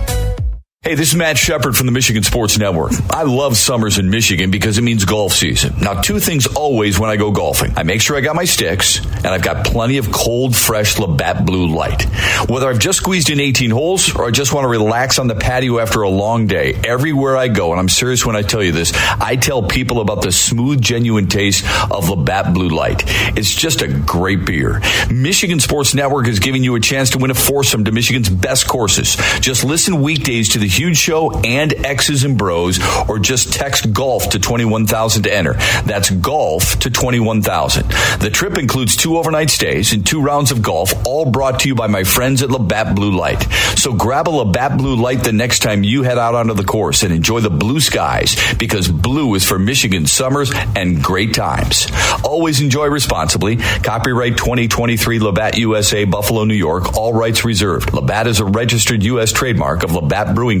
Hey, this is Matt Shepard from the Michigan Sports Network. I love summers in Michigan because it means golf season. Now, two things always when I go golfing. I make sure I got my sticks and I've got plenty of cold, fresh Labatt Blue Light. Whether I've just squeezed in 18 holes or I just want to relax on the patio after a long day, everywhere I go, and I'm serious when I tell you this, I tell people about the smooth, genuine taste of Labatt Blue Light. It's just a great beer. Michigan Sports Network is giving you a chance to win a foursome to Michigan's best courses. Just listen weekdays to the Huge Show and X's and Bros, or just text golf to 21,000 to enter. That's golf to 21,000. The trip includes two overnight stays and two rounds of golf, all brought to you by my friends at Labatt Blue Light. So grab a Labatt Blue Light the next time you head out onto the course and enjoy the blue skies because blue is for Michigan summers and great times. Always enjoy responsibly. Copyright 2023 Labatt USA, Buffalo, New York. All rights reserved. Labatt is a registered U.S. trademark of Labatt Brewing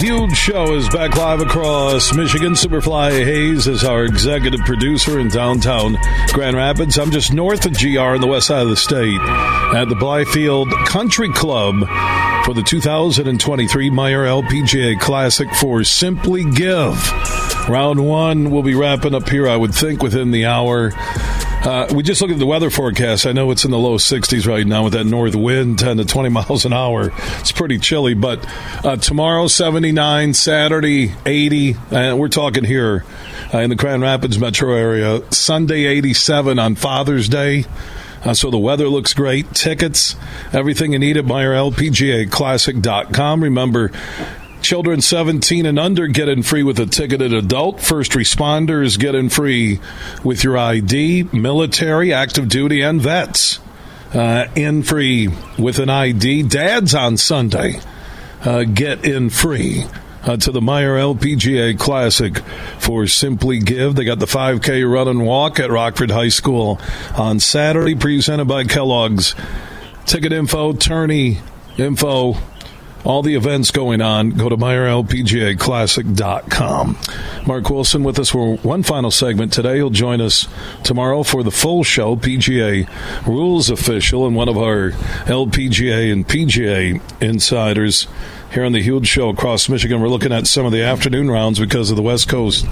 Huge Show is back live across Michigan. Superfly Hayes is our executive producer in downtown Grand Rapids. I'm just north of GR on the west side of the state at the Blythefield Country Club for the 2023 Meijer LPGA Classic for Simply Give. Round one will be wrapping up here, I would think, within the hour. Uh, we just look at the weather forecast. I know it's in the low 60s right now with that north wind, 10 to 20 miles an hour. It's pretty chilly, but uh, tomorrow 79, Saturday 80, and we're talking here uh, in the Grand Rapids metro area. Sunday 87 on Father's Day. Uh, so the weather looks great. Tickets, everything you need at MeijerLPGAClassic.com. Remember, Children 17 and under get in free with a ticketed adult. First responders get in free with your ID. Military, active duty, and vets uh, in free with an ID. Dads on Sunday uh, get in free. Uh, to the Meijer LPGA Classic for Simply Give. They got the 5K run and walk at Rockford High School on Saturday, presented by Kellogg's. Ticket info, tourney info, all the events going on, go to MeijerLPGAClassic.com. Mark Wilson with us for one final segment today. He'll join us tomorrow for the full show, PGA Rules Official, and one of our LPGA and PGA insiders here on the huge show across Michigan. We're looking at some of the afternoon rounds because of the West Coast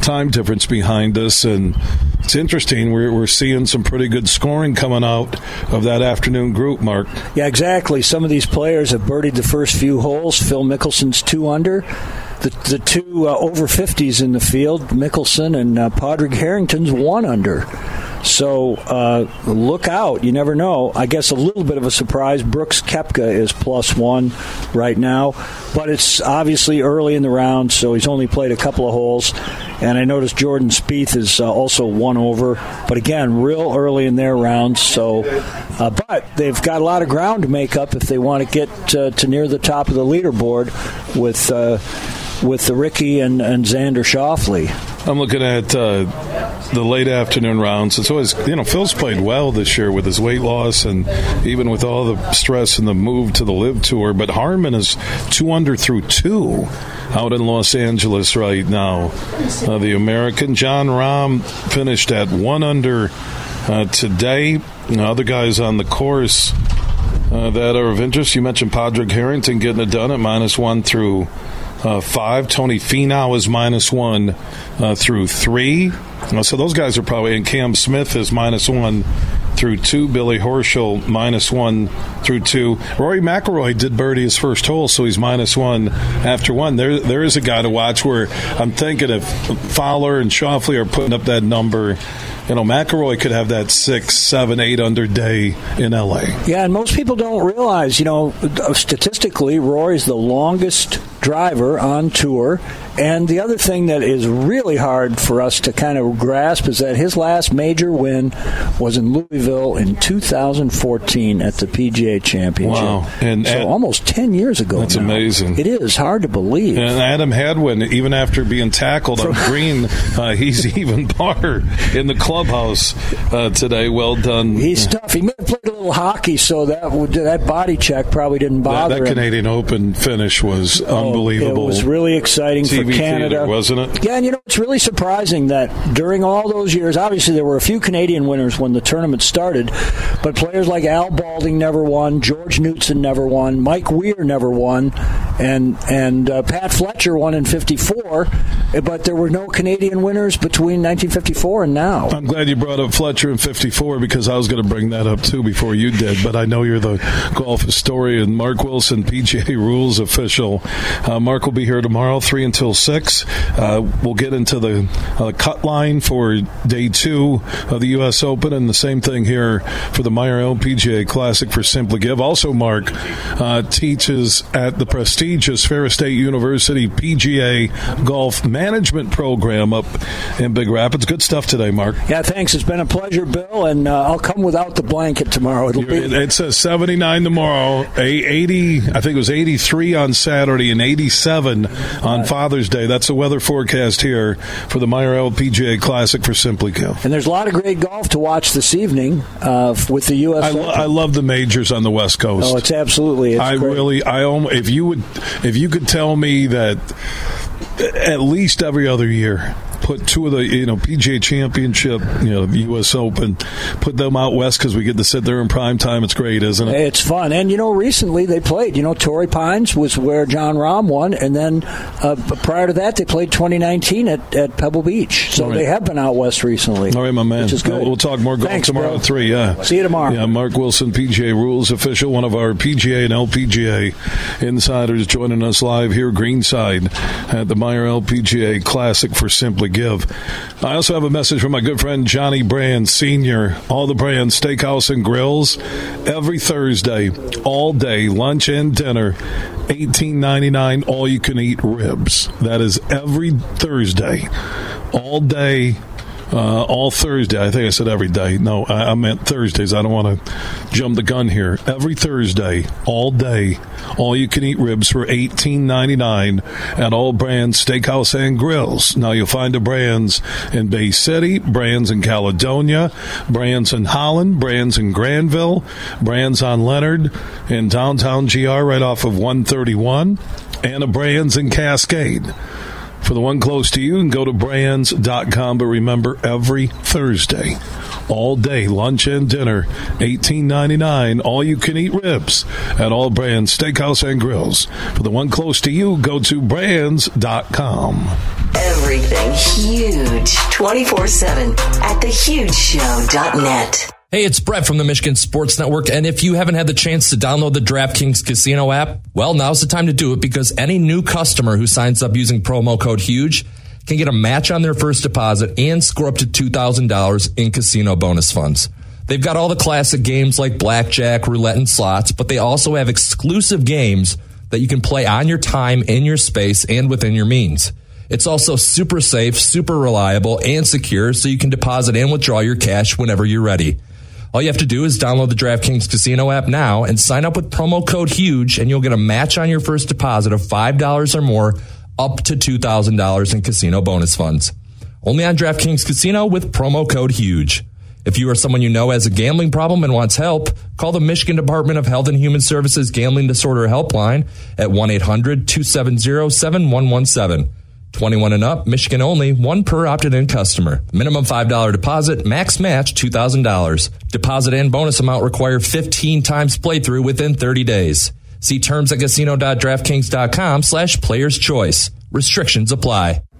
time difference behind us, and it's interesting. We're, we're seeing some pretty good scoring coming out of that afternoon group, Mark. Yeah, exactly. Some of these players have birdied the first few holes. Phil Mickelson's two under. The, the two uh, over 50s in the field, Mickelson and uh, Padraig Harrington's one under. So uh, look out. You never know. I guess a little bit of a surprise. Brooks Koepka is plus one right now, but it's obviously early in the round, so he's only played a couple of holes. And I noticed Jordan Spieth is uh, also one over, but again, real early in their rounds. So, uh, but they've got a lot of ground to make up if they want to get uh, to near the top of the leaderboard with uh, with the Rickie and, and Xander Schauffele. I'm looking at uh, the late afternoon rounds. It's always, you know, Phil's played well this year with his weight loss and even with all the stress and the move to the LIV tour. But Harman is two under through two out in Los Angeles right now. Uh, the American Jon Rahm finished at one under uh, today. Other guys on the course uh, that are of interest. You mentioned Padraig Harrington getting it done at minus one through uh, five. Tony Finau is minus one uh, through three. Uh, so those guys are probably, and Cam Smith is minus one through two. Billy Horschel minus one through two. Rory McIlroy did birdie his first hole, so he's minus one after one. There, there is a guy to watch where I'm thinking if Fowler and Schauffele are putting up that number you know, McIlroy could have that six, seven, eight under day in LA. Yeah, and most people don't realize, you know, statistically, Rory's the longest driver on tour. And the other thing that is really hard for us to kind of grasp is that his last major win was in Louisville in 2014 at the PGA Championship. Wow. And so Ad- almost 10 years ago. That's now. amazing. It is hard to believe. And Adam Hadwin, even after being tackled on green, uh, he's even par in the clubhouse uh, today. Well done. He's tough. He may have played a little hockey, so that that body check probably didn't bother that him. That Canadian Open finish was unbelievable. It was really exciting for Canada, wasn't it? Yeah, and you know it's really surprising that during all those years, obviously there were a few Canadian winners when the tournament started, but players like Al Balding never won, George Knutson never won, Mike Weir never won, and and uh, Pat Fletcher won in '54, but there were no Canadian winners between 1954 and now. I'm glad you brought up Fletcher in 54 because I was going to bring that up too before you did. But I know you're the golf historian. Mark Wilson, PGA rules official. Uh, Mark will be here tomorrow, 3 until 6. Uh, we'll get into the uh, cut line for day two of the U.S. Open and the same thing here for the Meijer LPGA Classic for Simply Give. Also, Mark uh, teaches at the prestigious Ferris State University PGA Golf Management Program up in Big Rapids. Good stuff today, Mark. Yeah, thanks. It's been a pleasure, Bill, and uh, I'll come without the blanket tomorrow. It'll be. It, it says 79 tomorrow, a 80, I think it was 83 on Saturday, and 87 on Father's Day. That's the weather forecast here for the Meijer LPGA Classic for Simply Give. And there's a lot of great golf to watch this evening uh, with the U.S. I, lo- I love the majors on the West Coast. Oh, it's absolutely. It's I great. really, I if you would, if you could tell me that at least every other year, put two of the you know PGA Championship, you know the U.S. Open, put them out west because we get to sit there in prime time. It's great, isn't it? It's fun, and you know, recently they played. You know, Torrey Pines was where Jon Rahm won, and then uh, prior to that, they played 2019 at, at Pebble Beach. So right. they have been out west recently. All right, my man. Which is good. We'll talk more golf Thanks, tomorrow Bill. at three. Yeah. See you tomorrow. Yeah, Mark Wilson, PGA Rules official, one of our PGA and LPGA insiders, joining us live here, Greenside, at the Meijer LPGA Classic for Simply Give. I also have a message from my good friend Johnny Brann Senior. All the Brann's Steakhouse and Grills every Thursday, all day, lunch and dinner. Eighteen ninety nine, all you can eat ribs. That is every Thursday, all day. Uh, all Thursday. I think I said every day. No, I, I meant Thursdays. I don't want to jump the gun here. Every Thursday, all day, all you can eat ribs for eighteen ninety nine at all Brann's steakhouse and grills. Now you'll find the Brann's in Bay City, Brann's in Caledonia, Brann's in Holland, Brann's in Granville, Brann's on Leonard, in downtown GR right off of one thirty one, and a Brann's in Cascade. For the one close to you, you can go to branns.com. But remember, every Thursday, all day, lunch and dinner, eighteen ninety nine. All you can eat ribs at all Brann's, steakhouse and grills. For the one close to you, go to branns.com. Everything huge 24 7 at thehugeshow.net. Hey, it's Brett from the Michigan Sports Network. And if you haven't had the chance to download the DraftKings Casino app, well, now's the time to do it because any new customer who signs up using promo code HUGE can get a match on their first deposit and score up to $2,000 in casino bonus funds. They've got all the classic games like blackjack, roulette, and slots, but they also have exclusive games that you can play on your time, in your space, and within your means. It's also super safe, super reliable, and secure so you can deposit and withdraw your cash whenever you're ready. All you have to do is download the DraftKings Casino app now and sign up with promo code HUGE, and you'll get a match on your first deposit of $5 or more up to $2,000 in casino bonus funds. Only on DraftKings Casino with promo code HUGE. If you or someone you know has a gambling problem and wants help, call the Michigan Department of Health and Human Services Gambling Disorder Helpline at 1 800 270 7117. 21 and up, Michigan only, one per opted in customer. Minimum $5 deposit, max match $2,000. Deposit and bonus amount require 15 times playthrough within 30 days. See terms at casino.draftkings.com slash players choice. Restrictions apply.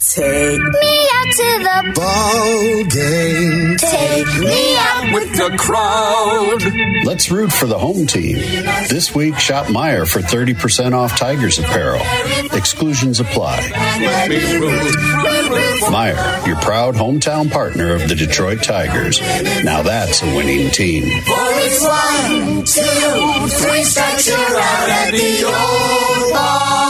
Take me out to the ball game. Take me out with the crowd. Let's root for the home team. This week, shop Meijer for 30% off Tigers apparel. Exclusions apply. Meijer, your proud hometown partner of the Detroit Tigers. Now that's a winning team. One, two, three strikes, you're out at the old ball!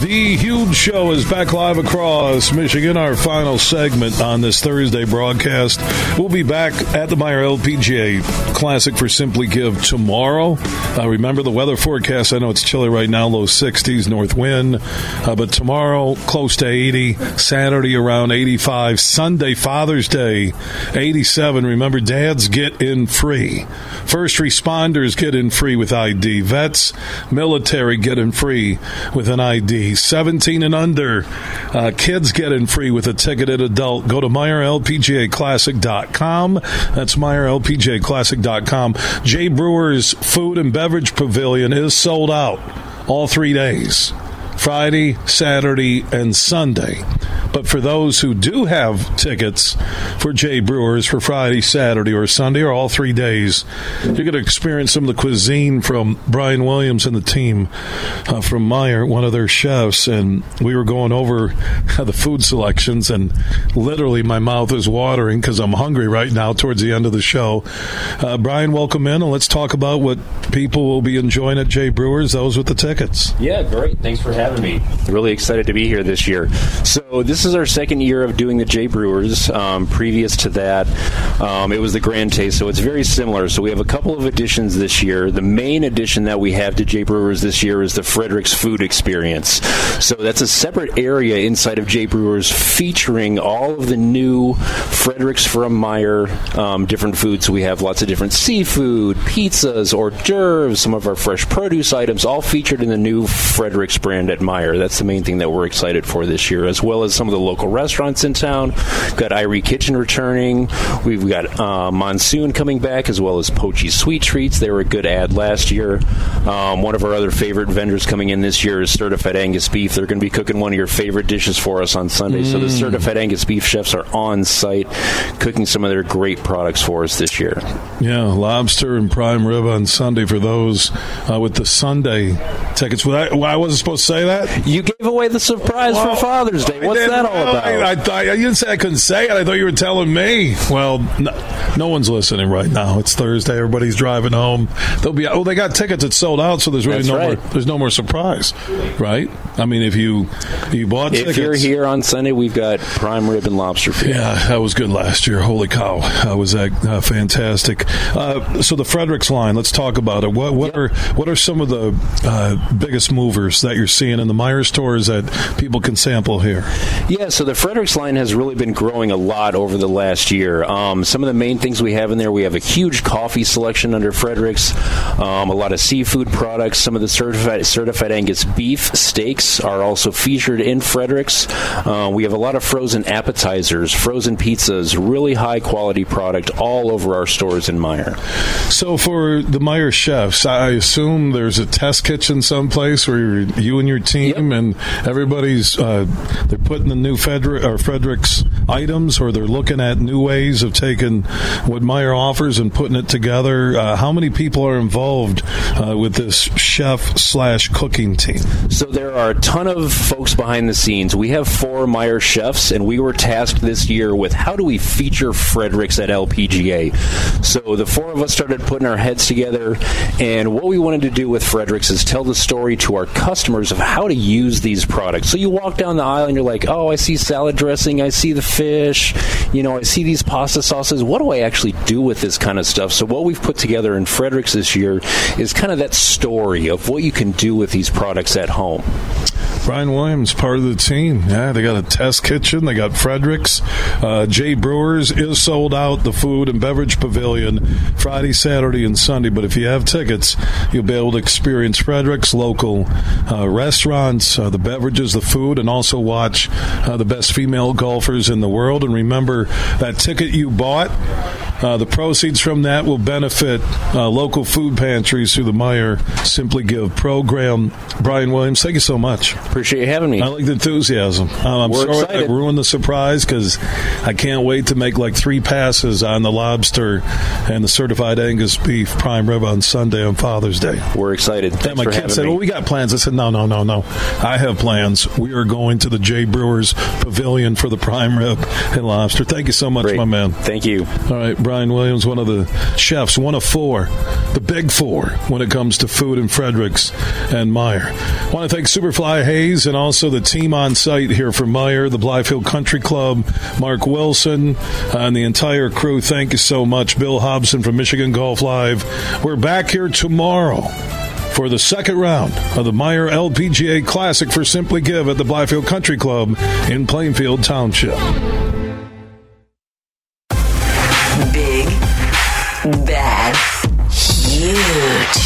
The Huge Show is back live across Michigan. Our final segment on this Thursday broadcast. We'll be back at the Meijer LPGA Classic for Simply Give tomorrow. Uh, remember the weather forecast. I know it's chilly right now, low 60s, north wind. Uh, but tomorrow, close to 80. Saturday, around 85. Sunday, Father's Day, 87. Remember, dads get in free. First responders get in free with ID. Vets, military get in free with an ID. 17 and under. Uh, kids get in free with a ticketed adult. Go to MeijerLPGAClassic.com. That's MeijerLPGAClassic.com. Jay Brewer's Food and Beverage Pavilion is sold out all three days. Friday, Saturday, and Sunday. But for those who do have tickets for Jay Brewers for Friday, Saturday, or Sunday, or all three days, you're going to experience some of the cuisine from Brian Williams and the team uh, from Meijer, one of their chefs. And we were going over the food selections, and literally my mouth is watering because I'm hungry right now towards the end of the show. Uh, Brian, welcome in, and let's talk about what people will be enjoying at Jay Brewers, those with the tickets. Yeah, great. Thanks for having me. Really excited to be here this year. So this is our second year of doing the Jay Brewers. Um, previous to that, um, it was the Grand Taste, so it's very similar. So we have a couple of additions this year. The main addition that we have to Jay Brewers this year is the Frederik's Food Experience. So that's a separate area inside of Jay Brewers featuring all of the new Frederik's from Meijer um, different foods. We have lots of different seafood, pizzas, hors d'oeuvres, some of our fresh produce items, all featured in the new Frederik's brand at Meijer. That's the main thing that we're excited for this year, as well as some of the local restaurants in town. We've got Irie Kitchen returning. We've got uh, Monsoon coming back, as well as Poachy Sweet Treats. They were a good ad last year. Um, one of our other favorite vendors coming in this year is Certified Angus Beef. They're going to be cooking one of your favorite dishes for us on Sunday. So the Mm. Certified Angus Beef chefs are on site cooking some of their great products for us this year. Yeah, lobster and prime rib on Sunday for those uh, with the Sunday tickets. Was I, well, I wasn't supposed to say that. You gave away the surprise Well, for Father's Day. What's that all about? I, I, thought- you didn't say I couldn't say it. I thought you were telling me. Well, no, no one's listening right now. It's Thursday. Everybody's driving home. They'll be. Oh, they got tickets. It's sold out. So there's really That's no right. more. There's no more surprise, right? I mean, if you if you bought if tickets, you're here on Sunday, we've got prime rib and lobster. Yeah, that was good last year. Holy cow, that was that uh, fantastic? Uh, so the Frederik's line, let's talk about it. What what are what are some of the uh, biggest movers that you're seeing in the Meijer stores that people can sample here? Yeah, so the Frederik's line has really been growing a lot over the last year. Um, some of the main things we have in there, we have a huge coffee selection under Frederik's, um, a lot of seafood products. Some of the certified, certified Angus beef steaks are also featured in Frederik's. Uh, we have a lot of frozen appetizers, frozen pizzas, really high quality product all over our stores in Meijer. So for the Meijer chefs, I assume there's a test kitchen someplace where you and your team and everybody's uh, they're putting the new Frederik or Frederik's items, or they're looking at new ways of taking what Meijer offers and putting it together. Uh, how many people are involved uh, with this chef slash cooking team? So there are a ton of folks behind the scenes. We have four Meijer chefs, and we were tasked this year with how do we feature Frederik's at LPGA. So the four of us started putting our heads together, and what we wanted to do with Frederik's is tell the story to our customers of how to use these products. So you walk down the aisle and you're like, oh, I see salad dressing, I see the fish, you know, I see these pasta sauces. What do I actually do with this kind of stuff? So what we've put together in Frederik's this year is kind of that story of what you can do with these products at home. Brian Williams, part of the team. Yeah, they got a test kitchen. They got Frederik's. Uh, Jay Brewers is sold out. The food and beverage pavilion Friday, Saturday, and Sunday. But if you have tickets, you'll be able to experience Frederik's local uh, restaurants, uh, the beverages, the food, and also watch uh, the best female golfers in the world. And remember that ticket you bought. Uh, the proceeds from that will benefit uh, local food pantries through the Meijer Simply Give program. Brian Williams, thank you so much. Appreciate you having me. I like the enthusiasm. Um, I'm We're sorry excited. I ruined the surprise because I can't wait to make like three passes on the lobster and the certified Angus beef prime rib on Sunday on Father's Day. We're excited. And my having said, me. "Well, we got plans." I said, "No, no, no, no. I have plans. We are going to the Jay Brewers Pavilion for the prime rib and lobster." Thank you so much, my man. Thank you. All right, Brian Williams, one of the chefs, one of four, the big four when it comes to food in Frederik's and Meijer. I want to thank Superfly Hayes and also the team on site here for Meijer, the Blythefield Country Club, Mark Wilson, and the entire crew. Thank you so much. Bill Hobson from Michigan Golf Live. We're back here tomorrow for the second round of the Meijer LPGA Classic for Simply Give at the Blythefield Country Club in Plainfield Township. Big, bad, huge.